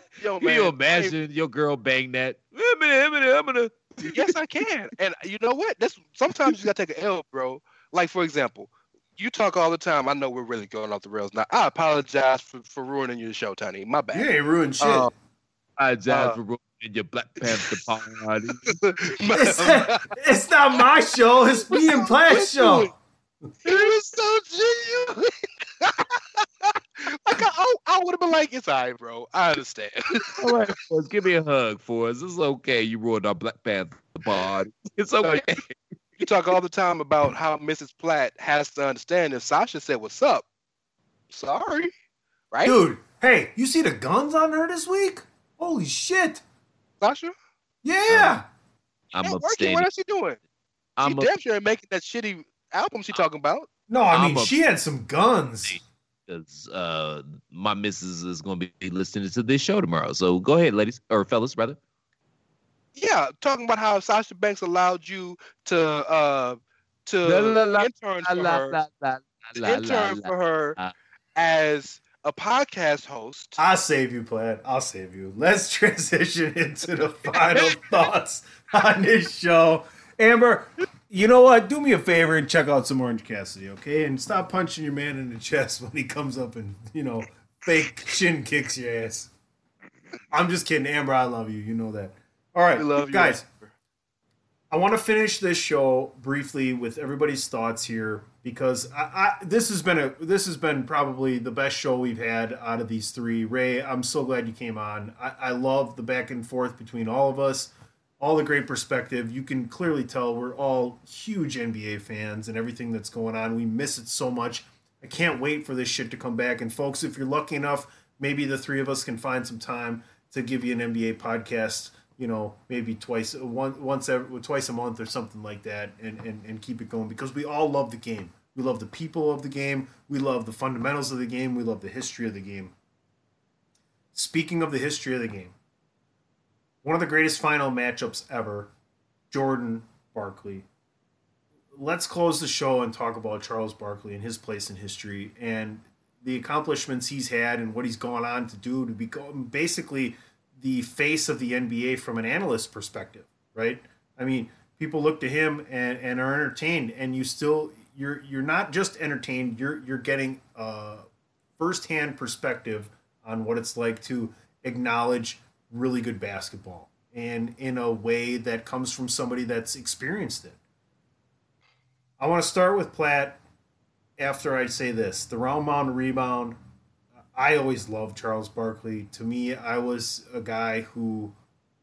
Yo, man, you imagine your girl bang that? yes, I can. And you know what? That's sometimes you gotta take an L, bro. Like for example, you talk all the time. I know we're really going off the rails now. I apologize for, for ruining your show, Tunney. My bad. You ain't ruined shit. Um, I apologize uh, for ruining your Black Panther party. it's, it's not my show. It's me and Platt's show. It was so genuine. like I, I, I would have been like, "It's all right, bro. I understand." All right, boys, give me a hug for us. It's okay. You ruined our Black Panther party. It's okay. you talk all the time about how Mrs. Platt has to understand. And Sasha said, "What's up?" Sorry, right, Dude, hey, you see the guns on her this week? Holy shit. Sasha? Yeah. I'm Ain't working. abstaining. What else she doing? I'm she damn sure ain't making that shitty album she talking about. No, I I'm mean a- she had some guns. because uh, my missus is going to be listening to this show tomorrow. So go ahead, ladies or fellas, brother. Yeah, talking about how Sasha Banks allowed you to uh to La, la, la, intern for La, her, la, la, to la, la, intern la. for her as a podcast host. I'll save you, Platt. I'll save you. Let's transition into the final thoughts on this show. Amber, you know what? Do me a favor and check out some Orange Cassidy, okay? And stop punching your man in the chest when he comes up and, you know, fake shin kicks your ass. I'm just kidding. Amber, I love you. You know that. All right, love you, guys. I want to finish this show briefly with everybody's thoughts here because I, I, this has been a this has been probably the best show we've had out of these three. Rey, I'm so glad you came on. I, I love the back and forth between all of us, all the great perspective. You can clearly tell we're all huge NBA fans and everything that's going on. We miss it so much. I can't wait for this shit to come back. And folks, if you're lucky enough, maybe the three of us can find some time to give you an NBA podcast you know, maybe twice, one, once, every, twice a month or something like that, and, and, and keep it going because we all love the game. We love the people of the game. We love the fundamentals of the game. We love the history of the game. Speaking of the history of the game, one of the greatest final matchups ever, Jordan Barkley. Let's close the show and talk about Charles Barkley and his place in history and the accomplishments he's had and what he's gone on to do to become basically the face of the NBA from an analyst perspective, right? I mean, people look to him and, and are entertained, and you still you're you're not just entertained. You're you're getting a firsthand perspective on what it's like to acknowledge really good basketball, and in a way that comes from somebody that's experienced it. I want to start with Platt. After I say this, the round mound rebound I always loved Charles Barkley. To me, I was a guy who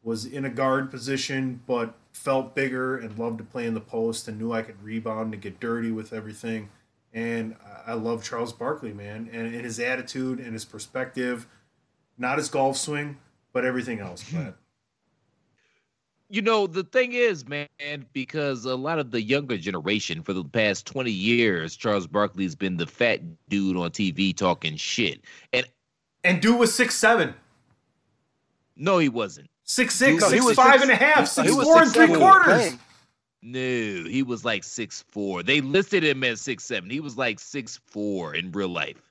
was in a guard position, but felt bigger and loved to play in the post and knew I could rebound and get dirty with everything. And I love Charles Barkley, man, and his attitude and his perspective, not his golf swing, but everything else. But you know the thing is man because a lot of the younger generation for the past 20 years charles barkley's been the fat dude on tv talking shit. And and dude was six seven. No he wasn't. Six six, no, six was five six, and a half six four and three quarters. no he was like six four. They listed him as six seven. He was like six four in real life.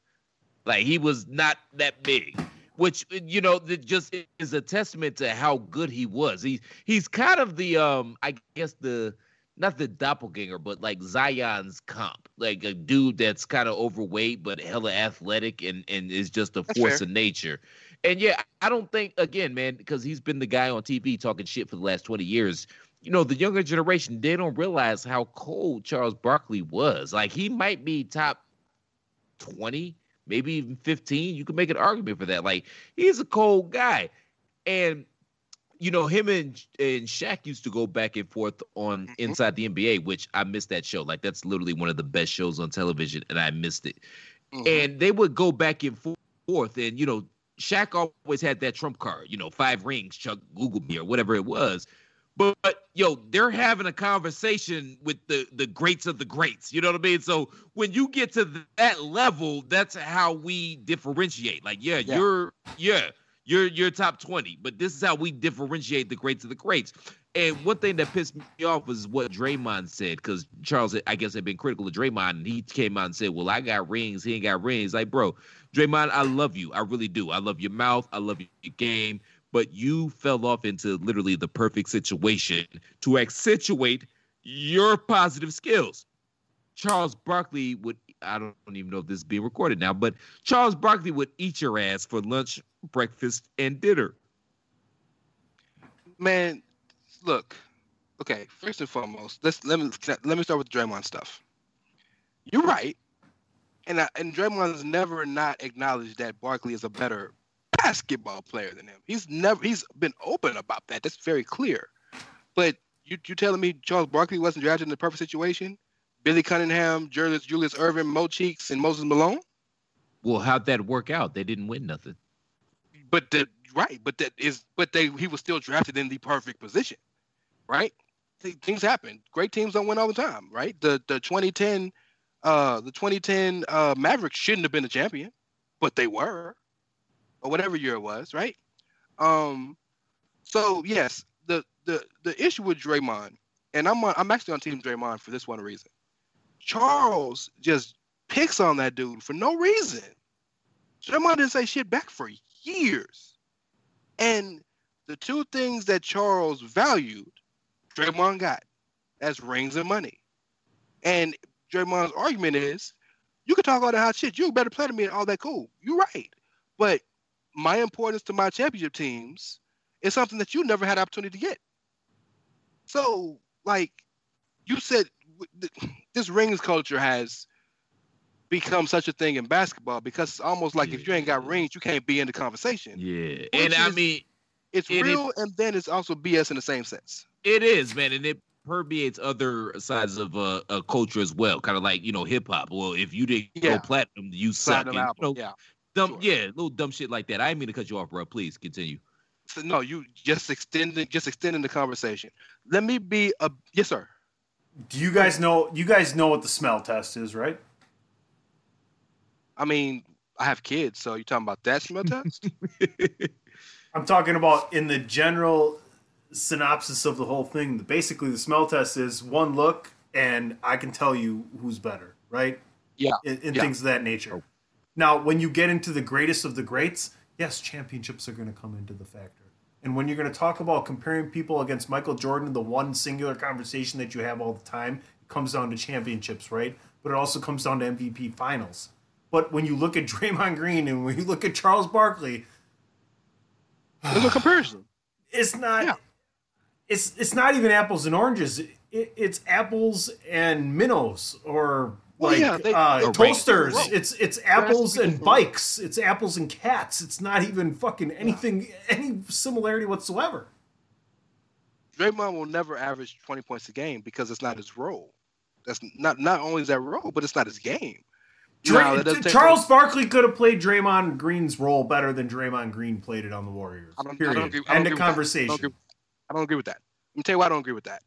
Like he was not that big which you know that just is a testament to how good he was. He's he's kind of the um I guess the not the doppelganger, but like Zion's comp, like a dude that's kind of overweight but hella athletic and and is just a that's force fair. of nature. And yeah, I don't think again, man, because he's been the guy on TV talking shit for the last twenty years. You know, the younger generation they don't realize how cold Charles Barkley was. Like he might be top twenty maybe even 15. You can make an argument for that. Like he's a cold guy. And you know, him and and Shaq used to go back and forth on mm-hmm. Inside the NBA, which I missed that show. Like that's literally one of the best shows on television, and I missed it. Mm-hmm. And they would go back and forth, and you know, Shaq always had that trump card. You know, five rings, Chuck Google me or whatever it was. But, but, yo, they're having a conversation with the the greats of the greats. You know what I mean? So when you get to that level, that's how we differentiate. Like, yeah, yeah. you're yeah, you're you're top 20, but this is how we differentiate the greats of the greats. And one thing that pissed me off was what Draymond said, because Charles, I guess, had been critical of Draymond, and he came out and said, "Well, I got rings, he ain't got rings." Like, bro, Draymond, I love you, I really do. I love your mouth, I love your game, but you fell off into literally the perfect situation to accentuate your positive skills. Charles Barkley would, I don't even know if this is being recorded now, but Charles Barkley would eat your ass for lunch, breakfast, and dinner. Man, look, okay, first and foremost, let's let me let me start with the Draymond stuff. You're right. And I, and Draymond's never not acknowledged that Barkley is a better basketball player than him. He's never he's been open about that. That's very clear. But you you telling me Charles Barkley wasn't drafted in the perfect situation? Billy Cunningham, Julius Julius Erving, Mo Cheeks, and Moses Malone? Well, how'd that work out? They didn't win nothing. But the right, but that is but they he was still drafted in the perfect position. Right? Things happen. Great teams don't win all the time, right? The the 2010 uh the 2010 uh Mavericks shouldn't have been a champion, but they were or whatever year it was, right? Um, so yes, the the the issue with Draymond, and I'm on, I'm actually on Team Draymond for this one reason. Charles just picks on that dude for no reason. Draymond didn't say shit back for years, and the two things that Charles valued, Draymond got as rings and money. And Draymond's argument is, you can talk all that hot shit. You're a better player than me and all that cool. You're right. But my importance to my championship teams is something that you never had opportunity to get. So, like you said, this rings culture has become such a thing in basketball because it's almost like if you ain't got rings, you can't be in the conversation. Yeah, and I mean, It's It is- real, and then it's also BS in the same sense. it is, man, and it permeates other sides of uh, a culture as well. Kind of like you know hip hop. Well, if you didn't Yeah. go platinum, you suck. And, you know, yeah. Dumb, sure. yeah, little dumb shit like that. I didn't mean to cut you off, bro. Please continue. So, no, you just extending, just extending the conversation. Let me be a yes, sir. Do you guys know? You guys know what the smell test is, right? I mean, I have kids, so you talking about that smell test? I'm talking about in the general synopsis of the whole thing. Basically, the smell test is one look, and I can tell you who's better, right? Yeah, And, and yeah. things of that nature. Oh. Now, when you get into the greatest of the greats, yes, championships are going to come into the factor. And when you're going to talk about comparing people against Michael Jordan, the one singular conversation that you have all the time, it comes down to championships, right? But it also comes down to MVP finals. But when you look at Draymond Green and when you look at Charles Barkley, There's a comparison. it's not Yeah. it's it's not even apples and oranges it, it's apples and minnows or Well, like yeah, they- uh, toasters rainbows. it's it's apples and different. bikes it's apples and cats it's not even fucking anything any similarity whatsoever Draymond will never average 20 points a game because it's not his role. That's not not only is that role, but it's not his game. Dra- Now, that take Charles away- Barkley could have played Draymond Green's role better than Draymond Green played it on the Warriors. I don't, I Period. don't agree. I don't End agree of with that. I don't conversation. agree- I don't agree with that. Let me tell you why I don't agree with that.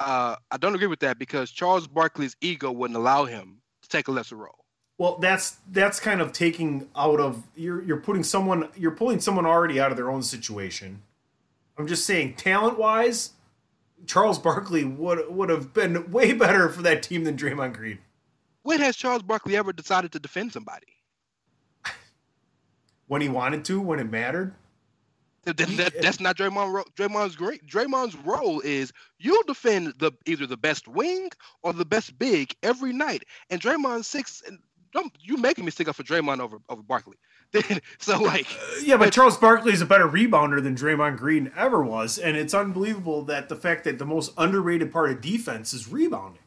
Uh, I don't agree with that because Charles Barkley's ego wouldn't allow him to take a lesser role. Well, that's that's kind of taking out of you're you're putting someone you're pulling someone already out of their own situation. I'm just saying, talent wise, Charles Barkley would would have been way better for that team than Draymond Green. When has Charles Barkley ever decided to defend somebody? When he wanted to, when it mattered. That- that- that's not Draymond. Ro- Draymond's great. Draymond's role is you'll defend the either the best wing or the best big every night. And Draymond six. And don't you making me stick up for Draymond over over Barkley? so like, uh, Yeah, but Charles Barkley is a better rebounder than Draymond Green ever was, and it's unbelievable that the fact that the most underrated part of defense is rebounding.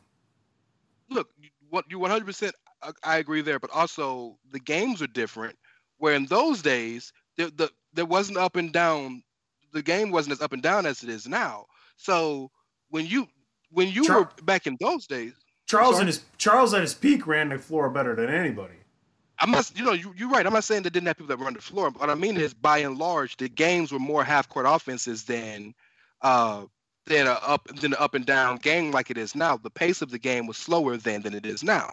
look, what you 100. percent I agree there, but also the games are different. Where in those days, the, the there wasn't up and down. The game wasn't as up and down as it is now. So when you when you Char- were back in those days, Charles in his Charles at his peak ran the floor better than anybody. I'm not, you know, you, you're right. I'm not saying they didn't have people that run the floor. But what I mean is, by and large, the games were more half-court offenses than, uh, than a up than an up and down game like it is now. The pace of the game was slower then than it is now,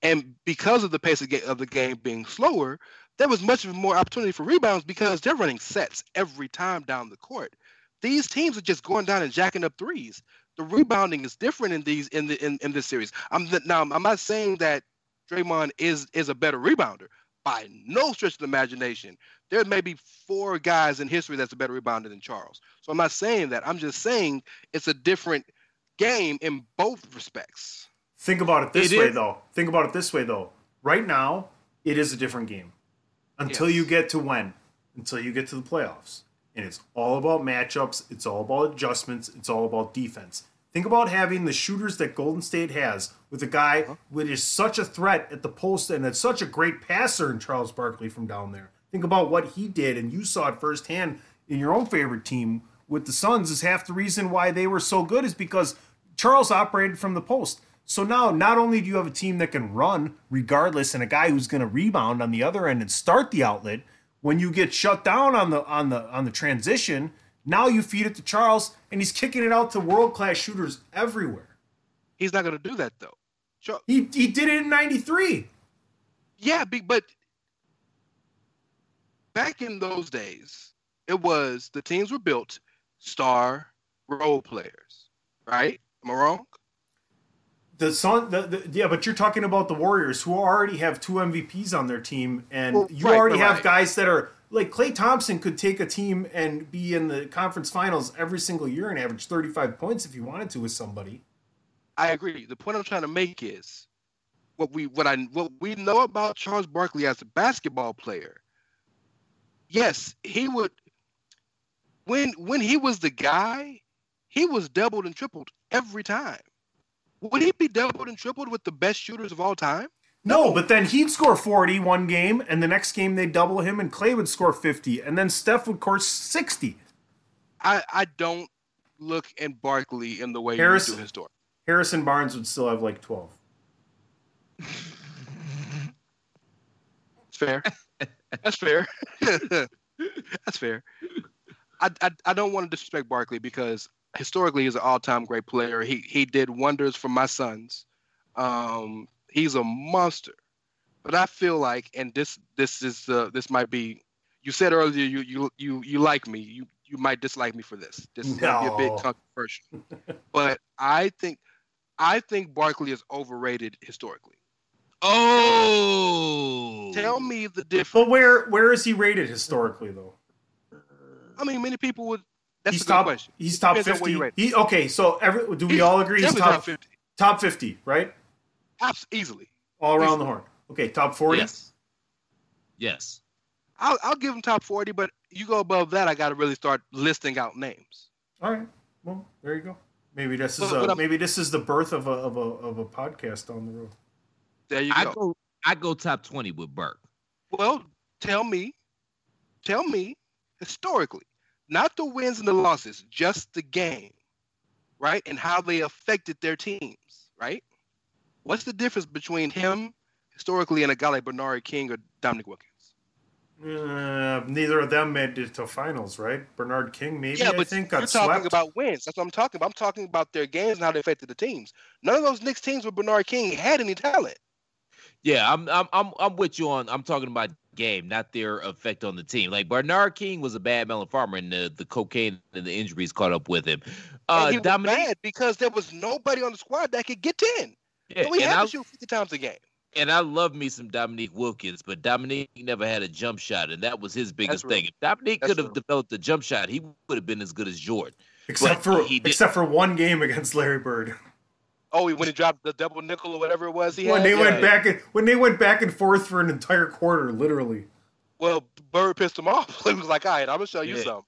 and because of the pace of, ga- of the game being slower, there was much more opportunity for rebounds because they're running sets every time down the court. These teams are just going down and jacking up threes. The rebounding is different in these in the in, in this series. I'm now I'm not saying that Draymond is is a better rebounder by no stretch of the imagination. There may be four guys in history that's a better rebounder than Charles. So I'm not saying that. I'm just saying it's a different game in both respects. Think about it this It way, is. though. Think about it this way, though. Right now, it is a different game. Until Yes. you get to when? Until you get to the playoffs. And it's all about matchups, it's all about adjustments, it's all about defense. Think about having the shooters that Golden State has with a guy uh-huh. who is such a threat at the post and it's such a great passer in Charles Barkley from down there. Think about what he did, and you saw it firsthand in your own favorite team with the Suns. Is half the reason why they were so good is because Charles operated from the post. So now, not only do you have a team that can run regardless, and a guy who's going to rebound on the other end and start the outlet, when you get shut down on the on the on the transition, now you feed it to Charles, and he's kicking it out to world class shooters everywhere. He's not going to do that though. Char- He he did it in '93. Yeah, but back in those days, it was the teams were built star role players, right? Am I wrong? The Sun, the, the, yeah, but you're talking about the Warriors who already have two MVPs on their team, and Well, you right, already have right. guys that are like Klay Thompson could take a team and be in the conference finals every single year and average 35 points if he wanted to with somebody. I agree. The point I'm trying to make is what we what I what we know about Charles Barkley as a basketball player. Yes, he would when when he was the guy, he was doubled and tripled every time. Would he be doubled and tripled with the best shooters of all time? No, but then he'd score 40 one game, and the next game they'd double him, and Klay would score 50, and then Steph would score 60. I, I don't look at Barkley in the way Harris- you do his story. Harrison Barnes would still have like 12. It's fair. That's fair. That's fair. I, I I don't want to disrespect Barkley because historically he's an all-time great player. He he did wonders for my Suns. Um, he's a monster. But I feel like, and this this is uh, this might be. You said earlier you you you you like me. You you might dislike me for this. This is gonna be a bit No. controversial. but I think I think Barkley is overrated historically. Oh, Tell me the difference. But where where is he rated historically, though? I mean, many people would. That's he's a good top. question. He's top Depends on where 50. you He, okay, so every, do we all agree he's Definitely top, 50. top 50, right? Abs- easily. All around Easily. the horn. Okay, top 40. Yes. Yes. I'll, I'll give him top 40, but you go above that, I got to really start listing out names. All right. Well, there you go. Maybe this is But- but maybe this is the birth of a of a of a podcast on the road. There you I go. go. I go top twenty with Burke. Well, tell me, tell me historically, not the wins and the losses, just the game, right? And how they affected their teams, right? What's the difference between him historically and a guy like Bernard King or Dominique Wilkins? Uh, neither of them made it to finals, right? Bernard King, maybe yeah, I but think you're got talking swept. about wins. That's what I'm talking about. I'm talking about their games and how they affected the teams. None of those Knicks teams with Bernard King had any talent. Yeah, I'm I'm I'm I'm with you on. I'm talking about game, not their effect on the team. Like Bernard King was a bad melon farmer, and the the cocaine and the injuries caught up with him. Uh, and he was Dominique, mad because there was nobody on the squad that could get 10. yeah, So he and had I to shoot 50 times a game. and I love me some Dominique Wilkins, but Dominique never had a jump shot, and that was his biggest thing. If Dominique could have developed a jump shot, he would have been as good as Jordan. except but for he except for one game against Larry Bird. Oh, when he dropped the double nickel or whatever it was, he when had. they yeah. went back and when they went back and forth for an entire quarter, literally. Well, Bird pissed him off. he was like, "All right, I'm gonna show you Yeah. something."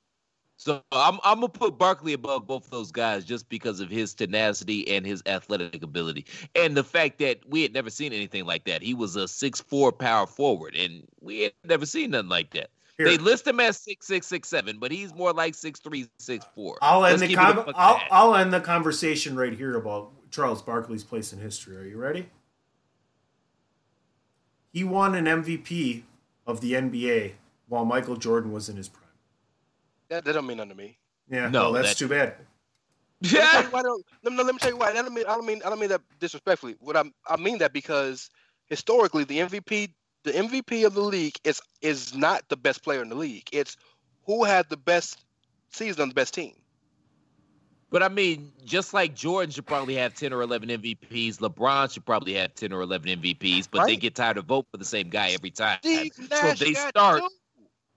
So I'm I'm gonna put Barkley above both those guys just because of his tenacity and his athletic ability, and the fact that we had never seen anything like that. He was a six four power forward, and we had never seen nothing like that. Here, They list him as six six six seven, but he's more like six three six four. I'll end Let's the keep it a con- buck I'll. I'll end the conversation right here about Charles Barkley's place in history. Are you ready? He won an MVP of the NBA while Michael Jordan was in his prime. That, that don't mean nothing to me. Yeah, No, well, that's that- too bad. Let me tell Yeah. you why I don't- no, no, let me tell you why. I don't mean I don't mean I don't mean that disrespectfully. What I I mean that because historically the MVP the MVP of the league is is not the best player in the league. It's who had the best season on the best team. But I mean, just like Jordan should probably have 10 or 11 MVPs, LeBron should probably have 10 or 11 MVPs, but they get tired of vote for the same guy every time. Steve So they start, two.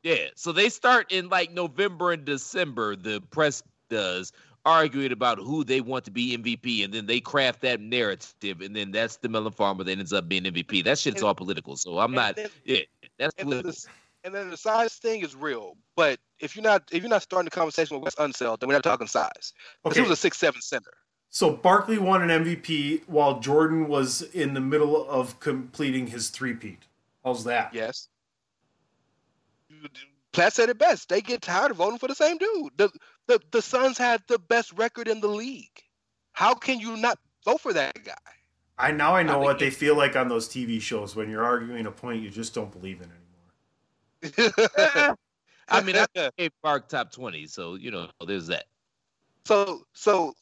yeah. So they start in like November and December, the press does, arguing about who they want to be MVP, and then they craft that narrative, and then that's the Melon Farmer that ends up being MVP. That shit's And- all political. So I'm not, then- yeah, that's political. the, and then the size thing is real. But if you're not if you're not starting the conversation with Wes Unseld, then we're not talking size. Okay, He was a six seven center. so Barkley won an MVP while Jordan was in the middle of completing his three-peat. How's that? Yes. Platt said it best. They get tired of voting for the same dude. The the the Suns had the best record in the league. How can you not vote for that guy? I now I know I what they feel like on those TV shows when you're arguing a point you just don't believe in anymore. I mean, I gave Bark top 20, so, you know, there's that. so so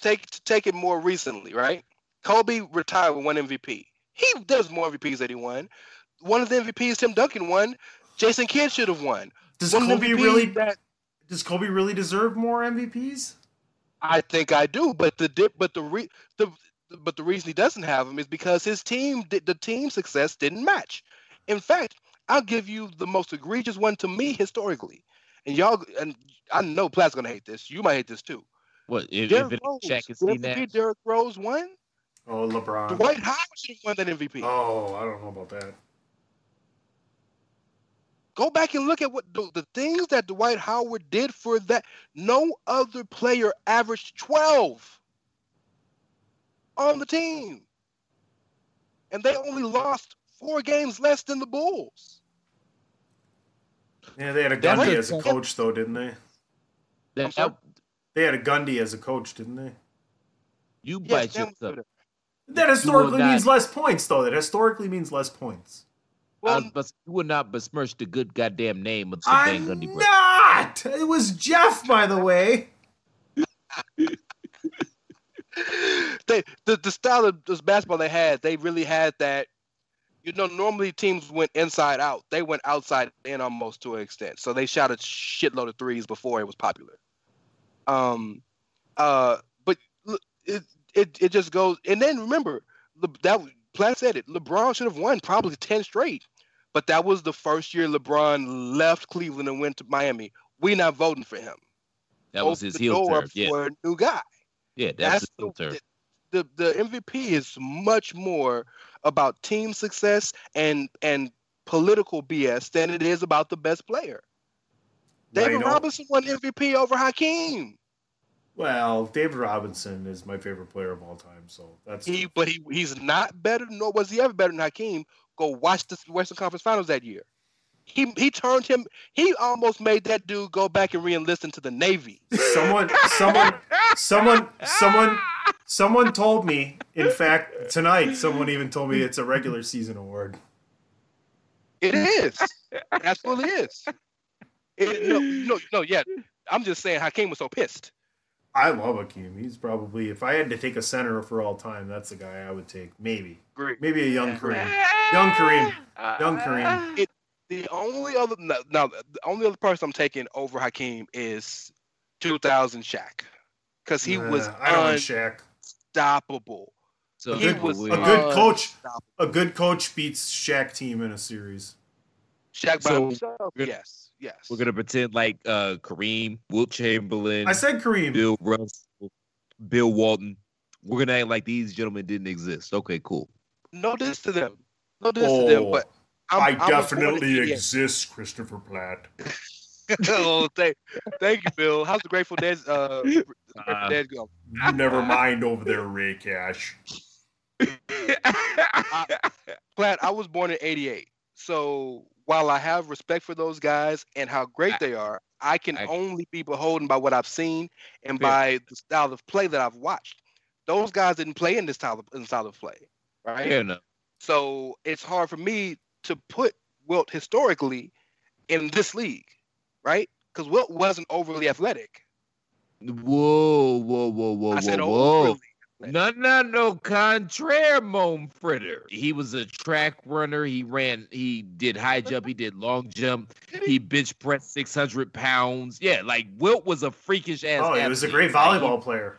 take take it more recently, right? Kobe retired with one MVP. He does more MVPs than he won. One of the MVPs Tim Duncan won. Jason Kidd should have won. Does One Kobe MVPs really that does Kobe really deserve more MVPs? I think I do, but the dip, but the re, the but the reason he doesn't have him is because his team the team success didn't match. In fact, I'll give you the most egregious one to me historically, and y'all and I know Platt's gonna hate this. You might hate this too. What, if, if Derrick it Rose, Shaq and the Steve MVP Derrick Rose won. Oh, LeBron. Dwight Howard should have won that MVP. Oh, I don't know about that. Go back and look at what the, the things that Dwight Howard did for that. No other player averaged twelve. on the team. And they only lost four games less than the Bulls. Yeah, they had a Gundy as a coach, though, didn't they? That. They had a Gundy as a coach, didn't they? you Yes, bite damn yourself. good. That historically not- means less points, though. That historically means less points. Well, I was- you would not besmirch the good goddamn name of the Van I'm Gundy brothers. not. It was Jeff, by the way. they the, the style of this basketball they had, they really had that. You know, normally teams went inside out. They went outside in almost to an extent. So they shot a shitload of threes before it was popular. Um, uh, but it it it just goes. And then remember, that Platt said it. LeBron should have won probably ten straight. But that was the first year LeBron left Cleveland and went to Miami. We not voting for him. That was his heel turn. Yeah, for a new guy yeah, that's, his the, heel turn. the, the the MVP is much more about team success and and political BS than it is about the best player. David. Robinson won MVP over Hakeem. Well, David Robinson is my favorite player of all time, so that's He but he he's not better, nor was he ever better than Hakeem. Go watch the Western Conference Finals that year. He he turned him. He almost made that dude go back and re-enlist into the Navy. someone, someone, someone, someone, someone told me. In fact, tonight, someone even told me it's a regular season award. It is. Absolutely is. It, no, no, no. Yeah, I'm just saying. Hakeem was so pissed. I love Akeem. He's probably, if I had to take a center for all time, that's the guy I would take. Maybe, Great. maybe a young Kareem, young Kareem, ah. young Kareem. The only other no, no, the only other person I'm taking over Hakeem is 2000 Shaq, because he was Uh, I don't like Shaq. unstoppable. So he was A good coach, a good coach beats Shaq team in a series. Shaq by So, himself. gonna- Yes, yes. we're gonna pretend like uh Kareem, Wilt Chamberlain, I said Kareem. Bill Russell, Bill Walton. We're gonna act like these gentlemen didn't exist. Okay, cool. no diss to them. No diss to them. Oh, But I'm, I I was definitely exist, Christopher Platt. oh, thank, thank you, Bill. How's the Grateful Dead? Uh, Grateful Uh, Dead go? Never mind over there, Rey Cash. Platt, I was born in 88. So while I have respect for those guys and how great I- they are, I can I- only be beholden by what I've seen and by the style of play that I've watched. Those guys didn't play in this style of, in style of play, right? Fair enough. So it's hard for me to put Wilt historically in this league, right? Because Wilt wasn't overly athletic. Whoa, whoa, whoa, whoa, I said whoa, whoa. No, no, no. Contraire, Mon Fritter. He was a track runner. He ran. He did high jump. He did long jump. He bench pressed six hundred pounds. Yeah, like Wilt was a freakish ass. Oh, he was a great volleyball player.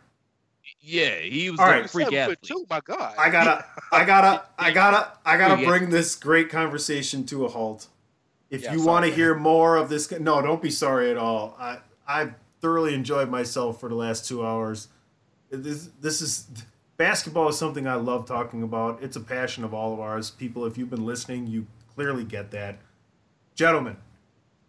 yeah, he was All a right. freak athlete. foot two, my God. I gotta, I gotta, I gotta, I gotta Yeah. bring this great conversation to a halt. If Yeah, you want to hear more of this, no, don't be sorry at all. I, I've thoroughly enjoyed myself for the last two hours. This, this is basketball is something I love talking about. It's a passion of all of ours. People, if you've been listening, you clearly get that. Gentlemen,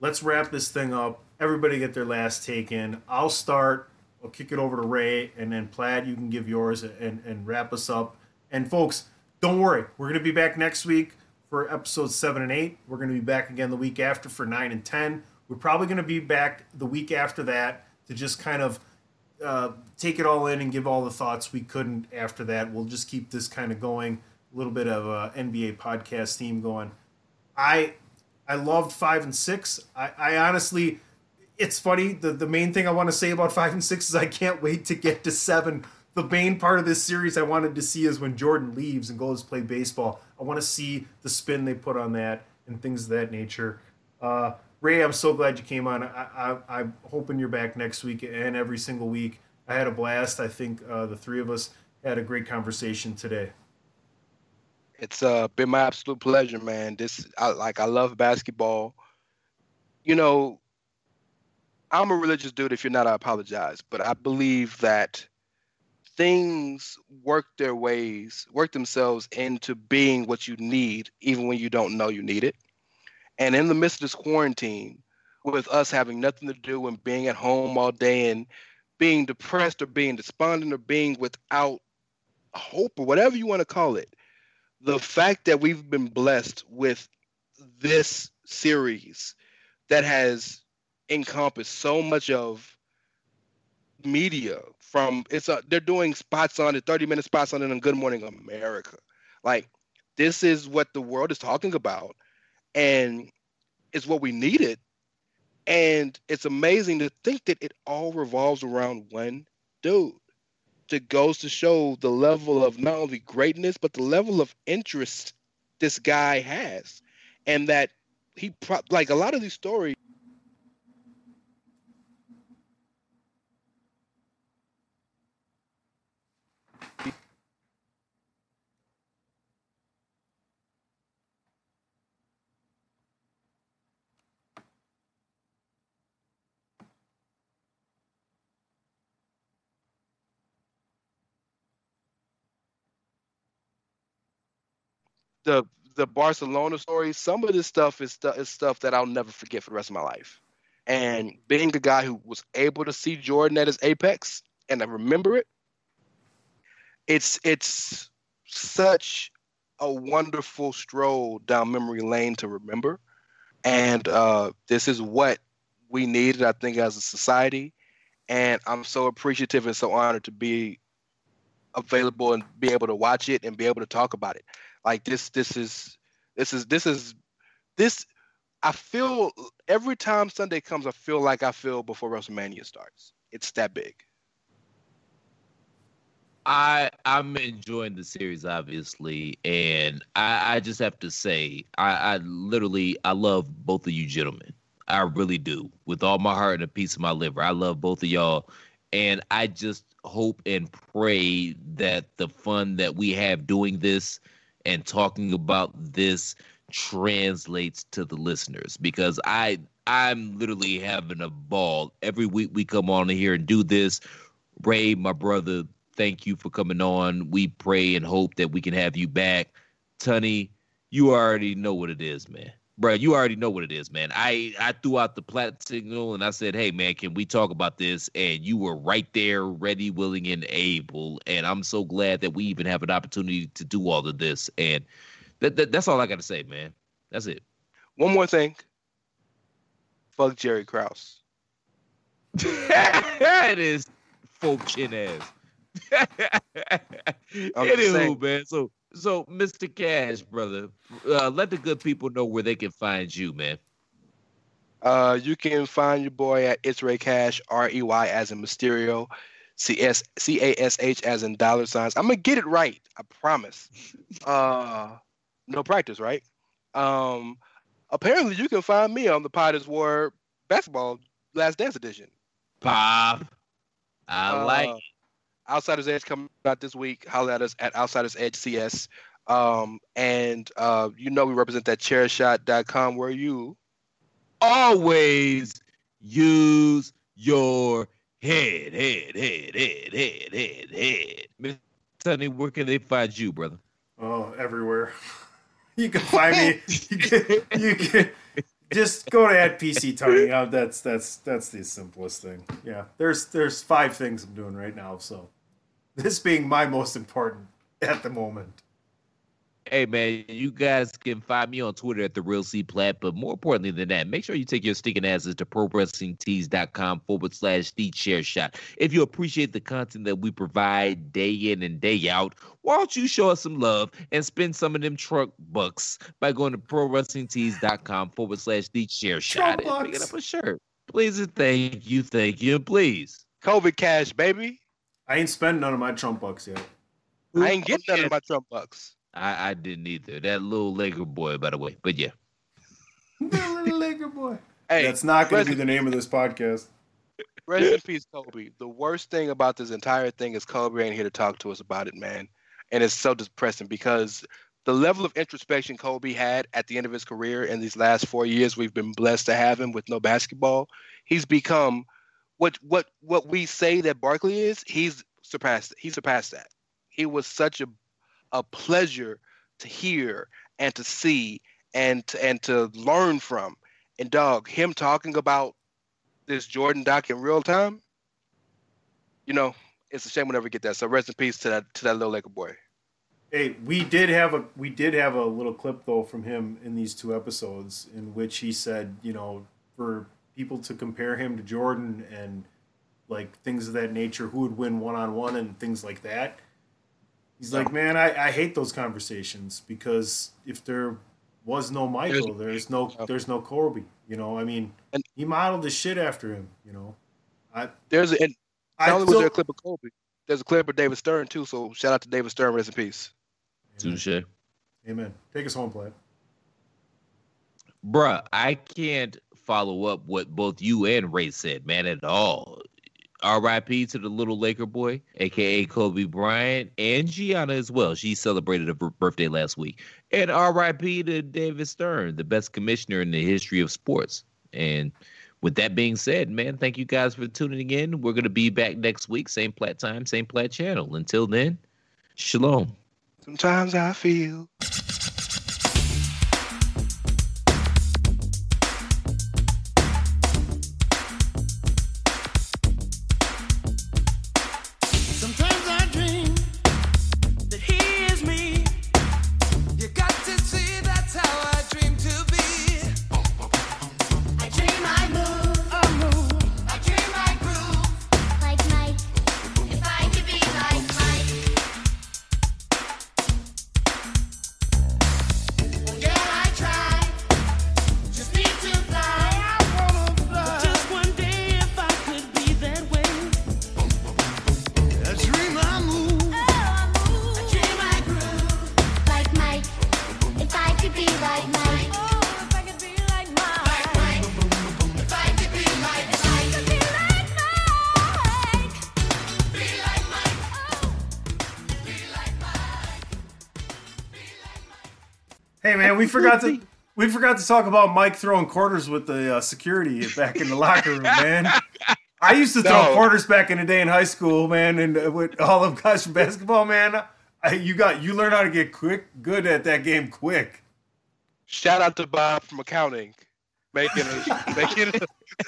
let's wrap this thing up. Everybody get their last take in. I'll start. I'll kick it over to Rey, and then Platt, you can give yours and, and wrap us up. And folks, don't worry. We're going to be back next week for episodes 7 and 8. We're going to be back again the week after for 9 and 10. We're probably going to be back the week after that to just kind of uh, take it all in and give all the thoughts we couldn't after that. We'll just keep this kind of going, a little bit of a NBA podcast theme going. I I loved five and six. I, I honestly, it's funny. The the main thing I want to say about five and six is I can't wait to get to seven. The main part of this series I wanted to see is when Jordan leaves and goes play baseball. I want to see the spin they put on that and things of that nature. Uh, Rey, I'm so glad you came on. I, I'm hoping you're back next week and every single week. I had a blast. I think uh, the three of us had a great conversation today. It's uh been my absolute pleasure, man. This I like I love basketball. You know, I'm a religious dude. If you're not, I apologize. But I believe that things work their ways, work themselves into being what you need, even when you don't know you need it. And in the midst of this quarantine, with us having nothing to do and being at home all day and being depressed or being despondent or being without hope or whatever you want to call it, the fact that we've been blessed with this series that has encompassed so much of media from it's a they're doing spots on it 30 minute spots on it on good morning america. Like this is what the world is talking about and it's what we needed. And it's amazing to think that it all revolves around one dude that goes to show the level of not only greatness but the level of interest this guy has. And that he pro- like a lot of these stories the the Barcelona story, some of this stuff is, stu- is stuff that I'll never forget for the rest of my life. And being the guy who was able to see Jordan at his apex and I remember it, it's it's such a wonderful stroll down memory lane to remember. And uh, this is what we needed, I think, as a society. And I'm so appreciative and so honored to be available and be able to watch it and be able to talk about it. Like this, this is, this is, this is, this. I feel every time Sunday comes, I feel like I feel before WrestleMania starts. It's that big. I I'm enjoying the series obviously, and I, I just have to say I, I literally I love both of you gentlemen. I really do with all my heart and a piece of my liver. I love both of y'all, and I just hope and pray that the fun that we have doing this and talking about this translates to the listeners because I I'm literally having a ball every week we come on here and do this. Rey, my brother, thank you for coming on. We pray and hope that we can have you back. Tunney, you already know what it is, man. Bro, you already know what it is, man. I I threw out the plat signal and I said, "Hey, man, can we talk about this?" And you were right there, ready, willing, and able. And I'm so glad that we even have an opportunity to do all of this. And that, that that's all I got to say, man. That's it. One more thing. Fuck Jerry Krause. it is folk chin ass. Anywho, man. So so, Mr. Cash, brother, uh, let the good people know where they can find you, man. Uh, you can find your boy at It's Rey Cash, R E Y as in Mysterio, C S C A S H as in dollar signs. I'm gonna get it right, I promise. Uh, no practice, right? Um, apparently you can find me on the POD is WAR Basketball Last Dance Edition. Pop, I Uh, like. it. Outsiders Edge coming out this week. Holler at us at Outsiders Edge CS. Um, and uh, you know we represent that chairshot.com where you Always use your head, head, head, head, head, head, head. Mr. Tunney, where can they find you, brother? Oh, everywhere. You can find me. You can, you can just go to at PC Tunney. Uh, that's that's that's the simplest thing. Yeah, there's there's five things I'm doing right now. So this being my most important at the moment. Hey man, you guys can find me on Twitter at the real C Plat, but more importantly than that, make sure you take your stinking asses to prowrestlingtees.com forward slash the chair shot. If you appreciate the content that we provide day in and day out, why don't you show us some love and spend some of them truck bucks by going to prowrestlingtees.com forward slash the chair shot and picking up a shirt. Please and thank you, thank you, and please. COVID cash, baby. I ain't spent none of my Trump bucks yet. I ain't getting none of my Trump bucks. I, I didn't either. That little Laker boy, by the way. But yeah. Little Laker boy. Hey, That's not going to be the name of this podcast. rest in peace, Kobe. The worst thing about this entire thing is Kobe ain't here to talk to us about it, man. And it's so depressing because the level of introspection Kobe had at the end of his career in these last four years, we've been blessed to have him with no basketball. He's become what what what we say that Barkley is. He's surpassed. He surpassed that. He was such a a pleasure to hear and to see and to, and to learn from. And dog, him talking about this Jordan doc in real time, you know, it's a shame we never get that. So rest in peace to that to that little Laker boy. Hey, we did have a we did have a little clip though from him in these two episodes in which he said, you know, for people to compare him to Jordan and like things of that nature, who would win one on one and things like that. He's like, man, I, I hate those conversations because if there was no Michael, there's no there's no Kobe. You know, I mean, And- he modeled the shit after him. You know, I There's a, and I not only was there a clip of Kobe, there's a clip of David Stern too. So shout out to David Stern, rest in peace. Touche. Amen. Take us home, Platt. Bruh, I can't follow up what both you and Rey said, man, at all. RIP to the little Laker boy, aka Kobe Bryant, and Gianna as well. She celebrated her birthday last week. And RIP to David Stern, the best commissioner in the history of sports. And with that being said, man, thank you guys for tuning in. We're gonna be back next week, same plat time, same plat channel. Until then, shalom. Sometimes I feel. Forgot to we forgot to talk about Mike throwing quarters with the uh, security back in the locker room, man. I used to throw No. quarters back in the day in high school, man, and uh, with all them guys from basketball, man. I, you got you learn how to get quick, good at that game quick. Shout out to Bob from accounting, making a making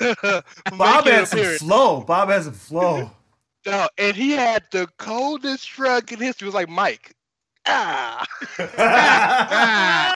a, Bob making an has some flow. Bob has some flow. No, and he had the coldest shrug in history. It was like Mike. Ah.